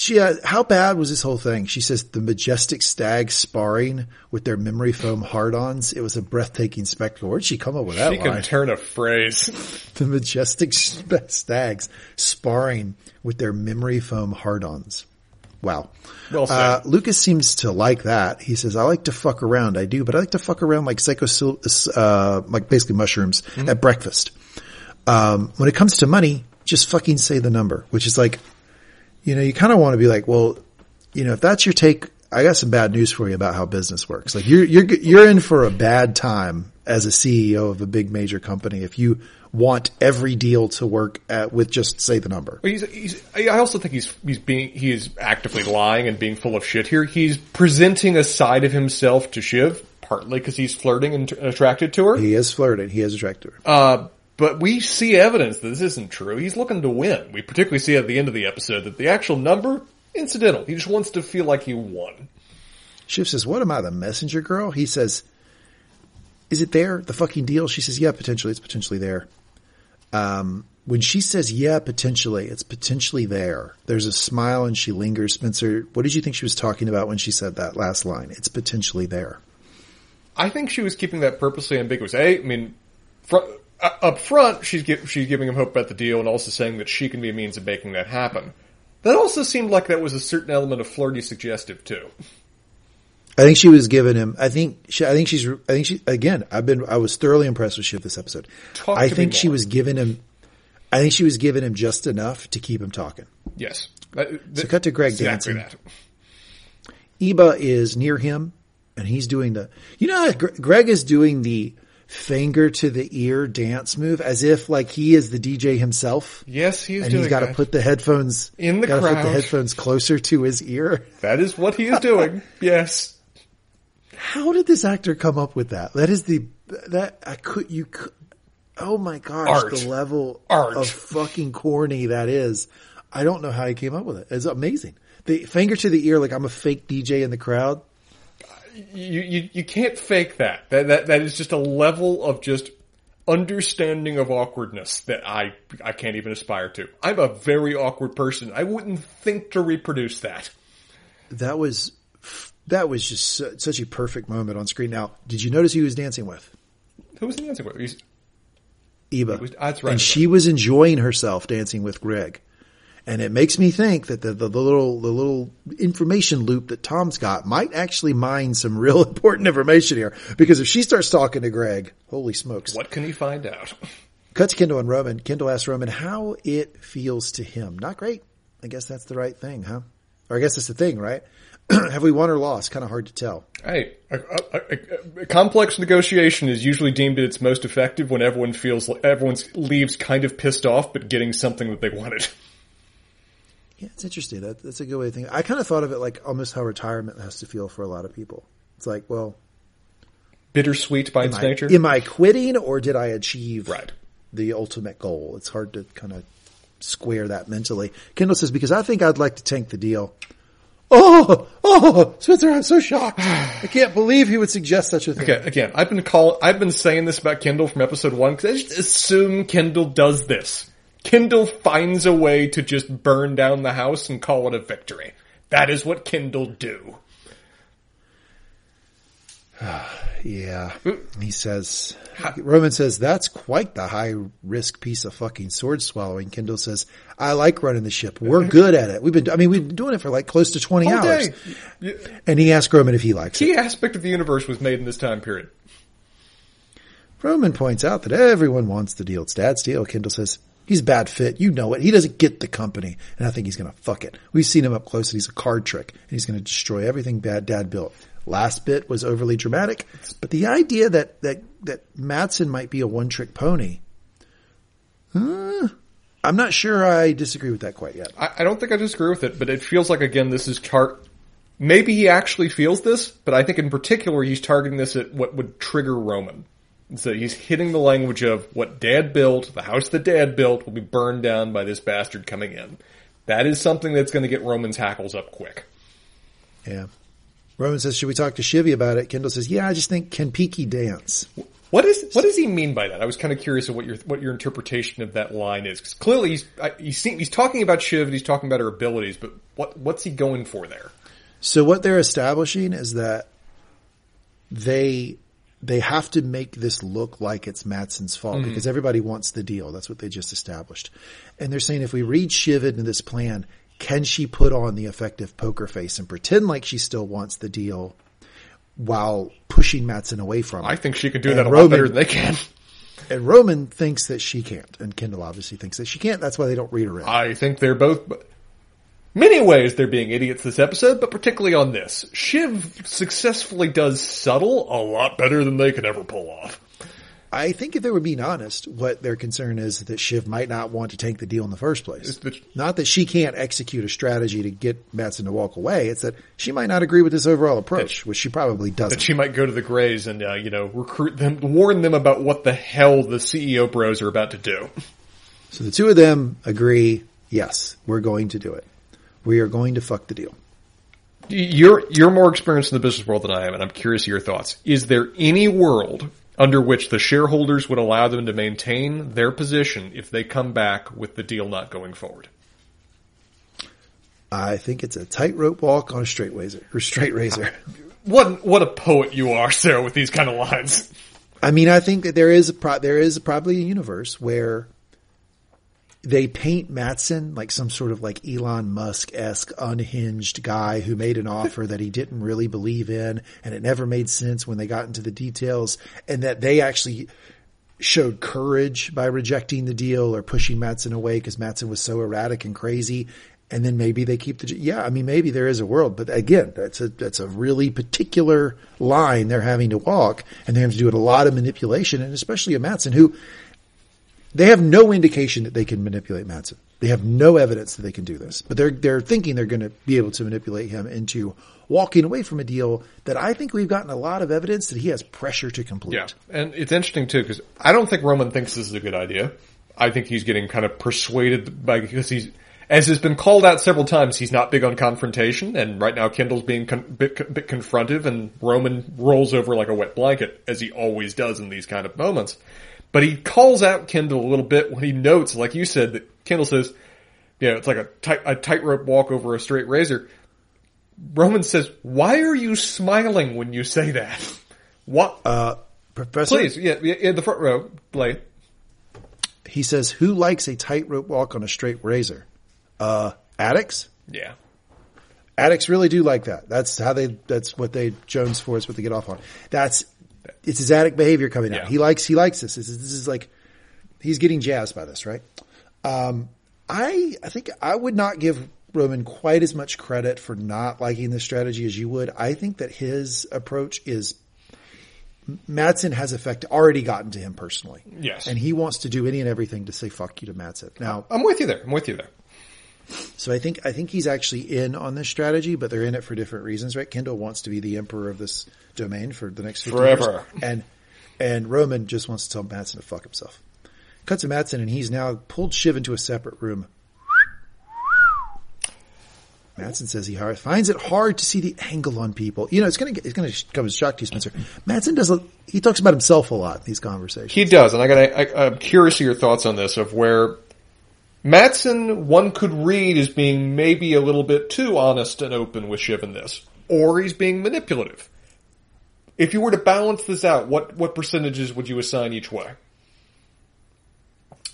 she, uh, how bad was this whole thing? She says the majestic stags sparring with their memory foam hard-ons. It was a breathtaking spectacle. Where'd she come up with that She can line? turn a phrase. [LAUGHS] the majestic stags sparring with their memory foam hard-ons. Wow. Well said. Uh, Lucas seems to like that. He says, I like to fuck around. I do, but I like to fuck around like psycho, uh, like basically mushrooms Mm-hmm. at breakfast. Um, when it comes to money, just fucking say the number, which is like, you know, you kind of want to be like, well, you know, if that's your take, I got some bad news for you about how business works. Like you're, you're, you're in for a bad time as a CEO of a big major company if you want every deal to work at, with just say the number. He's, he's, I also think he's, he's being, he is actively lying and being full of shit here. He's presenting a side of himself to Shiv, partly because he's flirting and t- attracted to her. He is flirting. He is attracted. to Uh, but we see evidence that this isn't true. He's looking to win. We particularly see at the end of the episode that the actual number, incidental. He just wants to feel like he won. Shiv says, what am I, the messenger girl? He says, is it there? The fucking deal? She says, yeah, potentially. It's potentially there. Um, when she says, yeah, potentially, it's potentially there. There's a smile and she lingers. Spencer, what did you think she was talking about when she said that last line? It's potentially there. I think she was keeping that purposely ambiguous. A, I mean, fr- uh, up front, she's gi- she's giving him hope about the deal and also saying that she can be a means of making that happen. That also seemed like that was a certain element of flirty suggestive too. I think she was giving him. I think. She, I think she's. I think she. Again, I've been. I was thoroughly impressed with Shiv this episode. Talk I think she was giving him. I think she was giving him just enough to keep him talking. Yes. Uh, So cut to Greg exactly dancing. that. Ebba is near him and he's doing the, you know, Gre- Greg is doing the finger to the ear dance move as if like he is the DJ himself. Yes, he is And doing he's got to put the headphones In the gotta put the headphones closer to his ear. That is what he is doing. [LAUGHS] yes. How did this actor come up with that? That is the that I could you could. Oh my gosh, Art. the level Art. of fucking corny that is. I don't know how he came up with it. It's amazing. The finger to the ear, like I'm a fake DJ in the crowd. You, you you can't fake that. That that that is just a level of just understanding of awkwardness that I I can't even aspire to. I'm a very awkward person. I wouldn't think to reproduce that. That was that was just such a perfect moment on screen. Now, did you notice who he was dancing with? Who was the dancing with? He's- Eva. was- that's right. And she was enjoying herself dancing with Greg. And it makes me think that the, the, the little the little information loop that Tom's got might actually mine some real [LAUGHS] important information here. Because if she starts talking to Greg, holy smokes. What can he find out? Cut to Kendall and Roman. Kendall asks Roman how it feels to him. Not great. I guess that's the right thing, huh? Or I guess that's the thing, right? [CLEARS THROAT] Have we won or lost? Kind of hard to tell. Hey, a, a, a, a complex negotiation is usually deemed at its most effective when everyone feels like everyone leaves kind of pissed off, but getting something that they wanted. [LAUGHS] Yeah, it's interesting. That, that's a good way to think. I kind of thought of it like almost how retirement has to feel for a lot of people. It's like, well, Bittersweet by its I, nature. am I quitting or did I achieve Right. the ultimate goal? It's hard to kind of square that mentally. Kendall says, because I think I'd like to tank the deal. Oh, oh, Spencer, I'm so shocked. I can't believe he would suggest such a thing. Okay, again, I've been call I've been saying this about Kendall from episode one because I just assume Kendall does this. Kendall finds a way to just burn down the house and call it a victory. That is what Kendall do. [SIGHS] Yeah. Hmm. He says, Roman says, that's quite the high risk piece of fucking sword swallowing. Kendall says, I like running the ship. We're [LAUGHS] good at it. We've been, I mean, we've been doing it for like close to 20 All hours. day. And he asked Roman if he likes it. Key aspect of the universe was made in this time period. Roman points out that everyone wants the deal. It's dad's deal. Kendall says, he's a bad fit. You know it. He doesn't get the company. And I think he's going to fuck it. We've seen him up close and he's a card trick and he's going to destroy everything bad dad built. Last bit was overly dramatic, but the idea that, that, that Matsson might be a one trick pony, uh, I'm not sure I disagree with that quite yet. I, I don't think I disagree with it, but it feels like again this is chart. Maybe he actually feels this, but I think in particular he's targeting this at what would trigger Roman. So he's hitting the language of what Dad built, the house that Dad built will be burned down by this bastard coming in. That is something that's going to get Roman's hackles up quick. Yeah. Roman says, should we talk to Shivy about it? Kendall says, yeah, I just think can Peaky dance? What is what does he mean by that? I was kind of curious of what your what your interpretation of that line is. Cause clearly he's he's he's talking about Shiv and he's talking about her abilities, but what what's he going for there? So what they're establishing is that they they have to make this look like it's Matsson's fault mm-hmm. because everybody wants the deal. That's what they just established. And they're saying if we read Shiv into this plan, can she put on the effective poker face and pretend like she still wants the deal while pushing Matsson away from her? I think she could do And that a lot Roman- better than they can. And Roman thinks that she can't, and Kendall obviously thinks that she can't. That's why they don't read her in. I think they're both. Many ways they're being idiots this episode, but particularly on this. Shiv successfully does subtle a lot better than they could ever pull off. I think if they were being honest, what their concern is that Shiv might not want to tank the deal in the first place. The- not that she can't execute a strategy to get Matsson to walk away. It's that she might not agree with this overall approach, which she probably doesn't. she might go to the Greys and, uh, you know, recruit them, warn them about what the hell the CEO bros are about to do. so the two of them agree, yes, we're going to do it. We are going to fuck the deal. You're, you're more experienced in the business world than I am, and I'm curious your thoughts. Is there any world under which the shareholders would allow them to maintain their position if they come back with the deal not going forward? I think it's a tightrope walk on a straight razor or straight razor. [LAUGHS] What, what a poet you are, Sarah, with these kind of lines. I mean, I think that there is a pro- there is probably a universe where they paint Matsson like some sort of like Elon Musk esque unhinged guy who made an offer that he didn't really believe in, and it never made sense when they got into the details, and that they actually showed courage by rejecting the deal or pushing Matsson away because Matsson was so erratic and crazy. and then maybe they keep the, yeah, I mean, maybe there is a world, but again, that's a, that's a really particular line they're having to walk and they have to do a lot of manipulation and especially a Matsson who they have no indication that they can manipulate Matsson. They have no evidence that they can do this, but they're, they're thinking they're going to be able to manipulate him into walking away from a deal that I think we've gotten a lot of evidence that he has pressure to complete. Yeah, and it's interesting too because I don't think Roman thinks this is a good idea. I think he's getting kind of persuaded by because he's, as has been called out several times, he's not big on confrontation, and right now Kendall's being con- bit, bit confrontive, and Roman rolls over like a wet blanket as he always does in these kind of moments. But he calls out Kendall a little bit when he notes, like you said, that Kendall says, "Yeah, it's like a tight a tightrope walk over a straight razor." Roman says, "Why are you smiling when you say that?" [LAUGHS] What? Uh, Professor, Please, yeah, yeah, in the front row, Blade. he says, who likes a tightrope walk on a straight razor? Uh, addicts? Yeah. Addicts really do like that. That's how they, that's what they Jones for. is what they get off on. That's, it's his addict behavior coming out. Yeah. He likes, he likes this. This is, this is like, he's getting jazzed by this, right? Um, I, I think I would not give Roman quite as much credit for not liking this strategy as you would. I think that his approach is Matsson has effect already gotten to him personally. Yes. And he wants to do any and everything to say fuck you to Matsson. Now, I'm with you there. I'm with you there. So I think I think he's actually in on this strategy, but they're in it for different reasons, right? Kendall wants to be the emperor of this domain for the next 50 Forever. years, and and Roman just wants to tell Matsson to fuck himself. Cuts to Matsson, and he's now pulled Shiv into a separate room. Matsson says he hard, finds it hard to see the angle on people. You know, it's gonna get, it's gonna come as a shock to you, Spencer. Matsson does a, he talks about himself a lot in these conversations. He does, and I got. I, I'm curious of your thoughts on this. Of where Matsson, one could read as being maybe a little bit too honest and open with Shiv in this, or he's being manipulative. If you were to balance this out, what what percentages would you assign each way?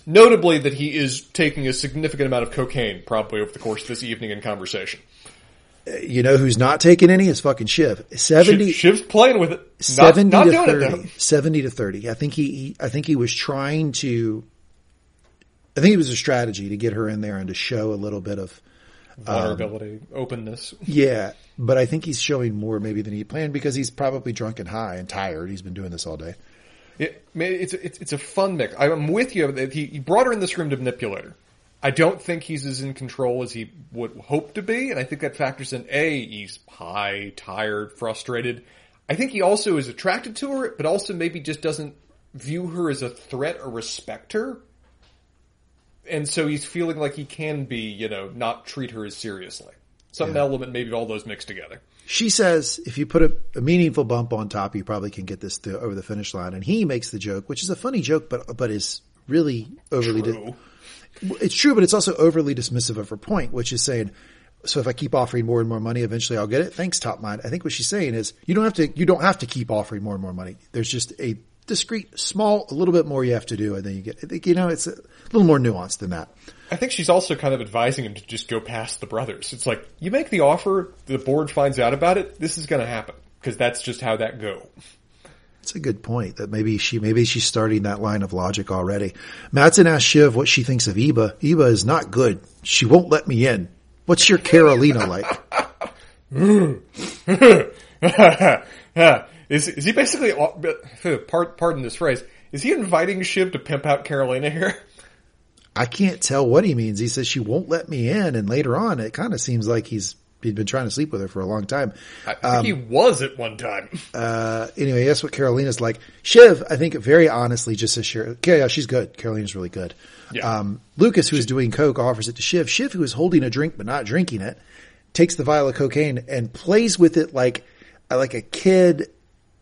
Notably, that he is taking a significant amount of cocaine probably over the course of this evening in conversation. Uh, you know who's not taking any is fucking Shiv. Seventy. Shiv's playing with it, not, 70 not to 30, it 70 to 30. I think he, he, I think he was trying to, I think it was a strategy to get her in there and to show a little bit of, Vulnerability, um, openness. yeah, but I think he's showing more maybe than he planned because he's probably drunk and high and tired. He's been doing this all day. It, it's, it's it's a fun mix. I'm with you. He, he brought her in this room to manipulate her. I don't think he's as in control as he would hope to be, and I think that factors in a he's high, tired, frustrated. I think he also is attracted to her, but also maybe just doesn't view her as a threat or respect her, and so he's feeling like he can be, you know, not treat her as seriously. Some element maybe all those mixed together. She says if you put a, a meaningful bump on top, you probably can get this to, over the finish line. And he makes the joke, which is a funny joke, but, but is really overly, di- it's true, but it's also overly dismissive of her point, which is saying, so if I keep offering more and more money, eventually I'll get it. Thanks, top mind. I think what she's saying is you don't have to, you don't have to keep offering more and more money. There's just a discrete, small, a little bit more you have to do and then you get, I think, you know, it's a little more nuanced than that. I think she's also kind of advising him to just go past the brothers. It's like, you make the offer, the board finds out about it, this is gonna happen. Cause that's just how that go. It's a good point that maybe she, maybe she's starting that line of logic already. Matsson asks Shiv what she thinks of Ebba. Ebba is not good. She won't let me in. What's your Karolina like? [LAUGHS] [LAUGHS] is, is he basically, part- pardon this phrase, is he inviting Shiv to pimp out Karolina here? [LAUGHS] I can't tell what he means. He says she won't let me in, and later on, it kind of seems like he's he'd been trying to sleep with her for a long time. I think he was at one time. [LAUGHS] Uh, anyway, that's what Karolina's like. Shiv, I think, very honestly, just says, "Sure, okay, yeah, she's good. Karolina's really good." Yeah. Um, Lukas, who's doing coke, offers it to Shiv. Shiv, who is holding a drink but not drinking it, takes the vial of cocaine and plays with it like like a kid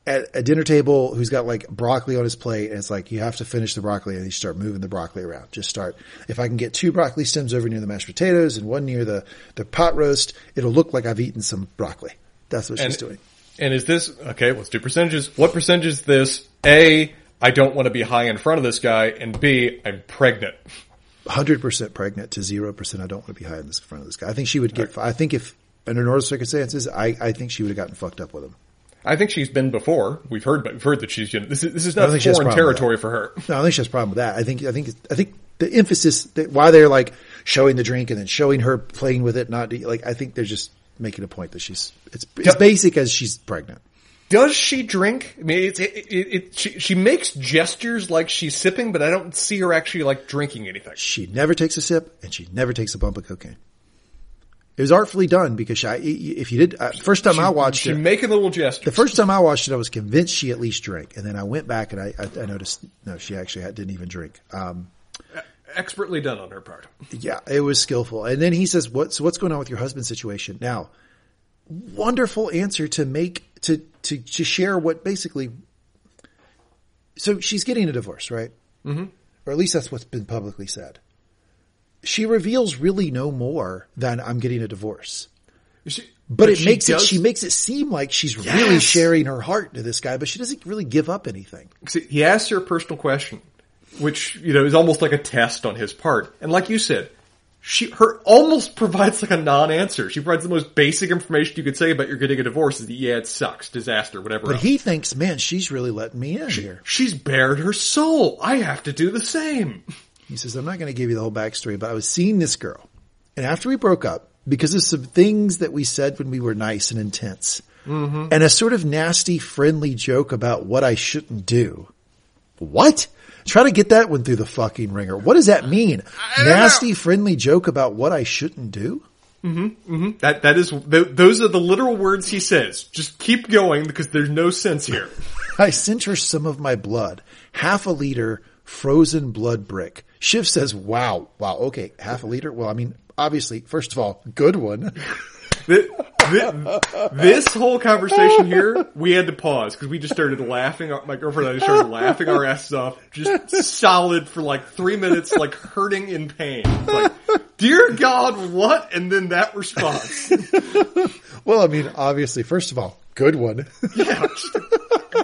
at a dinner table who's got like broccoli on his plate and it's like you have to finish the broccoli and you start moving the broccoli around. Just start. If I can get two broccoli stems over near the mashed potatoes and one near the, the pot roast, it'll look like I've eaten some broccoli. That's what she's doing. And is this, okay, let's do percentages. What percentage is this? A, I don't want to be high in front of this guy, and B, I'm pregnant. hundred percent pregnant to zero percent. I don't want to be high in this front of this guy. I think she would get. I think if under normal circumstances, I, I think she would have gotten fucked up with him. I think she's been before. We've heard, but we've heard that she's, you know, this is, this is not don't think she has a foreign territory for her. No, I think she has a problem with that. I think I think I think the emphasis that why they're like showing the drink and then showing her playing with it. Not like I think they're just making a point that she's it's as basic as she's pregnant. Does she drink? I mean, it's, it, it, it, she, she makes gestures like she's sipping, but I don't see her actually like drinking anything. She never takes a sip and she never takes a bump of cocaine. It was artfully done because she, if you did, uh, first time she, I watched it. she it, making little gestures. the first time I watched it, I was convinced she at least drank. And then I went back and I, I, I noticed, no, she actually had, didn't even drink. Um, Expertly done on her part. yeah, it was skillful. And then he says, what, so what's going on with your husband's situation? Now, wonderful answer to make, to, to, to share what basically, so she's getting a divorce, right? Mm-hmm. Or at least that's what's been publicly said. She reveals really no more than I'm getting a divorce. She, But, it she makes does- it, she makes it seem like she's really sharing her heart to this guy, but she doesn't really give up anything. See, he asks her a personal question, which, you know, is almost like a test on his part. And like you said, she, her almost [LAUGHS] provides like a non-answer. She provides the most basic information you could say about you're getting a divorce is that, yeah, it sucks, disaster, whatever But else. he thinks, man, she's really letting me in here. She's bared her soul. I have to do the same. [LAUGHS] He says, I'm not going to give you the whole backstory, but I was seeing this girl. And after we broke up, because of some things that we said when we were nice and intense, mm-hmm. and a sort of nasty, friendly joke about what I shouldn't do. What? Try to get that one through the fucking ringer. What does that mean? don't know. Nasty, friendly joke about what I shouldn't do? Mm-hmm, mm-hmm. That, that is, th- those are the literal words he says. Just keep going because there's no sense here. [LAUGHS] I sent her some of my blood, half a liter frozen blood brick. Shiv says, wow, wow, okay, half a liter. Well, I mean, obviously, first of all, good one. Th- th- this whole conversation here, we had to pause because we just started laughing. My girlfriend and I started laughing our asses off, just solid for like three minutes, like hurting in pain. Like, dear God, what? And then that response. [LAUGHS] Well, I mean, obviously, first of all, good one. [LAUGHS] Yeah,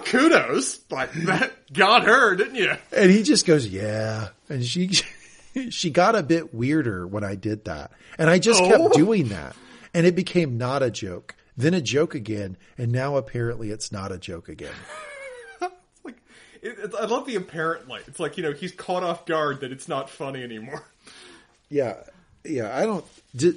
kudos. Like that got her, didn't you? and he just goes, yeah. And she, [LAUGHS] she got a bit weirder when I did that. And I just Oh. kept doing that. And it became not a joke, then a joke again. And now apparently it's not a joke again. Like, it, it, I love the apparent light. It's like you know he's caught off guard that it's not funny anymore. Yeah. Yeah. I don't, did,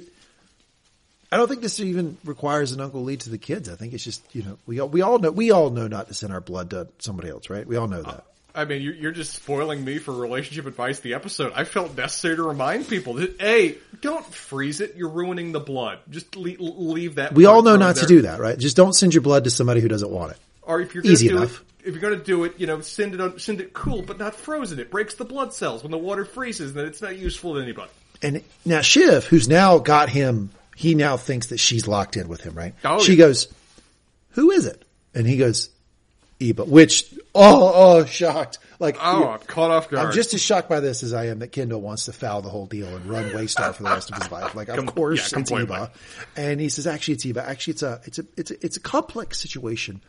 I don't think this even requires an Uncle Lee to the kids. I think it's just, you know, we all, we all know, we all know not to send our blood to somebody else, right? We all know that. I mean, you're, you're just spoiling me for relationship advice. The episode I felt necessary to remind people that a don't freeze it. You're ruining the blood. Just leave, leave that. We all know not to do that, right? Just don't send your blood to somebody who doesn't want it. Or if you're Easy do enough. it, if you're gonna do it, you know, send it on, send it cool, but not frozen. It breaks the blood cells when the water freezes, then it's not useful to anybody. And now Shiv, who's now got him, he now thinks that she's locked in with him, right? Oh, she yeah. goes, "Who is it?" And he goes, "Ebba." Which, oh, oh, shocked! Like, Oh, I'm caught off guard. I'm just as shocked by this as I am that Kendall wants to foul the whole deal and run Waystar for the rest of his life. Like, of Com- course yeah, it's. Ebba. And he says, "Actually, it's Ebba. Actually, it's a, it's a, it's a, it's a complex situation.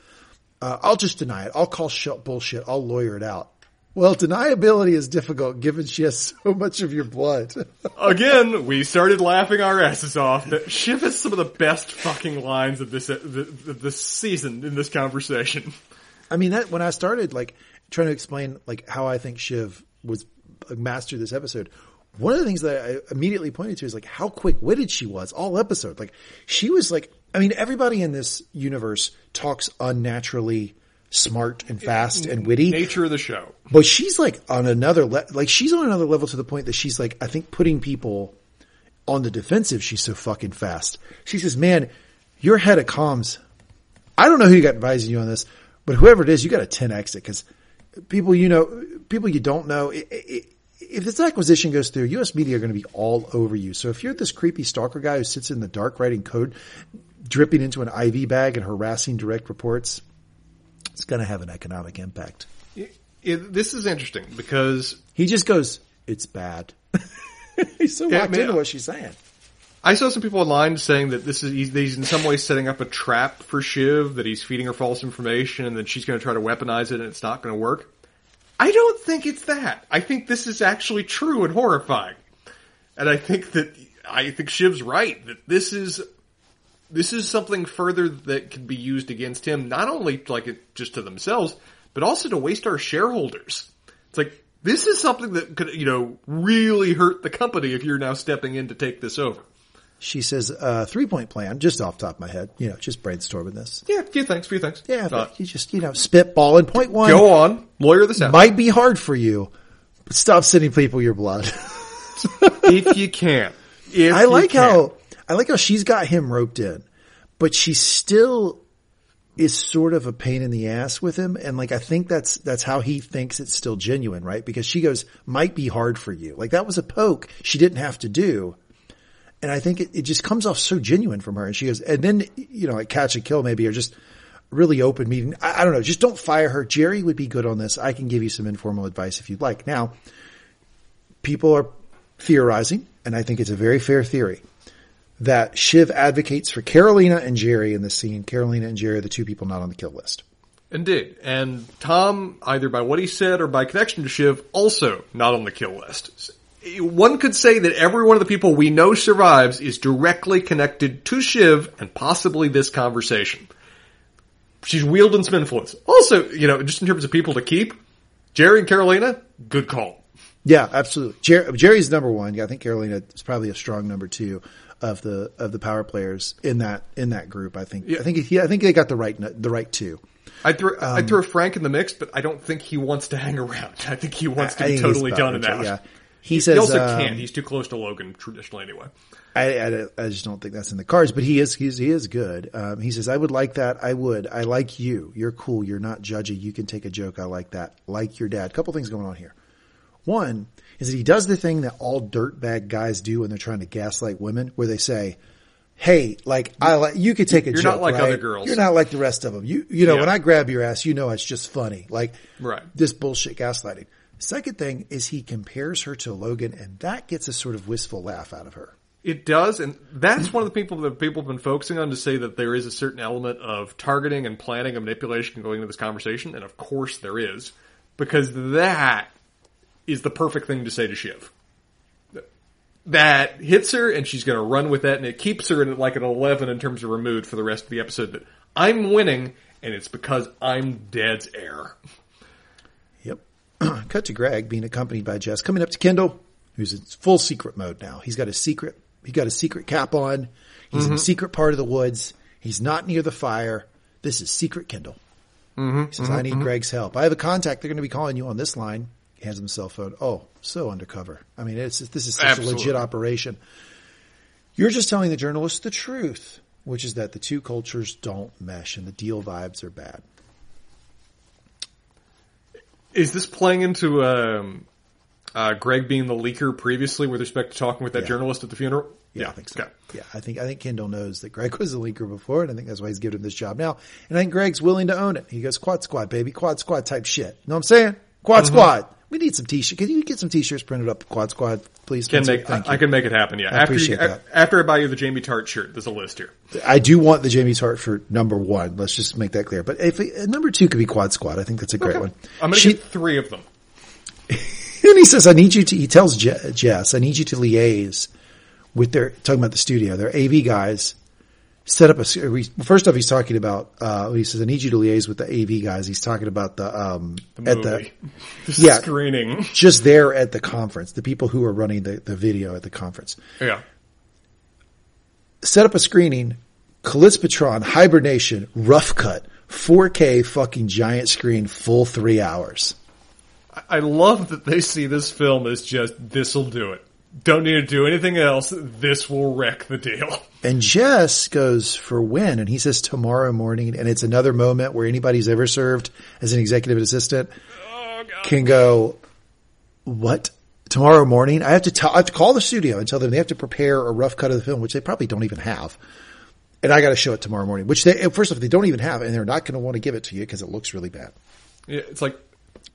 Uh, I'll just deny it. I'll call sh- bullshit. I'll lawyer it out." Well, deniability is difficult given she has so [LAUGHS] much of your blood. Again, we started laughing our asses off. That Shiv has some of the best fucking lines of this uh, of this season in this conversation. I mean, that when I started like trying to explain like how I think Shiv was mastered this episode, one of the things that I immediately pointed to is like how quick witted she was all episode. Like she was like, I mean, everybody in this universe talks unnaturally smart and fast and witty, Nature of the show. but she's like on another le- like she's on another level to the point that she's like I think putting people on the defensive. She's so fucking fast. She says, "Man, your head of comms. I don't know who you got advising you on this, but whoever it is, you got a 10x it because people you know, people you don't know. i i if this acquisition goes through, U.S. media are going to be all over you. So if you're this creepy stalker guy who sits in the dark writing code, dripping into an IV bag and harassing direct reports, it's going to have an economic impact. It- it- this is interesting because He just goes, "It's bad." [LAUGHS] He's so Yeah, locked into what she's saying. I saw some people online saying that this is he's, he's in some way setting up a trap for Shiv, that he's feeding her false information, and that she's going to try to weaponize it, and it's not going to work. I don't think it's that. I think this is actually true and horrifying, and I think that I think Shiv's right that this is this is something further that can be used against him, not only like it just to themselves, but also to Waystar shareholders. It's like this is something that could, you know, really hurt the company if you're now stepping in to take this over. She says, uh, three point plan, just off the top of my head, you know, just brainstorming this. Yeah, a few things, a few things. Yeah, Uh, you just, you know, spitball and point one go on, lawyer this out. might be hard for you, but stop sending people your blood. [LAUGHS] if you can. If I you like can. how, I like how she's got him roped in, but she still is sort of a pain in the ass with him. And like, I think that's, that's how he thinks it's still genuine, right? Because she goes, might be hard for you. Like that was a poke she didn't have to do. And I think it, it just comes off so genuine from her. And she goes, and then, you know, like catch and kill maybe or just really open meeting. I, I don't know. Just don't fire her. Gerri would be good on this. I can give you some informal advice if you'd like. Now, people are theorizing, and I think it's a very fair theory, that Shiv advocates for Karolina and Gerri in the scene. Karolina and Gerri are the two people not on the kill list. Indeed. And Tom, either by what he said or by connection to Shiv, also not on the kill list. One could say that every one of the people we know survives is directly connected to Shiv and possibly this conversation. She's wielding some influence. Also, you know, just in terms of people to keep, Gerri and Karolina, good call. Yeah, absolutely. Jer- Gerri's number one. Yeah, I think Karolina is probably a strong number two of the of the power players in that in that group. I think. yeah. I think. Yeah, I think they got the right the right two. I'd throw, Um, I'd throw Frank in the mix, but I don't think he wants to hang around. [LAUGHS] I think he wants to I be totally done right, out. Yeah. He, He, says. He also um, can't. He's too close to Logan traditionally anyway. I, I, I just don't think that's in the cards, but he is, he's, he is good. Um, he says, I would like that. I would. I like you. You're cool. You're not judgy. You can take a joke. I like that. Like your dad. couple things going on here. One is that he does the thing that all dirtbag guys do when they're trying to gaslight women, where they say, Hey, like I like you could take a joke. You're joke. not like right? other girls." You're not like the rest of them. You you know Yeah. when I grab your ass, you know it's just funny. Like Right. this bullshit gaslighting. Second thing is he compares her to Logan, and that gets a sort of wistful laugh out of her. It does, and that's one of the people that people have been focusing on to say that there is a certain element of targeting and planning and manipulation going into this conversation, and of course there is, because that is the perfect thing to say to Shiv. That hits her, and she's going to run with that, and it keeps her at like an 11 in terms of her mood for the rest of the episode. That I'm winning, and it's because I'm Dad's heir. Yep. [CLEARS THROAT] Cut to Greg being accompanied by Jess coming up to Kendall, who's in full secret mode now. He's got a secret, he got a secret cap on. He's in a secret part of the woods. He's not near the fire. This is secret Kendall. Mm-hmm. He says, I mm-hmm. need Greg's help. I have a contact. They're going to be calling you on this line. Hands him a cell phone. Oh, so undercover. I mean, it's, this is such Absolutely. a legit operation. You're just telling the journalists the truth, which is that the two cultures don't mesh and the deal vibes are bad. Is this playing into um, uh, Greg being the leaker previously with respect to talking with that Yeah. journalist at the funeral? Yeah, I think so. Okay. Yeah, I think I think Kendall knows that Greg was a leaker before, and I think that's why he's giving him this job now. And I think Greg's willing to own it. He goes quad squad, baby, quad squad type shit. You know what I'm saying? Quad Mm-hmm. squad. We need some t-shirts. Can you get some t-shirts printed up? Quad squad, please. Can Spencer? make Thank I, I can make it happen. Yeah, I after appreciate you, that. after I buy you the Jamie Tart shirt, there's a list here. I do want the Jamie Tart for number one. Let's just make that clear. But if uh, number two could be quad squad, I think that's a great one. I'm going to get three of them. [LAUGHS] And he says, I need you to, he tells Je- Jess, I need you to liaise with their, talking about the studio, their AV guys, set up a, we- first off, he's talking about, uh, he says, I need you to liaise with the AV guys. He's talking about the, um, The at the, [LAUGHS] The yeah. screening. [LAUGHS] just there at the conference, the people who are running the, the video at the conference. Yeah. Set up a screening, Kalispatron, Hibernation, Rough Cut, 4K fucking giant screen, full three hours. I love that they see this film as just, this'll do it. Don't need to do anything else. This will wreck the deal. [LAUGHS] And Jess goes for when, and he says tomorrow morning, and it's another moment where anybody who's ever served as an executive assistant Oh, can go, what? Tomorrow morning? I have to tell, I have to call the studio and tell them they have to prepare a rough cut of the film, which they probably don't even have. And I got to show it tomorrow morning, which they, first off, they don't even have, and they're not going to want to give it to you because it looks really bad. Yeah, it's like,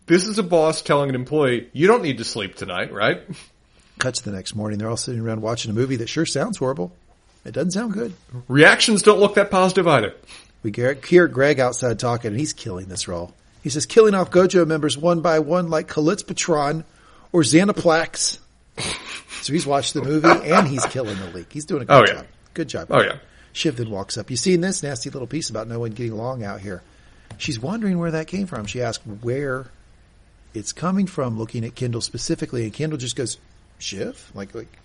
this is a boss telling an employee, you don't need to sleep tonight, right? [LAUGHS] Cuts the next morning. They're all sitting around watching a movie that sure sounds horrible. It doesn't sound good. Reactions don't look that positive either. We get- hear Greg outside talking, and he's killing this role. He says, killing off GoJo members one by one like Kalispatron or Xanaplex. so he's watched the movie, and he's killing the leak. He's doing a good Oh, yeah. job. Good job. Oh, yeah. Shiv then walks up. You seen this nasty little piece about no one getting along out here? She's wondering where that came from. She asks where it's coming from looking at Kendall specifically, and Kendall just goes, Shiv? Like, like,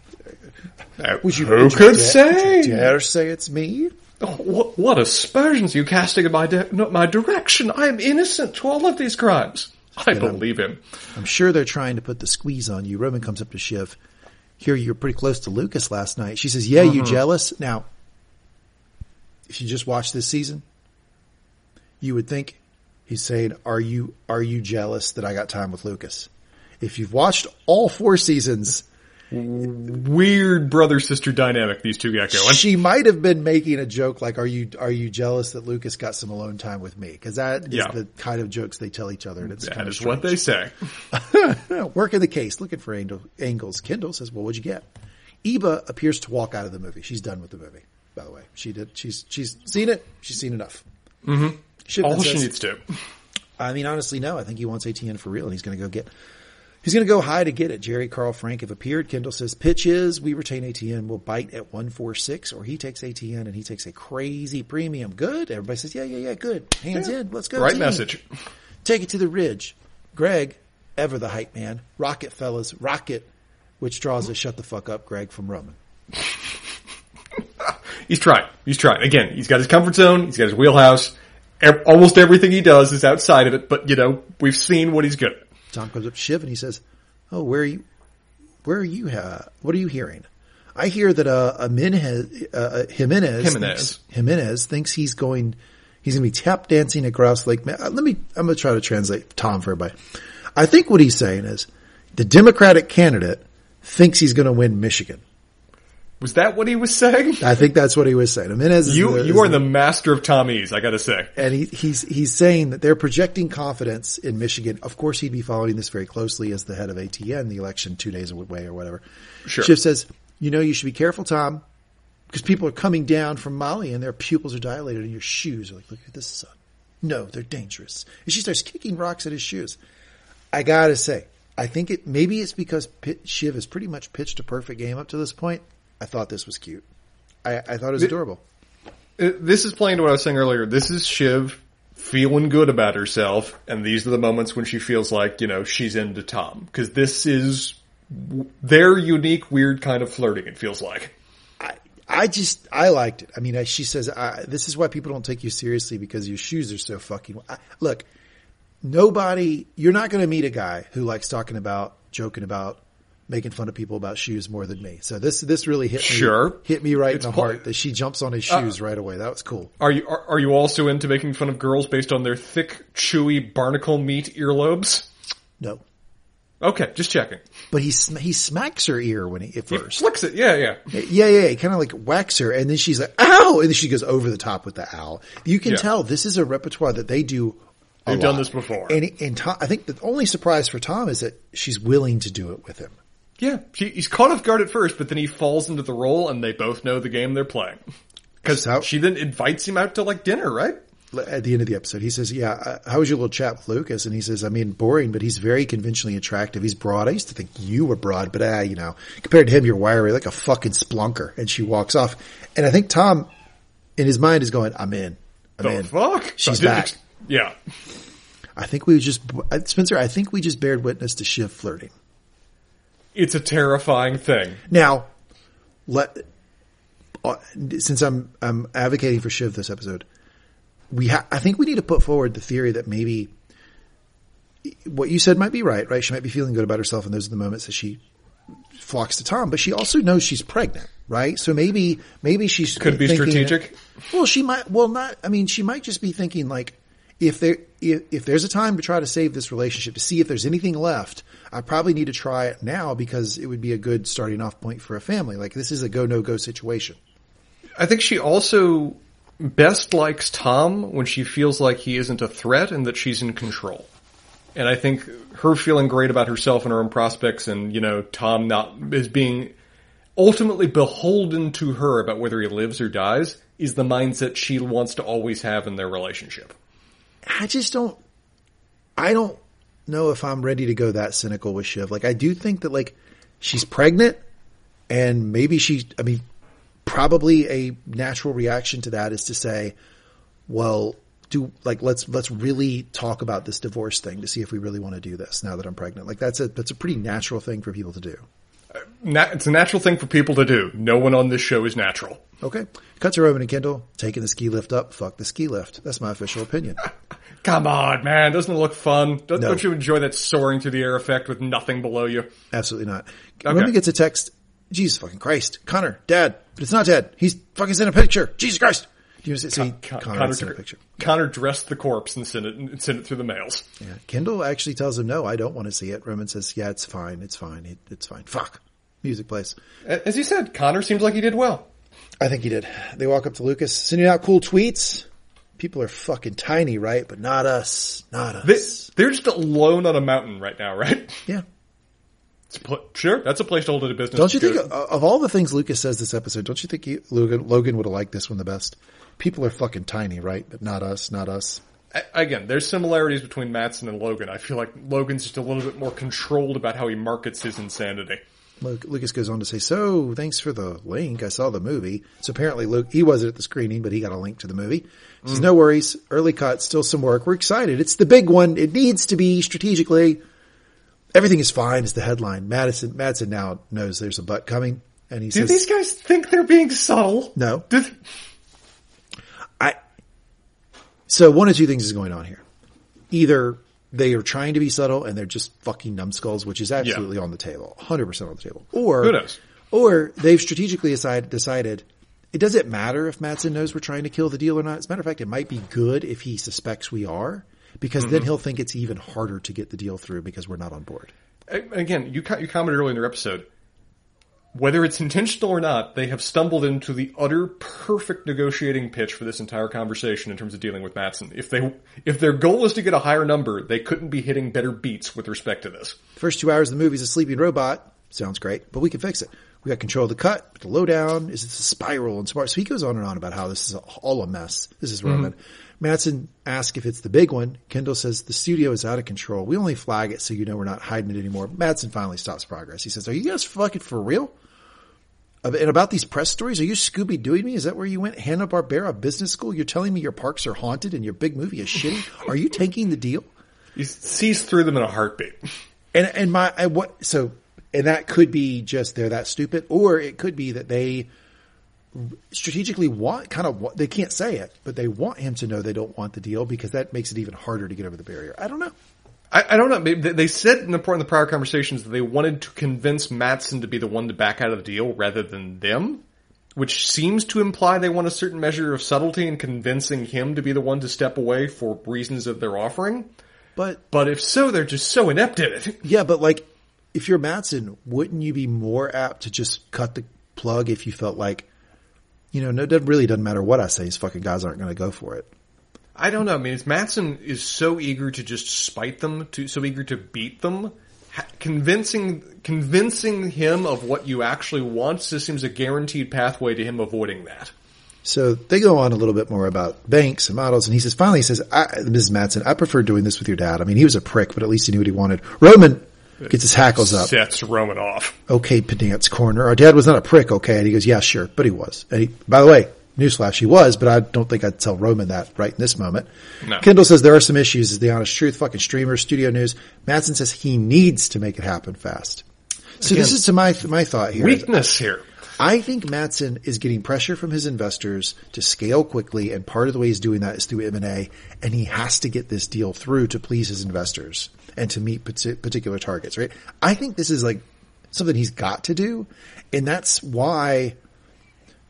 uh, would you, Who would you could da- say? would you dare say it's me? Oh, what, what aspersions are you casting in my, di- not my direction? I am innocent to all of these crimes. I believe him. I'm sure they're trying to put the squeeze on you. Roman comes up to Shiv. Here, you're pretty close to Lukas last night. She says, yeah, you mm-hmm. jealous? Now, if you just watch this season, you would think he's saying, are you, are you jealous that I got time with Lukas? If you've watched all four seasons, Weird brother sister dynamic these two got going. she might have been making a joke like, are you, are you jealous that Lukas got some alone time with me? Cause that is Yeah. the kind of jokes they tell each other. And it's That kind of is what they say. [LAUGHS] Working the case, looking for angel, angles. Kendall says, "Well, what'd you get?" Ebba appears to walk out of the movie. She's done with the movie. By the way, she did. She's she's seen it. She's seen enough. Mm-hmm. All she needs to. I mean, honestly, no. I think he wants ATN for real, and he's going to go get. He's going to go high to get it. Gerri, Carl, Frank have appeared. Kendall says, pitch is we retain ATN. We'll bite at 146, or he takes ATN and he takes a crazy premium. Good. Everybody says, yeah, yeah, yeah, good. Hands in. Let's go. Right team. message. Take it to the ridge. Greg, ever the hype man. Rocket fellas, rocket, which draws a shut the fuck up Greg from Roman. [LAUGHS] He's trying. He's trying. Again, he's got his comfort zone. He's got his wheelhouse. Almost everything he does is outside of it, but you know, we've seen what he's good at. Tom comes up to Shiv and he says, "Oh, where are you? Where are you? Uh, what are you hearing? I hear that uh, a Jimenez, uh, Jimenez, Jimenez. Thinks, Jimenez thinks he's going, he's going to be tap dancing at Grouse Lake. Uh, Let me, I'm going to try to translate Tom for everybody. I think what he's saying is the Democratic candidate thinks he's going to win Michigan. Was that what he was saying? I think that's what he was saying. Jimenez, You, the- you are the master of Tommies, I gotta say. and he, he's he's saying that they're projecting confidence in Michigan. Of course, he'd be following this very closely as the head of ATN, the election two days away or whatever. Sure. Shiv says, "You know, you should be careful, Tom, because people are coming down from Mali and their pupils are dilated, and your shoes are like, look at the sun. No, they're dangerous." And she starts kicking rocks at his shoes. I gotta say, I think it maybe it's because Pit, Shiv has pretty much pitched a perfect game up to this point. I thought this was cute. I, I thought it was adorable. Uh, This is playing to what I was saying earlier. This is Shiv feeling good about herself, and these are the moments when she feels like, you know, she's into Tom. Cause this is w- their unique, weird kind of flirting, it feels like. I, I just, I liked it. I mean, I, she says, I, this is why people don't take you seriously because your shoes are so fucking, I, look, nobody, you're not going to meet a guy who likes talking about, joking about, making fun of people about shoes more than me. So this, this really hit me, Sure. hit me right It's in the heart that she jumps on his uh, shoes right away. That was cool. Are you, are, are you also into making fun of girls based on their thick, chewy barnacle meat earlobes? No, Okay, just checking. but he, sm- he smacks her ear when he, at He first. flicks it, yeah, yeah. Yeah, yeah, he kind of like whacks her, and then she's like, "Ow!" and then she goes over the top with the owl. You can Yeah. tell this is a repertoire that they do. They've done this before. and and Tom, I think the only surprise for Tom is that she's willing to do it with him. Yeah, he, he's caught off guard at first, but then he falls into the role, and they both know the game they're playing. Because So- she then invites him out to like dinner, right? At the end of the episode, he says, "Yeah, uh, how was your little chat with Lukas?" And he says, "I mean, boring, but he's very conventionally attractive. He's broad. I used to think you were broad, but ah, you know, compared to him, you're wiry like a fucking splunker." And she walks off, and I think Tom, in his mind, is going, "I'm in. I'm The in. fuck? She's back." ex- yeah. I think we just, uh, Spencer. I think we just bared witness to Shiv flirting." It's a terrifying thing. Now, let uh, since I'm I'm advocating for Shiv this episode, we ha- I think we need to put forward the theory that maybe what you said might be right. Right, she might be feeling good about herself, and those are the moments that she flocks to Tom. But she also knows she's pregnant, right? So maybe maybe she's Could be strategic. Well, she might. Well, not. I mean, she might just be thinking like, if there if, if there's a time to try to save this relationship to see if there's anything left, I probably need to try it now because it would be a good starting off point for a family. Like this is a go no go situation. I think she also best likes Tom when she feels like he isn't a threat and that she's in control. And I think her feeling great about herself and her own prospects and, you know, Tom not, is being ultimately beholden to her about whether he lives or dies is the mindset she wants to always have in their relationship. I just don't. I don't know if I'm ready to go that cynical with Shiv. Like I do think that like she's pregnant, and maybe she. I mean, probably a natural reaction to that is to say, "Well, do like let's let's really talk about this divorce thing to see if we really want to do this now that I'm pregnant. Like that's a that's a pretty natural thing for people to do. Uh, na- it's a natural thing for people to do. No one on this show is natural. Okay. Cut to Roman and Kendall taking the ski lift up. Fuck the ski lift. That's my official opinion. [LAUGHS] Come on, man. Doesn't it look fun? Don't, No. don't you enjoy that soaring through the air effect with nothing below you? Absolutely not. Roman gets a text. Jesus fucking Christ. Connor, dad. But it's not dad. He's fucking sent a picture. Jesus Christ. Do you see Con- Connor, Connor, sent a picture? Connor dressed the corpse and sent it and sent it through the mails. Yeah. Kendall actually tells him, no, I don't want to see it. Roman says, yeah, it's fine. It's fine. It, it's fine. Fuck. Music plays. As you said, Connor seems like he did well. I think he did. They walk up to Lukas, sending out cool tweets. People are fucking tiny, right? But not us. Not us. they're just alone on a mountain right now, right? [LAUGHS] yeah. Pl- sure, that's a place to hold it a business. Don't you think of, of all the things Lukas says this episode, don't you think he, Logan, Logan would have liked this one the best? People are fucking tiny, right? But not us, not us. Again, there's similarities between Matsson and Logan. I feel like Logan's just a little bit more controlled about how he markets his insanity. Lu- Lukas goes on to say, so thanks for the link. I saw the movie. So apparently Luke, he wasn't at the screening, but he got a link to the movie. He says, mm. no worries. Early cut, still some work. We're excited. It's the big one. It needs to be strategically. Everything is fine is the headline. Matsson, Matsson now knows there's a butt coming and he Do says, these guys think they're being subtle? no, Do- I, so one of two things is going on here. Either they are trying to be subtle and they're just fucking numbskulls, which is absolutely on the table, 100% on the table. Or, Who knows? or they've strategically decided, decided it doesn't matter if Matsson knows we're trying to kill the deal or not. As a matter of fact, it might be good if he suspects we are because then mm-hmm. he'll think it's even harder to get the deal through because we're not on board. again, you you commented earlier in your episode. Whether it's intentional or not, they have stumbled into the utter perfect negotiating pitch for this entire conversation in terms of dealing with Matsson. If they if their goal is to get a higher number, they couldn't be hitting better beats with respect to this. First two hours of the movie is a sleeping robot. Sounds great, but we can fix it. We got control of the cut, the lowdown is it's a spiral and smart. So he goes on and on about how this is all a mess. This is Roman. Mm-hmm. Matsson asks if it's the big one. Kendall says the studio is out of control. We only flag it so you know we're not hiding it anymore. Matsson finally stops progress. He says, "Are you guys fucking for real?" And about these press stories, are you Scooby Dooing me? Is that where you went? Hanna Barbera Business School? You're telling me your parks are haunted and your big movie is shitty? [LAUGHS] Are you taking the deal? He sees through them in a heartbeat. And and my and what so and that could be just they're that stupid, or it could be that they strategically want kind of what they can't say it, but they want him to know they don't want the deal because that makes it even harder to get over the barrier. I don't know. I, I don't know. Maybe they- they said in the, in the prior conversations that they wanted to convince Matsson to be the one to back out of the deal rather than them, which seems to imply they want a certain measure of subtlety in convincing him to be the one to step away for reasons that they're offering. But But if so, they're just so inept at it. [LAUGHS] yeah, but like if you're Matsson, wouldn't you be more apt to just cut the plug if you felt like, you know, no, it really doesn't matter what I say, these fucking guys aren't going to go for it. I don't know. I mean, it's Matsson is so eager to just spite them, to so eager to beat them. Ha- Convincing convincing him of what you actually want just seems a guaranteed pathway to him avoiding that. So they go on a little bit more about banks and models, and he says, finally, he says, I, Mrs. Matsson, I prefer doing this with your dad. I mean, he was a prick, but at least he knew what he wanted. Roman gets his hackles up. Sets Roman off. Okay, Pedant's corner. Our dad was not a prick, okay? And he goes, yeah, sure, but he was. And he, by the way, newsflash, he was, but I don't think I'd tell Roman that right in this moment. No. Kendall says there are some issues, is the honest truth. Fucking streamer, studio news. Matsson says he needs to make it happen fast. So this is to my, my thought here. Weakness here. I think Matsson is getting pressure from his investors to scale quickly, and part of the way he's doing that is through M&A, and he has to get this deal through to please his investors and to meet particular targets, right? I think this is like something he's got to do, and that's why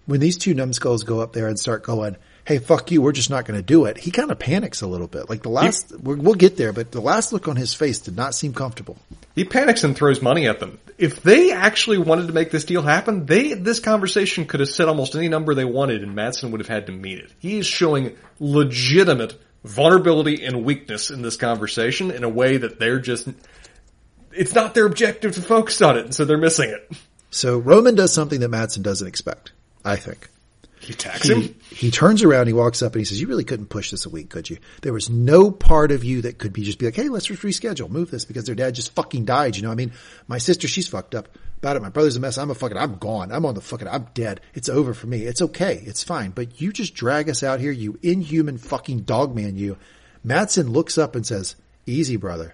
when these two numbskulls go up there and start going, hey, fuck you, we're just not going to do it, he kind of panics a little bit. Like the last, we're, we'll get there, but the last look on his face did not seem comfortable. He panics and throws money at them. If they actually wanted to make this deal happen, they this conversation could have said almost any number they wanted, and Matsson would have had to meet it. He is showing legitimate vulnerability and weakness in this conversation in a way that they're just. It's not their objective to focus on it, and so they're missing it. So Roman does something that Matsson doesn't expect, I think. He attacks him. he, turns around, he walks up and he says, you really couldn't push this a week, could you? There was no part of you that could be just be like, hey, let's just reschedule, move this because their dad just fucking died. You know, I mean, my sister, she's fucked up. about it. My brother's a mess. I'm a fucking, I'm gone. I'm on the fucking, I'm dead. It's over for me. It's okay. It's fine. But you just drag us out here, you inhuman fucking dogman, you. Matsson looks up and says, easy, brother.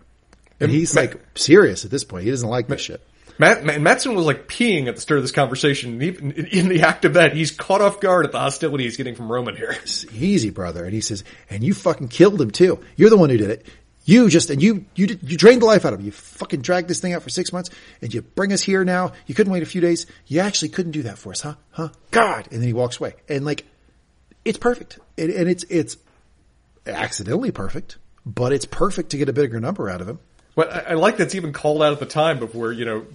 And he's like serious at this point. He doesn't like this shit. Matt, Matsson was like peeing at the start of this conversation. And even in, in the act of that, he's caught off guard at the hostility he's getting from Roman here. easy, brother. And he says, and you fucking killed him too. You're the one who did it. You just, and you, you did, you drained the life out of him. You fucking dragged this thing out for six months and you bring us here now. You couldn't wait a few days. You actually couldn't do that for us, huh? Huh? God. And then he walks away and like, it's perfect. And, and it's, it's accidentally perfect, but it's perfect to get a bigger number out of him. But I, I like that's even called out at the time before, you know,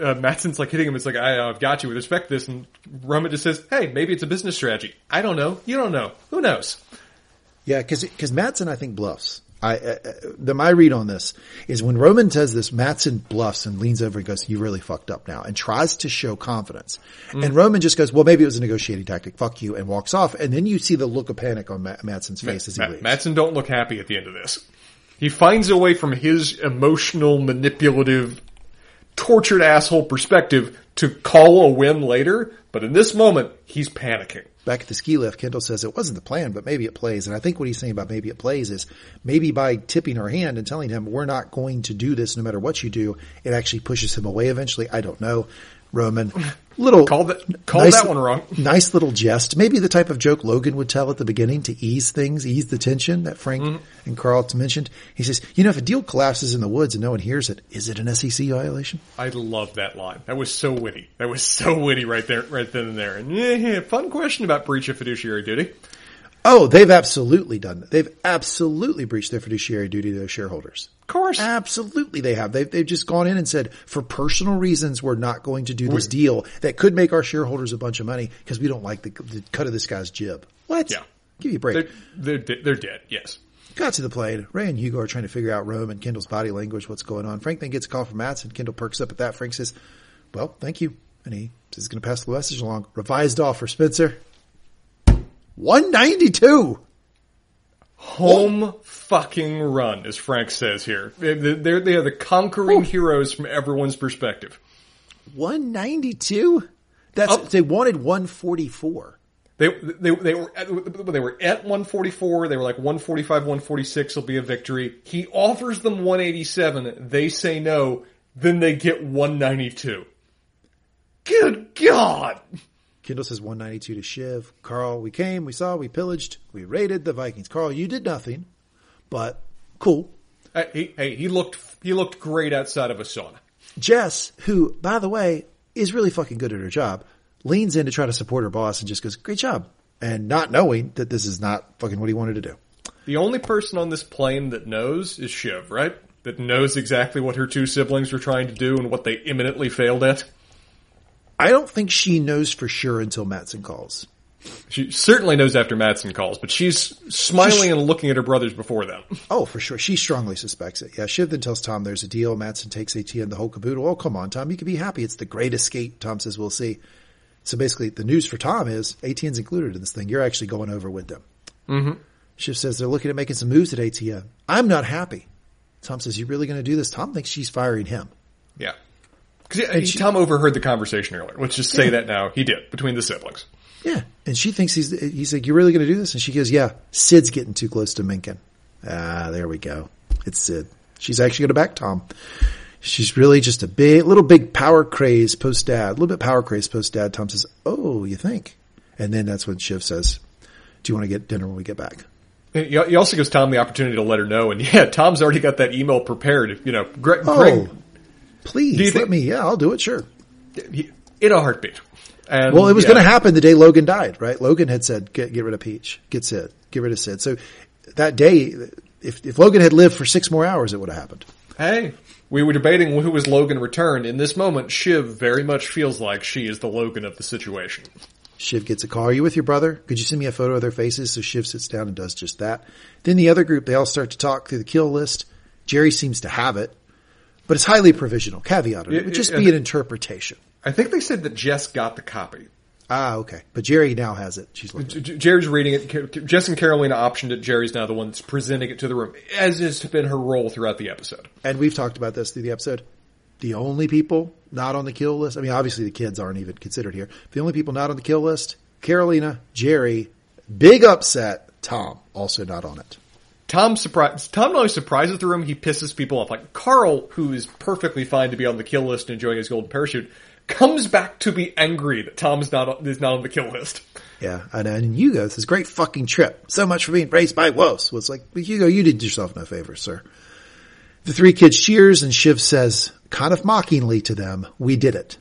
uh, Matsson's like hitting him. It's like, I, I've got you with respect to this. And Roman just says, hey, maybe it's a business strategy. I don't know. You don't know. Who knows? Yeah, because because Matsson I think bluffs. I uh, uh, the my read on this is when Roman says this, Matsson bluffs and leans over and goes, "You really fucked up now," and tries to show confidence. And Roman just goes, "Well, maybe it was a negotiating tactic. Fuck you," and walks off. And then you see the look of panic on Matsson's face as he Ma- leaves. Matsson don't look happy at the end of this. He finds a way from his emotional, manipulative, tortured asshole perspective to call a win later, but in this moment, he's panicking. Back at the ski lift, Kendall says it wasn't the plan, but maybe it plays. And I think what he's saying about maybe it plays is maybe by tipping her hand and telling him we're not going to do this no matter what you do, it actually pushes him away eventually. I don't know. Roman, little Called that, called Nice- that one wrong. [LAUGHS] nice little jest. Maybe the type of joke Logan would tell at the beginning to ease things, ease the tension that Frank Mm-hmm. and Karl mentioned. He says, you know, if a deal collapses in the woods and no one hears it, is it an SEC violation? I love that line. That was so witty. That was so witty right there, right then and there. And yeah, fun question about breach of fiduciary duty. Oh, they've absolutely done that. They've absolutely breached their fiduciary duty to their shareholders. Of course. Absolutely they have. They've, they've just gone in and said, for personal reasons, we're not going to do this deal that could make our shareholders a bunch of money because we don't like the, the cut of this guy's jib. What? Yeah. Give you a break. They're, they're, they're dead, yes. Got to the plane. Ray and Hugo are trying to figure out Rome and Kendall's body language, what's going on. Frank then gets a call from Matsson. Kendall perks up at that. Frank says, well, thank you. And he says he's going to pass the message along. Revised offer, Spencer. 192. Home fucking run, as Frank says here. They're, they're, the conquering heroes from everyone's perspective. 192? That's, they wanted 144. They, they, they were at, they were at 144. They were like 145, 146 will be a victory. He offers them 187. They say no. Then they get 192. Good God. Kendall says 192 to Shiv. Karl, we came, we saw, we pillaged, we raided the Vikings. Karl, you did nothing, but cool. Hey, he, hey, he looked, he looked great outside of a sauna. Jess, who, by the way, is really fucking good at her job, leans in to try to support her boss and just goes, great job. And not knowing that this is not fucking what he wanted to do. The only person on this plane that knows is Shiv, right? That knows exactly what her two siblings were trying to do and what they imminently failed at. I don't think she knows for sure until Matsson calls. She certainly knows after Matsson calls, but she's smiling and looking at her brothers before them. Oh, for sure. She strongly suspects it. Yeah. Shiv then tells Tom there's a deal. Matsson takes AT ATN the whole caboodle. Oh, come on, Tom. You can be happy. It's the great escape. Tom says, we'll see. So basically the news for Tom is ATN's included in this thing. You're actually going over with them. Mm-hmm. Shiv says they're looking at making some moves at ATN. I'm not happy. Tom says, you really going to do this? Tom thinks she's firing him. Yeah. Because she- Tom overheard the conversation earlier. Let's just say that now. He did, between the siblings. Yeah. And she thinks he's, he's like, you're really going to do this? And she goes, yeah, Cyd's getting too close to Mencken. Ah, there we go. It's Cyd. She's actually going to back Tom. She's really just a big, little big power craze post dad, a little bit power craze post dad. Tom says, oh, you think? And then that's when Shiv says, do you want to get dinner when we get back? He he also gives Tom the opportunity to let her know, and [LAUGHS] yeah, Tom's already got that email prepared. You know, Greg, Oh, Greg please let think- me. Yeah, I'll do it. Sure. in a heartbeat. And Well, it was yeah. going to happen the day Logan died, right? Logan had said, get, get rid of Peach, get Cyd, get rid of Cyd. So that day, if, if Logan had lived for six more hours, it would have happened. Hey, we were debating who was Logan returned. In this moment, Shiv very much feels like she is the Logan of the situation. Shiv gets a call. Are you with your brother? Could you send me a photo of their faces? So Shiv sits down and does just that. Then the other group, they all start to talk through the kill list. Gerri seems to have it, but it's highly provisional. Caveat. It, it would just It- be an interpretation. I think they said that Jess got the copy. Ah, okay. But Gerri now has it. She's looking. J- J- Gerri's reading it. Jess and Karolina optioned it. Gerri's now the one that's presenting it to the room, as has been her role throughout the episode. And we've talked about this through the episode. the only people not on the kill list. I mean, obviously the kids aren't even considered here. The only people not on the kill list: Karolina, Gerri, big upset. Tom also not on it. Tom surprise. Tom not only surprises the room, he pisses people off. Like Karl, who is perfectly fine to be on the kill list and enjoying his golden parachute, comes back to be angry that Tom is not is not on the kill list. Yeah, and, and Hugo, this great fucking trip. So much for being praised by. Well, it's like, Hugo, you did yourself no favor, sir. The three kids cheers and Shiv says, kind of mockingly to them, we did it.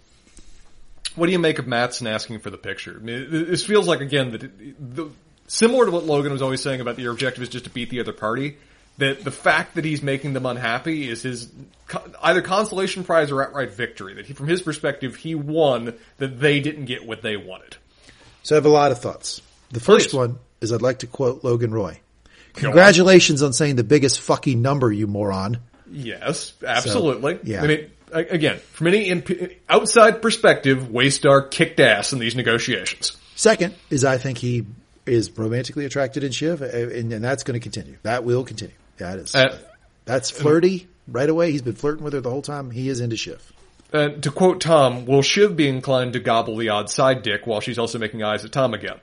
What do you make of Matsson asking for the picture? I mean, this feels like, again, that it, the, similar to what Logan was always saying about the, your objective is just to beat the other party, that the fact that he's making them unhappy is his either consolation prize or outright victory. That he, from his perspective, he won that they didn't get what they wanted. So I have a lot of thoughts. The first Please. one is I'd like to quote Logan Roy. Congratulations on. on saying the biggest fucking number, you moron. Yes, absolutely. So, yeah. I mean, again, from any imp- outside perspective, Waystar kicked ass in these negotiations. Second is I think he is romantically attracted in Shiv, and, and that's going to continue. That will continue. That is. Uh, that's flirty right away. He's been flirting with her the whole time. He is into Shiv. Uh, to quote Tom, will Shiv be inclined to gobble the odd side dick while she's also making eyes at Tom again?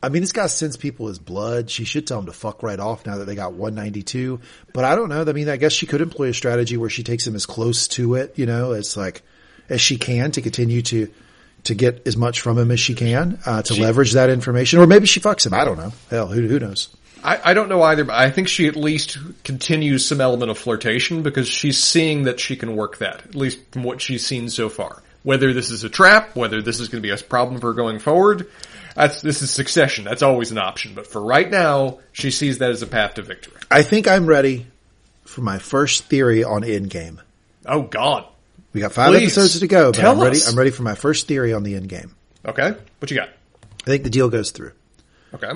I mean, this guy sends people his blood. She should tell him to fuck right off now that they got 192. But I don't know. I mean, I guess she could employ a strategy where she takes him as close to it, you know, as like, as she can to continue to, to get as much from him as she can, uh, to she, leverage that information. Or maybe she fucks him. I don't know. Hell, who, who knows? I, I don't know either, but I think she at least continues some element of flirtation because she's seeing that she can work that, at least from what she's seen so far. Whether this is a trap, whether this is going to be a problem for her going forward, that's this is succession. That's always an option. But for right now, she sees that as a path to victory. I think I'm ready for my first theory on Endgame. Oh God. We got five Please, episodes to go, but I'm ready us. I'm ready for my first theory on the end game. Okay. What you got? I think the deal goes through. Okay.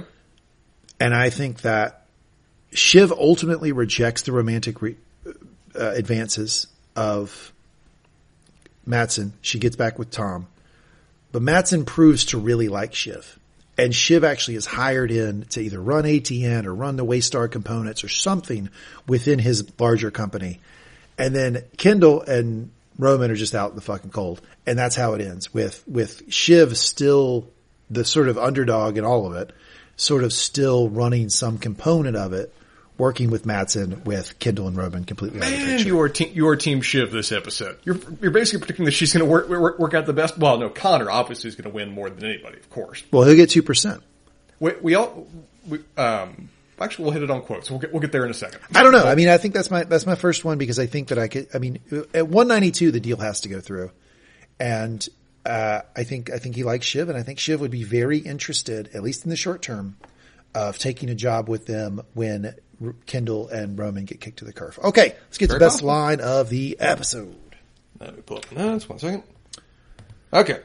And I think that Shiv ultimately rejects the romantic re- uh, advances of Matsson. She gets back with Tom. But Matsson proves to really like Shiv. And Shiv actually is hired in to either run ATN or run the Waystar components or something within his larger company. And then Kendall and Roman are just out in the fucking cold. And that's how it ends with, with Shiv still the sort of underdog in all of it, sort of still running some component of it working with Matsson, with Kendall and Roman completely. Man, you are team, you are team Shiv this episode. You're you're basically predicting that she's going to work, work, work out the best. Well, no, Connor obviously is going to win more than anybody, of course. Well, he'll get two percent. We, we all we um. Actually, we'll hit it on quotes. We'll get we'll get there in a second. I don't know. I mean, I think that's my that's my first one because I think that I could. I mean, at 192, the deal has to go through, and uh, I think I think he likes Shiv, and I think Shiv would be very interested, at least in the short term, of taking a job with them when Kendall and Roman get kicked to the curb. Okay, let's get Very the best possible. line of the episode. Let me pull up the notes. One second. Okay.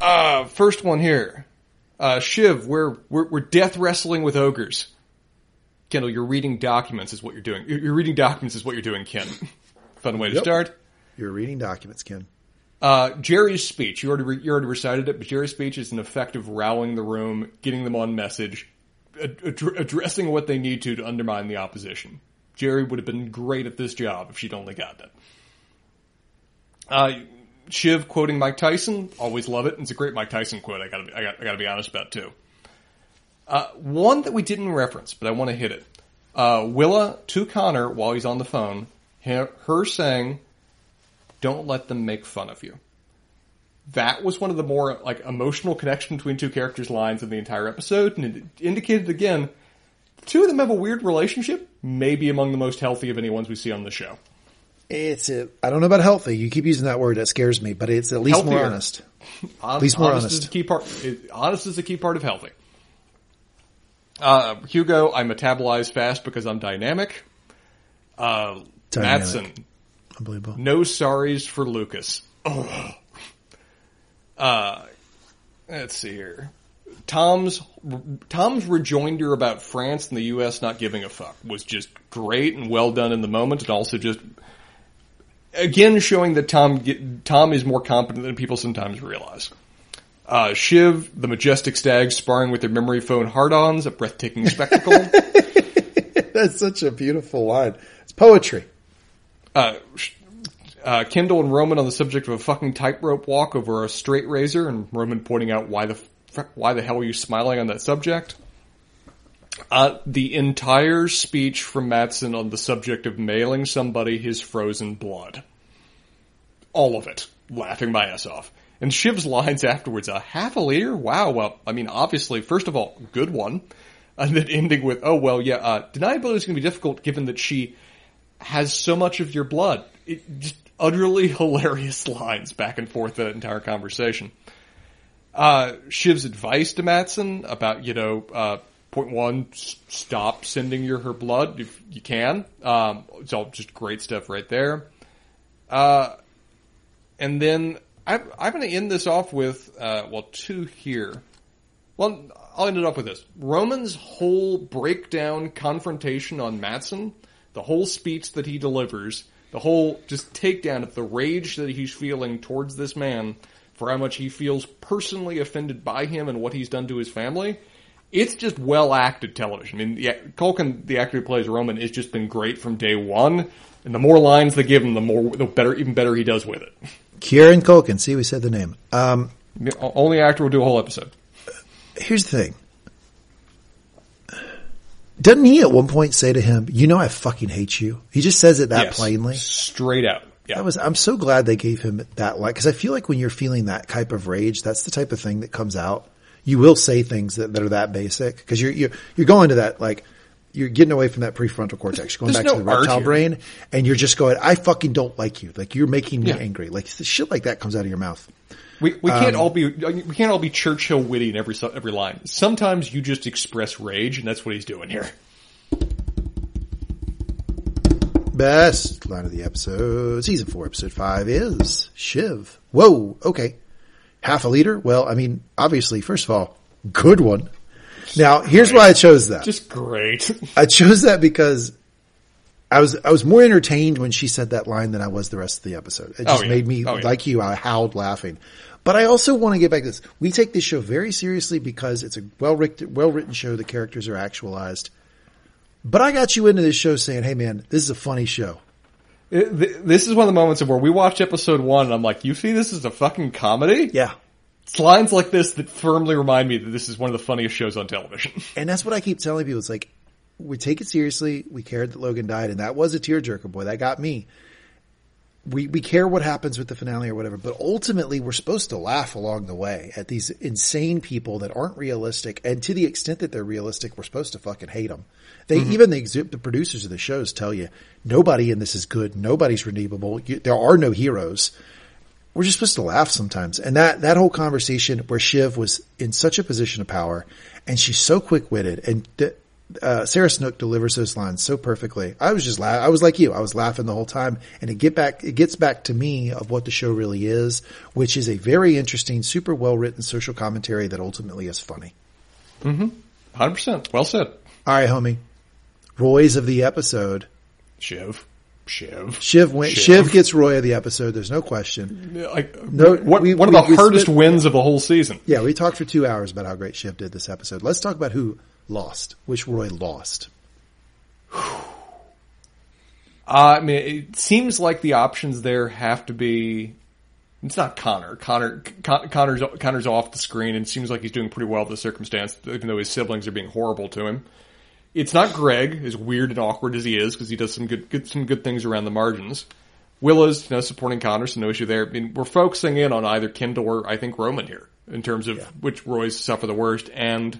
Uh, first one here. Uh, Shiv, we're, we're, we're death wrestling with ogres. Kendall, you're reading documents is what you're doing. You're reading documents is what you're doing, Ken. [LAUGHS] Fun way to yep. start. You're reading documents, Ken. Uh, Gerri's speech, you already, re- you already recited it, but Gerri's speech is an effective rallying the room, getting them on message, ad- addressing what they need to to undermine the opposition. Gerri would have been great at this job if she'd only got that. Uh, Shiv quoting Mike Tyson, always love it. It's a great Mike Tyson quote. I gotta, be, I gotta, I gotta be honest about too. Uh, one that we didn't reference, but I want to hit it. Uh, Willa to Connor while he's on the phone, her, her saying, "Don't let them make fun of you." that was one of the more like emotional connection between two characters lines in the entire episode, and it indicated again, two of them have a weird relationship, maybe among the most healthy of any ones we see on the show. It's a, I don't know about healthy. You keep using that word. That scares me, but it's at least Healthier. more honest. [LAUGHS] at least more honest. honest. Is a key part. Honest is a key part of healthy. Uh, Hugo, I metabolize fast because I'm dynamic. Uh, dynamic. Matsson. Unbelievable. No sorries for Lukas. Ugh. Uh, let's see here. Tom's Tom's rejoinder about France and the U.S. not giving a fuck was just great and well done in the moment, and also just again showing that Tom Tom is more competent than people sometimes realize. Uh, Shiv, the majestic stag, sparring with their memory phone hard-ons, a breathtaking [LAUGHS] spectacle. That's such a beautiful line. It's poetry. Uh, uh, Kendall and Roman on the subject of a fucking tightrope walk over a straight razor, and Roman pointing out why the why the hell are you smiling on that subject? Uh, the entire speech from Matsson on the subject of mailing somebody his frozen blood. All of it. Laughing my ass off. And Shiv's lines afterwards, a half a liter? Wow, well, I mean, obviously, first of all, good one. And then ending with, oh, well, yeah, uh, deniability is going to be difficult given that she has so much of your blood. It, just utterly [LAUGHS] hilarious lines back and forth that entire conversation. Uh, Shiv's advice to Matsson about, you know, uh, point one, stop sending your her blood if you can. Um, it's all just great stuff right there. Uh, and then I, I'm going to end this off with, uh, well, two here. Well, I'll end it off with this. Roman's whole breakdown confrontation on Matsson, the whole speech that he delivers, the whole just takedown of the rage that he's feeling towards this man for how much he feels personally offended by him and what he's done to his family. It's just well acted television. I mean, yeah, Culkin, the actor who plays Roman, has just been great from day one. And the more lines they give him, the more, the better, even better he does with it. Kieran Culkin. See, we said the name. Um, The only actor will do a whole episode. here's the thing. Doesn't he at one point say to him, "You know, I fucking hate you"? He just says it that Yes. plainly. Straight out. Yeah. That was. I'm so glad they gave him that line because I feel like when you're feeling that type of rage, that's the type of thing that comes out. You will say things that, that are that basic because you're you're you're going to that like you're getting away from that prefrontal cortex. You're going There's back no to the reptile brain, and you're just going. I fucking don't like you. Like you're making me Yeah. angry. Like shit like that comes out of your mouth. We we can't Um, all be we can't all be Churchill witty in every every line. Sometimes you just express rage, and that's what he's doing here. Best line of the episode, season four, episode five is Shiv. Whoa, okay. Half a liter? Well, I mean, obviously, first of all, good one. Now, here's why I chose that. Just great. I chose that because I was, I was more entertained when she said that line than I was the rest of the episode. It oh, just Oh, yeah. made me, Oh, yeah. like you, I howled laughing. But I also want to get back to this. We take this show very seriously because it's a well written, well written show. The characters are actualized. But I got you into this show saying, "Hey, man, this is a funny show." It- th- this is one of the moments of where we watched episode one, and I'm like, "You see, this is a fucking comedy." Yeah, It's lines like this that firmly remind me that this is one of the funniest shows on television. [LAUGHS] And that's what I keep telling people. It's like, we take it seriously. We cared that Logan died and that was a tearjerker, boy. That got me. We, we care what happens with the finale or whatever, but ultimately we're supposed to laugh along the way at these insane people that aren't realistic. And to the extent that they're realistic, we're supposed to fucking hate them. They, mm-hmm. even the, the producers of the shows tell you nobody in this is good. Nobody's redeemable. You, there are no heroes we're just supposed to laugh sometimes. And that, that whole conversation where Shiv was in such a position of power and she's so quick witted and th- uh, Sarah Snook delivers those lines so perfectly. I was just la- I was like you. I was laughing the whole time and it get back, it gets back to me of what the show really is, which is a very interesting, super well written social commentary that ultimately is funny. Hundred percent. Well said. All right, homie. Roy's of the episode. Shiv. Shiv. Shiv went, Shiv. Shiv gets Roy of the episode. There's no question. Like, No, what, we- one we- of the hardest split- wins of the whole season. Yeah, we talked for two hours about how great Shiv did this episode. Let's talk about who lost, which Roy lost. [SIGHS] Uh, I mean, it seems like the options there have to be. It's not Connor. Connor Con- Connor's Connor's off the screen and seems like he's doing pretty well the circumstance, even though his siblings are being horrible to him. It's not Greg, as weird and awkward as he is, because he does some good, good some good things around the margins. Willa's, you know, supporting Connor, so no issue there. I mean, we're focusing in on either Kendall or I think Roman here in terms of which Roy's suffer the worst, and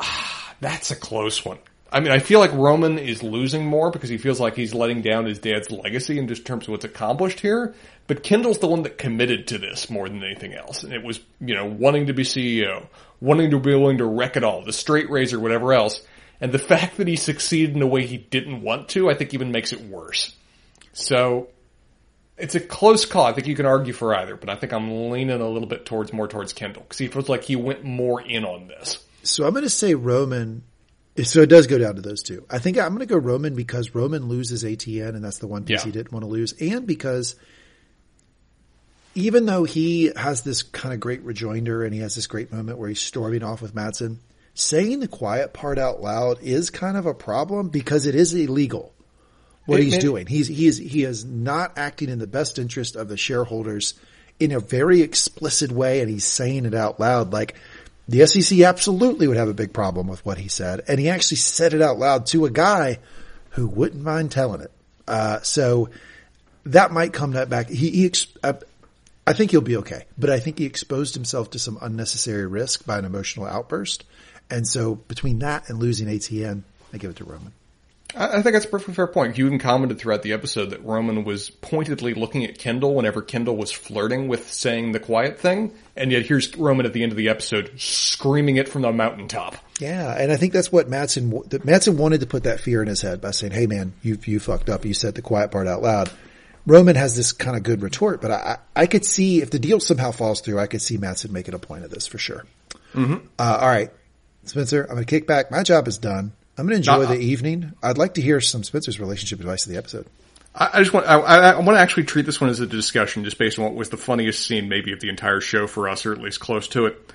ah, that's a close one. I mean, I feel like Roman is losing more because he feels like he's letting down his dad's legacy in just terms of what's accomplished here. But Kendall's the one that committed to this more than anything else. And it was, you know, wanting to be CEO, wanting to be willing to wreck it all, the straight razor, whatever else. And the fact that he succeeded in a way he didn't want to, I think even makes it worse. So, it's a close call. I think you can argue for either, but I think I'm leaning a little bit towards more towards Kendall because he feels like he went more in on this. So I'm going to say Roman. So it does go down to those two. I think I'm going to go Roman because Roman loses ATN, and that's the one piece Yeah. he didn't want to lose, and because even though he has this kind of great rejoinder and he has this great moment where he's storming off with Matsson, saying the quiet part out loud is kind of a problem because it is illegal what It- he's it- doing. He's he is he is not acting in the best interest of the shareholders in a very explicit way, and he's saying it out loud. Like the SEC absolutely would have a big problem with what he said, and he actually said it out loud to a guy who wouldn't mind telling it. Uh, so that might come that back. He, he ex- uh, I think he'll be okay, but I think he exposed himself to some unnecessary risk by an emotional outburst. And so between that and losing ATN, I give it to Roman. I think that's a perfectly fair point. You even commented throughout the episode that Roman was pointedly looking at Kendall whenever Kendall was flirting with saying the quiet thing, and yet here's Roman at the end of the episode screaming it from the mountaintop. Yeah, and I think that's what Matsson that Matsson wanted to put that fear in his head by saying, "Hey, man, you you fucked up. You said the quiet part out loud." Roman has this kind of good retort, but I I could see if the deal somehow falls through, I could see Matsson making a point of this for sure. Uh, all right, Spencer, I'm going to kick back. My job is done. I'm going to enjoy Uh-uh. the evening. I'd like to hear some Spencer's relationship advice of the episode. I, I just want I, I, I want to actually treat this one as a discussion, just based on what was the funniest scene maybe of the entire show for us, or at least close to it.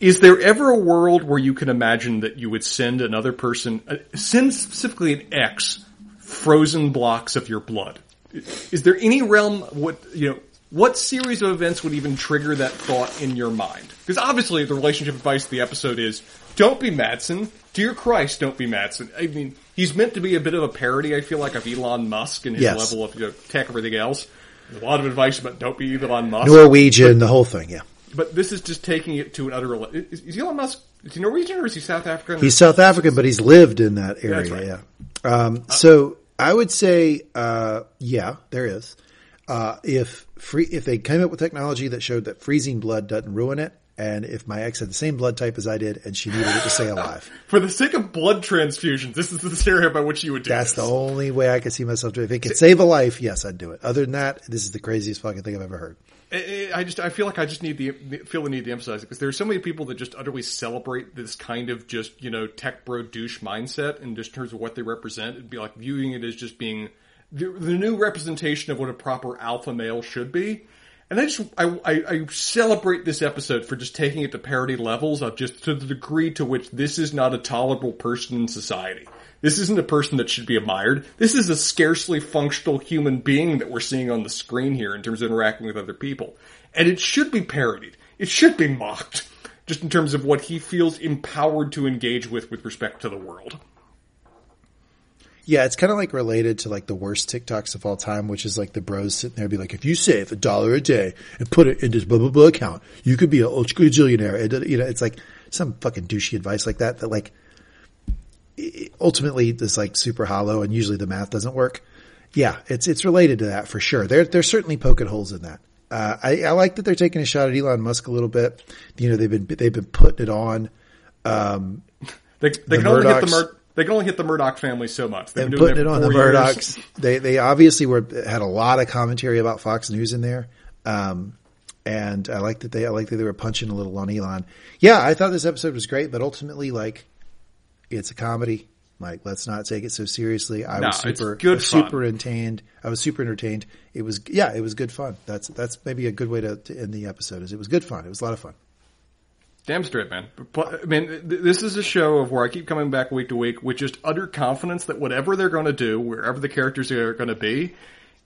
Is there ever a world where you can imagine that you would send another person, uh, send specifically an X, frozen blocks of your blood? Is there any realm what you know? What series of events would even trigger that thought in your mind? Because obviously, the relationship advice of the episode is: don't be Matsson. Dear Christ, don't be Matsson. I mean, he's meant to be a bit of a parody. I feel like of Elon Musk and his Yes. level of you know, tech, everything else. There's a lot of advice about don't be Elon Musk. Norwegian, the whole thing. Yeah, But this is just taking it to an utter. Is, is Elon Musk? Is he Norwegian or is he South African? he's South African, but he's lived in that area. Right. Yeah. Um, so I would say, uh, yeah, there is. Uh, if free, if they came up with technology that showed that freezing blood doesn't ruin it, and if my ex had the same blood type as I did and she needed it to stay alive, [LAUGHS] For the sake of blood transfusions, this is the scenario by which you would do that's this. the only way I could see myself doing. it. If it could save a life, yes, I'd do it. Other than that, this is the craziest fucking thing I've ever heard. I just I feel like I just need the feel the need to emphasize it because there are so many people that just utterly celebrate this kind of just you know tech bro douche mindset in just in terms of what they represent and be like viewing it as just being the, the new representation of what a proper alpha male should be. And I just I, I, I celebrate this episode for just taking it to parody levels of just to the degree to which this is not a tolerable person in society. This isn't a person that should be admired. This is a scarcely functional human being that we're seeing on the screen here in terms of interacting with other people. And it should be parodied. It should be mocked. Just in terms of what he feels empowered to engage with with respect to the world. Yeah, it's kind of like related to like the worst TikToks of all time, which is like the bros sitting there be like, if you save a dollar a day and put it in this blah blah blah account, you could be a ultra gajillionaire. And, you know, it's like some fucking douchey advice like that that like ultimately is like super hollow and usually the math doesn't work. Yeah, it's it's related to that for sure. They're they're certainly poking holes in that. Uh, I, I like that they're taking a shot at Elon Musk a little bit. You know, they've been they've been putting it on. Um, They, they can only hit the Murdochs- Mur- they can only hit the Murdoch family so much. They've and been doing putting it for on the years. Murdochs. They they obviously were had a lot of commentary about Fox News in there. Um, and I like that they I like that they were punching a little on Elon. Yeah, I thought this episode was great, but ultimately, like, it's a comedy. Like, let's not take it so seriously. I was super, good was super entertained. I was super entertained. It was, yeah, it was good fun. That's that's maybe a good way to, to end the episode. Is it was good fun. It was a lot of fun. Damn straight, man. I mean, this is a show of where I keep coming back week to week with just utter confidence that whatever they're going to do, wherever the characters are going to be,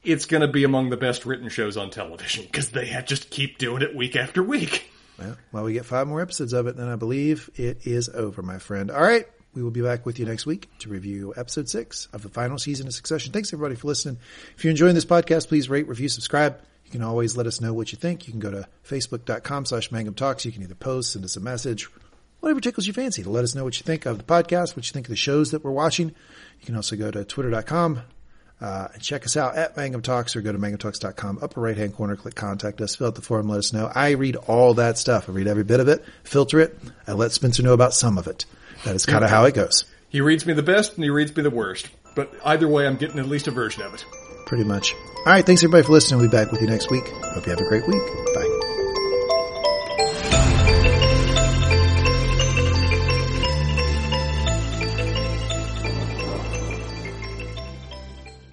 it's going to be among the best written shows on television because they just keep doing it week after week. Well, well, we get five more episodes of it, then I believe it is over, my friend. All right. We will be back with you next week to review episode six of the final season of Succession. Thanks everybody for listening. If you're enjoying this podcast, please rate, review, subscribe. You can always let us know what you think. You can go to facebook.com slash mangum talks. You can either post, send us a message, whatever tickles your fancy to let us know what you think of the podcast, what you think of the shows that we're watching. You can also go to twitter.com uh, and check us out at Mangum Talks or go to mangumtalks.com, upper right hand corner, click contact us, fill out the form, let us know. I read all that stuff. I read every bit of it, filter it. I let Spencer know about some of it. That is kind of how it goes. He reads me the best and he reads me the worst. But either way, I'm getting at least a version of it. Pretty much. All right. Thanks everybody for listening. We'll be back with you next week. Hope you have a great week. Bye.